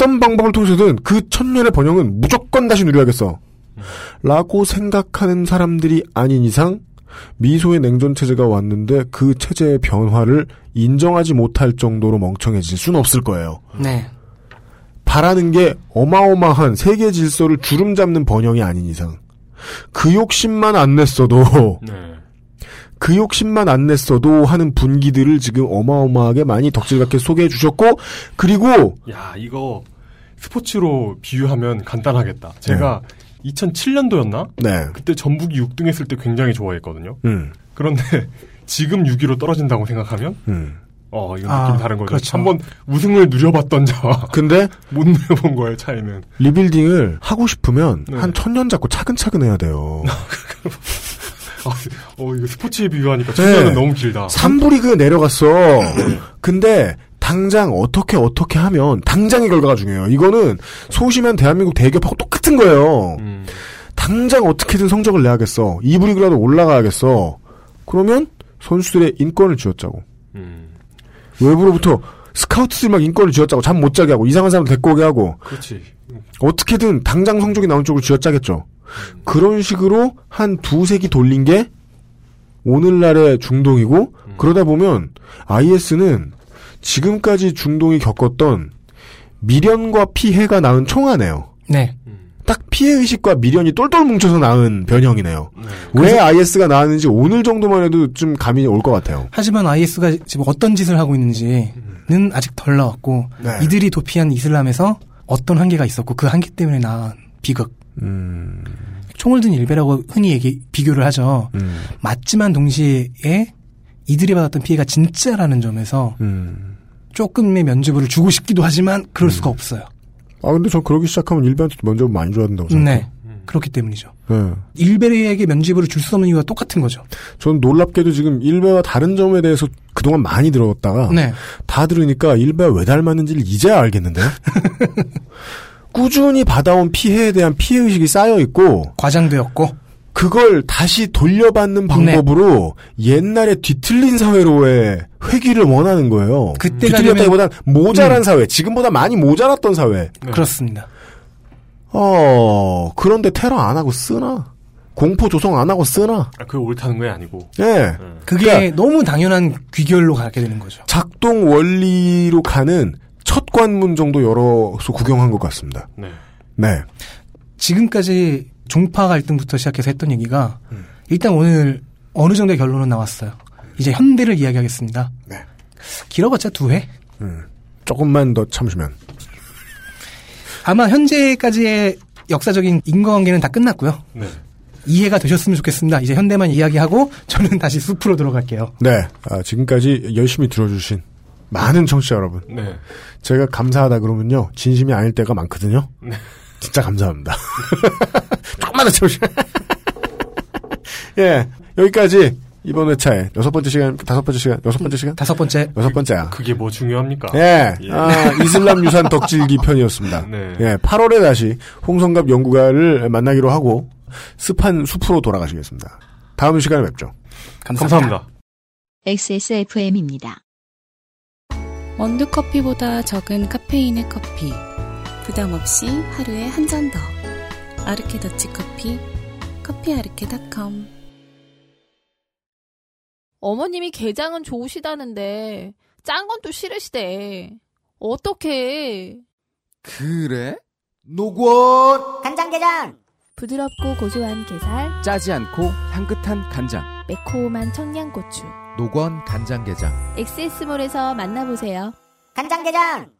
어떤 방법을 통해서든 그 천년의 번영은 무조건 다시 누려야겠어. 라고 생각하는 사람들이 아닌 이상 미소의 냉전 체제가 왔는데 그 체제의 변화를 인정하지 못할 정도로 멍청해질 수는 없을 거예요. 네. 바라는 게 어마어마한 세계 질서를 주름 잡는 번영이 아닌 이상 그 욕심만 안 냈어도 네. 그 욕심만 안 냈어도 하는 분기들을 지금 어마어마하게 많이 덕질같게 소개해 주셨고 그리고 야, 이거 스포츠로 비유하면 간단하겠다. 제가 2007년도였나? 네. 그때 전북이 6등했을 때 굉장히 좋아했거든요. 음. 그런데 지금 6위로 떨어진다고 생각하면 음. 어, 이건 아, 느낌 다른 거죠. 그렇죠. 한번 우승을 누려봤던 자와 근데 못 누려본 거의 차이는. 리빌딩을 하고 싶으면 네. 한 천년 잡고 차근차근 해야 돼요. 아, 어, 이거 스포츠에 비유하니까 천년은 너무 길다. 3부 리그 내려갔어. 근데 당장 어떻게 어떻게 하면 당장의 결과가 중요해요. 이거는 소심한 대한민국 대기업하고 똑같은 거예요. 음. 당장 어떻게든 성적을 내야겠어. 2부 리그라도 올라가야겠어. 그러면 선수들의 인권을 쥐어짜고 음. 외부로부터 스카우트들 막 인권을 쥐어짜고 잠 못 자게 하고 이상한 사람 데리고 오게 하고 그렇지. 어떻게든 당장 성적이 나온 쪽으로 쥐어짜겠죠. 그런 식으로 한 두 세기 돌린 게 오늘날의 중동이고 그러다 보면 IS는 지금까지 중동이 겪었던 미련과 피해가 낳은 총화네요. 네. 딱 피해 의식과 미련이 똘똘 뭉쳐서 낳은 변형이네요. 왜 그래서- IS가 나왔는지 오늘 정도만 해도 좀 감이 올 것 같아요. 하지만 IS가 지금 어떤 짓을 하고 있는지는 아직 덜 나왔고 네. 이들이 도피한 이슬람에서 어떤 한계가 있었고 그 한계 때문에 낳은 비극. 음. 총을 든 일베라고 흔히 얘기 비교를 하죠. 음. 맞지만 동시에 이들이 받았던 피해가 진짜라는 점에서 음. 조금의 면죄부를 주고 싶기도 하지만 그럴 수가 없어요. 아 근데 전 그러기 시작하면 일베한테 먼저 많이 줘야 된다고 생각해요. 네. 그렇기 때문이죠. 네. 일베에게 면죄부를 줄 수 없는 이유가 똑같은 거죠. 전 놀랍게도 지금 일베와 다른 점에 대해서 그동안 많이 들었다가 네. 다 들으니까 일베가 왜 닮았는지를 이제야 알겠는데 꾸준히 받아온 피해에 대한 피해 의식이 쌓여 있고 과장되었고 그걸 다시 돌려받는 방법으로 옛날에 뒤틀린 사회로의 회귀를 원하는 거예요. 뒤틀렸다기보단 모자란 음. 사회, 지금보다 많이 모자랐던 사회. 그렇습니다. 어 그런데 테러 안 하고 쓰나? 공포 조성 안 하고 쓰나? 아, 그게 옳다는 게 아니고. 예. 그게 그러니까 너무 당연한 귀결로 가게 되는 거죠. 작동 원리로 가는 첫 관문 정도 열어서 구경한 것 같습니다. 네. 네. 지금까지 종파 갈등부터 시작해서 했던 얘기가 일단 오늘 어느 정도의 결론은 나왔어요. 이제 현대를 이야기하겠습니다. 네. 길어봤자 두 해? 음, 조금만 더 참으시면. 아마 현재까지의 역사적인 인과관계는 다 끝났고요. 네. 이해가 되셨으면 좋겠습니다. 이제 현대만 이야기하고 저는 다시 숲으로 들어갈게요. 네. 아, 지금까지 열심히 들어주신 많은 청취자 여러분. 네. 제가 감사하다 그러면요. 진심이 아닐 때가 많거든요. 네. 진짜 감사합니다. 조금만 더 참으시면. 예. 여기까지 이번 회차에 여섯 번째 시간, 다섯 번째 시간, 여섯 번째 시간? 다섯 번째. 여섯 번째야. 그게 뭐 중요합니까? 예. 아, 이슬람 유산 덕질기 편이었습니다. 네. 예. 8월에 다시 홍성갑 연구가를 만나기로 하고 습한 숲으로 돌아가시겠습니다. 다음 시간에 뵙죠. 감사합니다. 감사합니다. XSFM입니다. 원두커피보다 적은 카페인의 커피. 부담 없이 하루에 한 잔 더. 아르케 더치 커피. 커피아르케닷컴. 어머님이 게장은 좋으시다는데 짠 건 또 싫으시대. 어떡해. 그래? 노건 간장게장 부드럽고 고소한 게살, 짜지 않고 향긋한 간장. 매콤한 청양고추. 노건 간장게장. 엑세스몰에서 만나보세요. 간장게장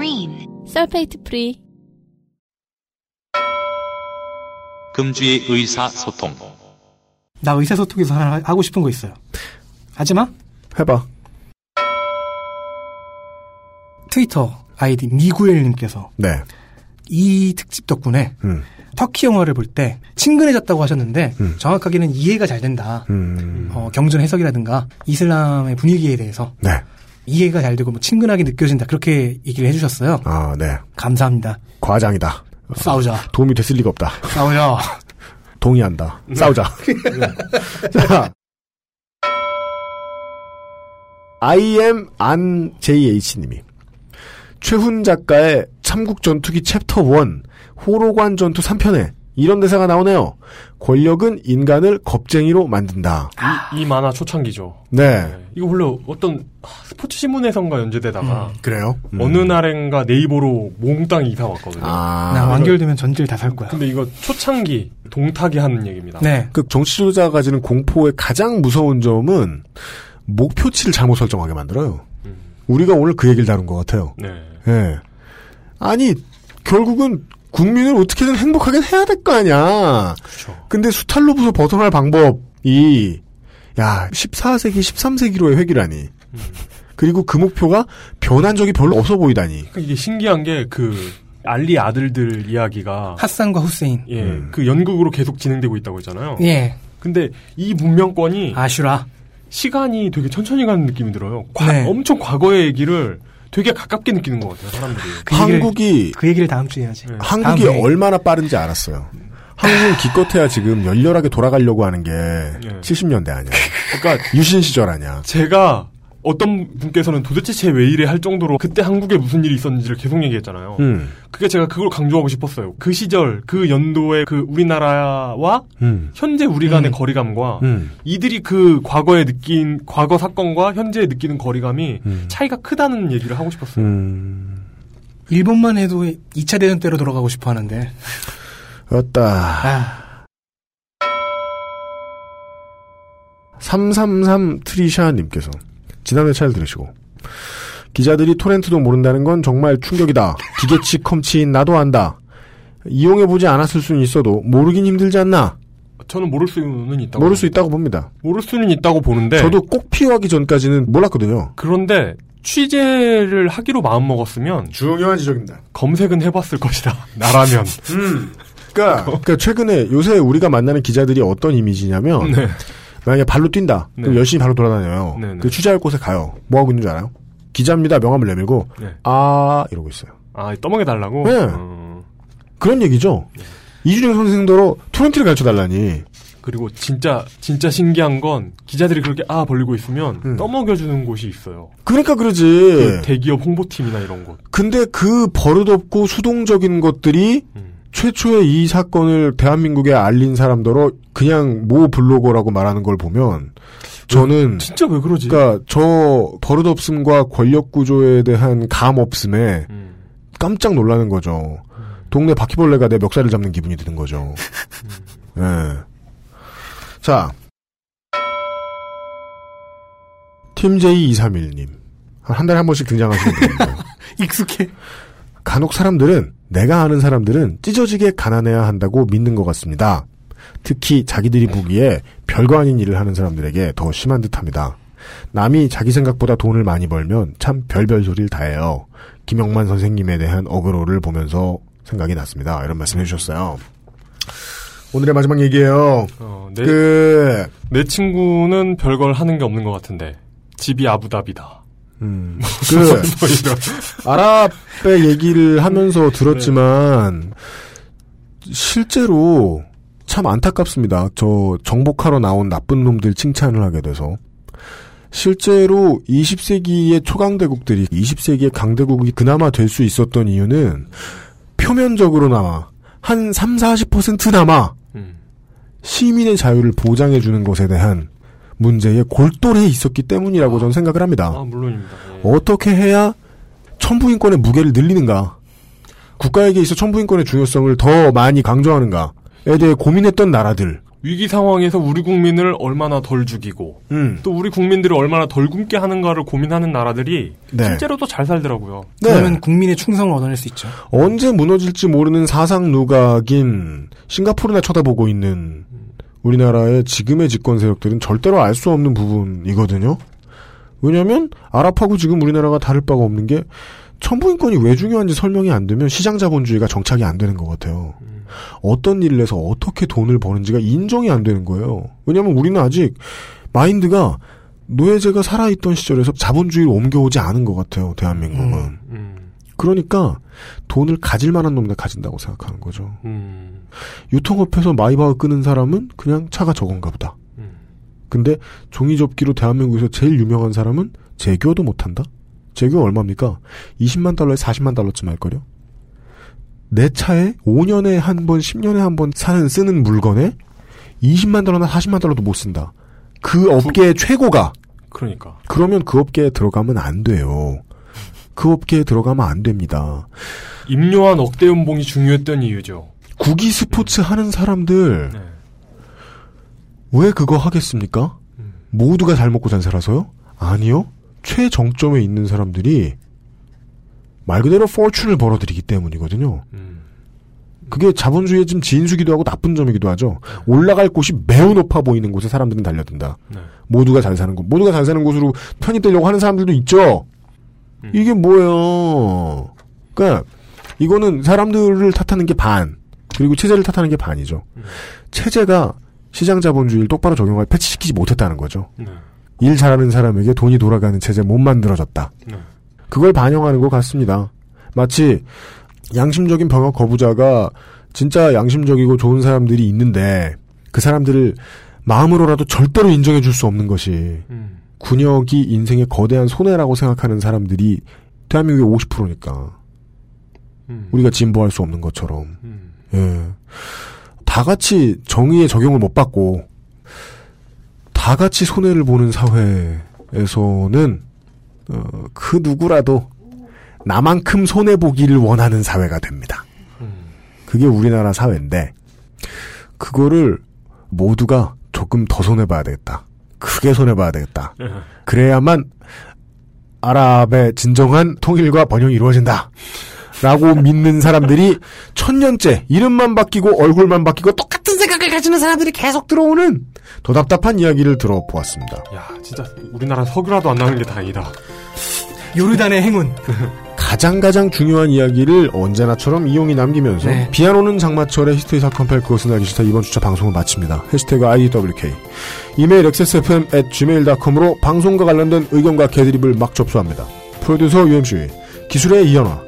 Green sulfate free. 금주의 의사소통. 나 의사소통에서 하나 하고 싶은 거 있어요. 하지 마. 해봐. 트위터 아이디 미구엘님께서 네. 이 특집 덕분에 음. 터키 영화를 볼 때 친근해졌다고 하셨는데 정확하게는 이해가 잘 된다. 음. 어, 경전 해석이라든가 이슬람의 분위기에 대해서 네. 이해가 잘 되고 뭐 친근하게 느껴진다 그렇게 얘기를 해주셨어요. 아, 네. 감사합니다. 과장이다. 싸우자. 도움이 됐을 리가 없다. 싸우자. 동의한다. 싸우자. 자. IM 안 JH님이 최훈 작가의 삼국 전투기 챕터 1 호로관 전투 3편에 이런 대사가 나오네요. 권력은 인간을 겁쟁이로 만든다. 이, 이 만화 초창기죠. 네. 이거 원래 어떤 스포츠 신문에선가 연재되다가 그래요? 어느 날엔가 네이버로 몽땅 이사 왔거든요. 아. 나 완결되면 전지를 다살 거야. 근데 이거 초창기 동탁이 하는 얘기입니다. 네. 그 정치 지도자가 가지는 공포의 가장 무서운 점은 목표치를 잘못 설정하게 만들어요. 우리가 오늘 그 얘기를 다룬 것 같아요. 네. 예. 아니, 결국은 국민을 어떻게든 행복하게 해야 될 거 아니야. 그렇죠. 근데 수탈로부터 벗어날 방법이, 야, 14세기, 13세기로의 회기라니. 그리고 그 목표가 변한 적이 별로 없어 보이다니. 그러니까 이게 신기한 게그 알리 아들들 이야기가 핫산과 후세인. 예, 음. 그 연극으로 계속 진행되고 있다고 했잖아요. 예. 근데 이 문명권이 아슈라. 시간이 되게 천천히 가는 느낌이 들어요. 과- 네. 엄청 과거의 얘기를 되게 가깝게 느끼는 것 같아요, 사람들이. 그 얘기를- 한국이, 그 얘기를 다음 주에 해야지. 한국이 다음 회에. 얼마나 빠른지 알았어요. 한국은 기껏해야 지금 열렬하게 돌아가려고 하는 게 70년대 아니야. 그러니까 유신 시절 아니야. 제가 어떤 분께서는 도대체 쟤 왜 이래 할 정도로 그때 한국에 무슨 일이 있었는지를 계속 얘기했잖아요. 음. 그게 제가 그걸 강조하고 싶었어요. 그 시절, 그 연도의 그 우리나라와 음. 현재 우리 간의 거리감과 음. 이들이 그 과거에 느낀 과거 사건과 현재 느끼는 거리감이 음. 차이가 크다는 얘기를 하고 싶었어요. 일본만 해도 2차 대전 때로 돌아가고 싶어 하는데. 아, 333 트리샤님께서 지난해 차를 들으시고 기자들이 토렌트도 모른다는 건 정말 충격이다. 기계치 컴치인 나도 안다. 이용해보지 않았을 수는 있어도 모르긴 힘들지 않나? 저는 모를 수는 있다고. 모를 수 있다고 봅니다. 모를 수는 있다고 보는데. 저도 꼭 필요하기 전까지는 몰랐거든요. 그런데 취재를 하기로 마음 먹었으면 중요한 지적입니다. 검색은 해봤을 것이다. 나라면. 그러니까, 그러니까 최근에 요새 우리가 만나는 기자들이 어떤 이미지냐면 네. 만약에 발로 뛴다. 그럼 네. 열심히 발로 돌아다녀요. 네, 네. 그 취재할 곳에 가요. 뭐 하고 있는 줄 알아요? 기자입니다. 명함을 내밀고 네. 아 이러고 있어요. 아, 떠먹여 달라고? 네. 어, 그런 얘기죠. 이준영 선생도로 토렌트를 가르쳐 달라니. 그리고 진짜 진짜 신기한 건 기자들이 그렇게 아 벌리고 있으면 음. 떠먹여주는 곳이 있어요. 그러니까 그러지. 그 대기업 홍보팀이나 이런 곳. 근데 그 버릇없고 수동적인 것들이 음. 최초에 이 사건을 대한민국에 알린 사람더러 그냥 모 블로거라고 말하는 걸 보면 저는 진짜 왜 그러지? 그러니까 저 버릇없음과 권력 구조에 대한 감 없음에 음. 깜짝 놀라는 거죠. 동네 바퀴벌레가 내 멱살을 잡는 기분이 드는 거죠. 예. 자. 팀J231님. 한 달에 한 번씩 등장하시는 분인데. 익숙해. 간혹 사람들은 내가 아는 사람들은 찢어지게 가난해야 한다고 믿는 것 같습니다. 특히 자기들이 보기에 별거 아닌 일을 하는 사람들에게 더 심한 듯합니다. 남이 자기 생각보다 돈을 많이 벌면 참 별별 소리를 다 해요. 김영만 선생님에 대한 어그로를 보면서 생각이 났습니다. 이런 말씀 해주셨어요. 오늘의 마지막 얘기예요. 어, 내, 그, 내 친구는 별걸 하는 게 없는 것 같은데 집이 아부다비다. 음, 뭐 그, 아랍의 얘기를 하면서 들었지만, 실제로 참 안타깝습니다. 저 정복하러 나온 나쁜 놈들 칭찬을 하게 돼서. 실제로 20세기의 초강대국들이 20세기의 강대국이 그나마 될 수 있었던 이유는 표면적으로나마 한 3, 40%나마 시민의 자유를 보장해주는 것에 대한 문제에 골똘해 있었기 때문이라고 저는 생각을 합니다. 아, 물론입니다. 어떻게 해야 천부인권의 무게를 늘리는가? 국가에게 있어 천부인권의 중요성을 더 많이 강조하는가에 대해 고민했던 나라들. 위기 상황에서 우리 국민을 얼마나 덜 죽이고 음. 또 우리 국민들을 얼마나 덜 굶게 하는가를 고민하는 나라들이 네. 실제로도 잘 살더라고요. 그러면 국민의 충성을 얻어낼 수 있죠. 언제 무너질지 모르는 사상 누각인 싱가포르나 쳐다보고 있는 우리나라의 지금의 집권 세력들은 절대로 알 수 없는 부분이거든요. 왜냐하면 아랍하고 지금 우리나라가 다를 바가 없는 게 천부인권이 왜 중요한지 설명이 안 되면 시장 자본주의가 정착이 안 되는 것 같아요. 어떤 일을 해서 어떻게 돈을 버는지가 인정이 안 되는 거예요. 왜냐하면 우리는 아직 마인드가 노예제가 살아있던 시절에서 자본주의로 옮겨오지 않은 것 같아요. 대한민국은. 그러니까 돈을 가질 만한 놈들 가진다고 생각하는 거죠. 음. 유통업에서 마이바흐 끄는 사람은 그냥 차가 저건가 보다. 근데 종이접기로 대한민국에서 제일 유명한 사람은 제교도 못한다? 제교 얼마입니까? 20만 달러에 40만 달러쯤 할걸요? 내 차에 5년에 한 번, 10년에 한 번 사는, 쓰는 물건에 20만 달러나 40만 달러도 못 쓴다. 그 업계의 최고가. 그러니까. 그러면 그 업계에 들어가면 안 돼요. 그 업계에 들어가면 안 됩니다. 임요한 억대 연봉이 중요했던 이유죠. 국기 스포츠 하는 사람들 왜 그거 하겠습니까? 모두가 잘 먹고 잘 살아서요? 아니요. 최정점에 있는 사람들이 말 그대로 포춘을 벌어들이기 때문이거든요. 그게 자본주의의 좀 진수기도 하고 나쁜 점이기도 하죠. 올라갈 곳이 매우 높아 보이는 곳에 사람들은 달려든다. 모두가 잘 사는 곳, 모두가 잘 사는 곳으로 편입되려고 하는 사람들도 있죠. 이게 뭐예요? 그러니까 이거는 사람들을 탓하는 게 반, 그리고 체제를 탓하는 게 반이죠. 체제가 시장 자본주의를 똑바로 적용할 패치시키지 못했다는 거죠. 일 잘하는 사람에게 돈이 돌아가는 체제 못 만들어졌다. 그걸 반영하는 것 같습니다. 마치 양심적인 병역 거부자가 진짜 양심적이고 좋은 사람들이 있는데 그 사람들을 마음으로라도 절대로 인정해 줄 수 없는 것이 군역이 인생의 거대한 손해라고 생각하는 사람들이 대한민국의 50%니까 우리가 진보할 수 없는 것처럼 예. 다 같이 정의의 적용을 못 받고 다 같이 손해를 보는 사회에서는 어, 그 누구라도 나만큼 손해 보기를 원하는 사회가 됩니다. 그게 우리나라 사회인데 그거를 모두가 조금 더 손해 봐야 되겠다. 크게 손해 봐야 되겠다. 그래야만 아랍의 진정한 통일과 번영이 이루어진다. 라고 믿는 사람들이 천년째 이름만 바뀌고 얼굴만 바뀌고 똑같은 생각을 가지는 사람들이 계속 들어오는 더 답답한 이야기를 들어보았습니다. 야, 진짜 우리나라 석유라도 안 나는 게 다행이다. 요르단의 행운. 가장 가장 중요한 이야기를 언제나처럼 이용이 남기면서 네. 비안 오는 장마철의 히스테리 사건 팔 그것은 알기 싫다 이번 주차 방송을 마칩니다. 해시태그 IDWK 이메일 xsfm at gmail.com으로 방송과 관련된 의견과 개드립을 막 접수합니다. 프로듀서 UMC 기술의 이현화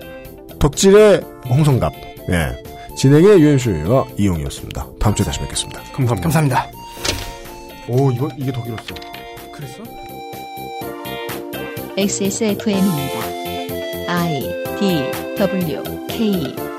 덕질의 홍성갑 예. 진행의 UMC와 이용이었습니다. 다음 주에 다시 뵙겠습니다. 감사합니다. 감사합니다. 오 이거 이게 더 길었어. 그랬어? XSFM입니다. I D W K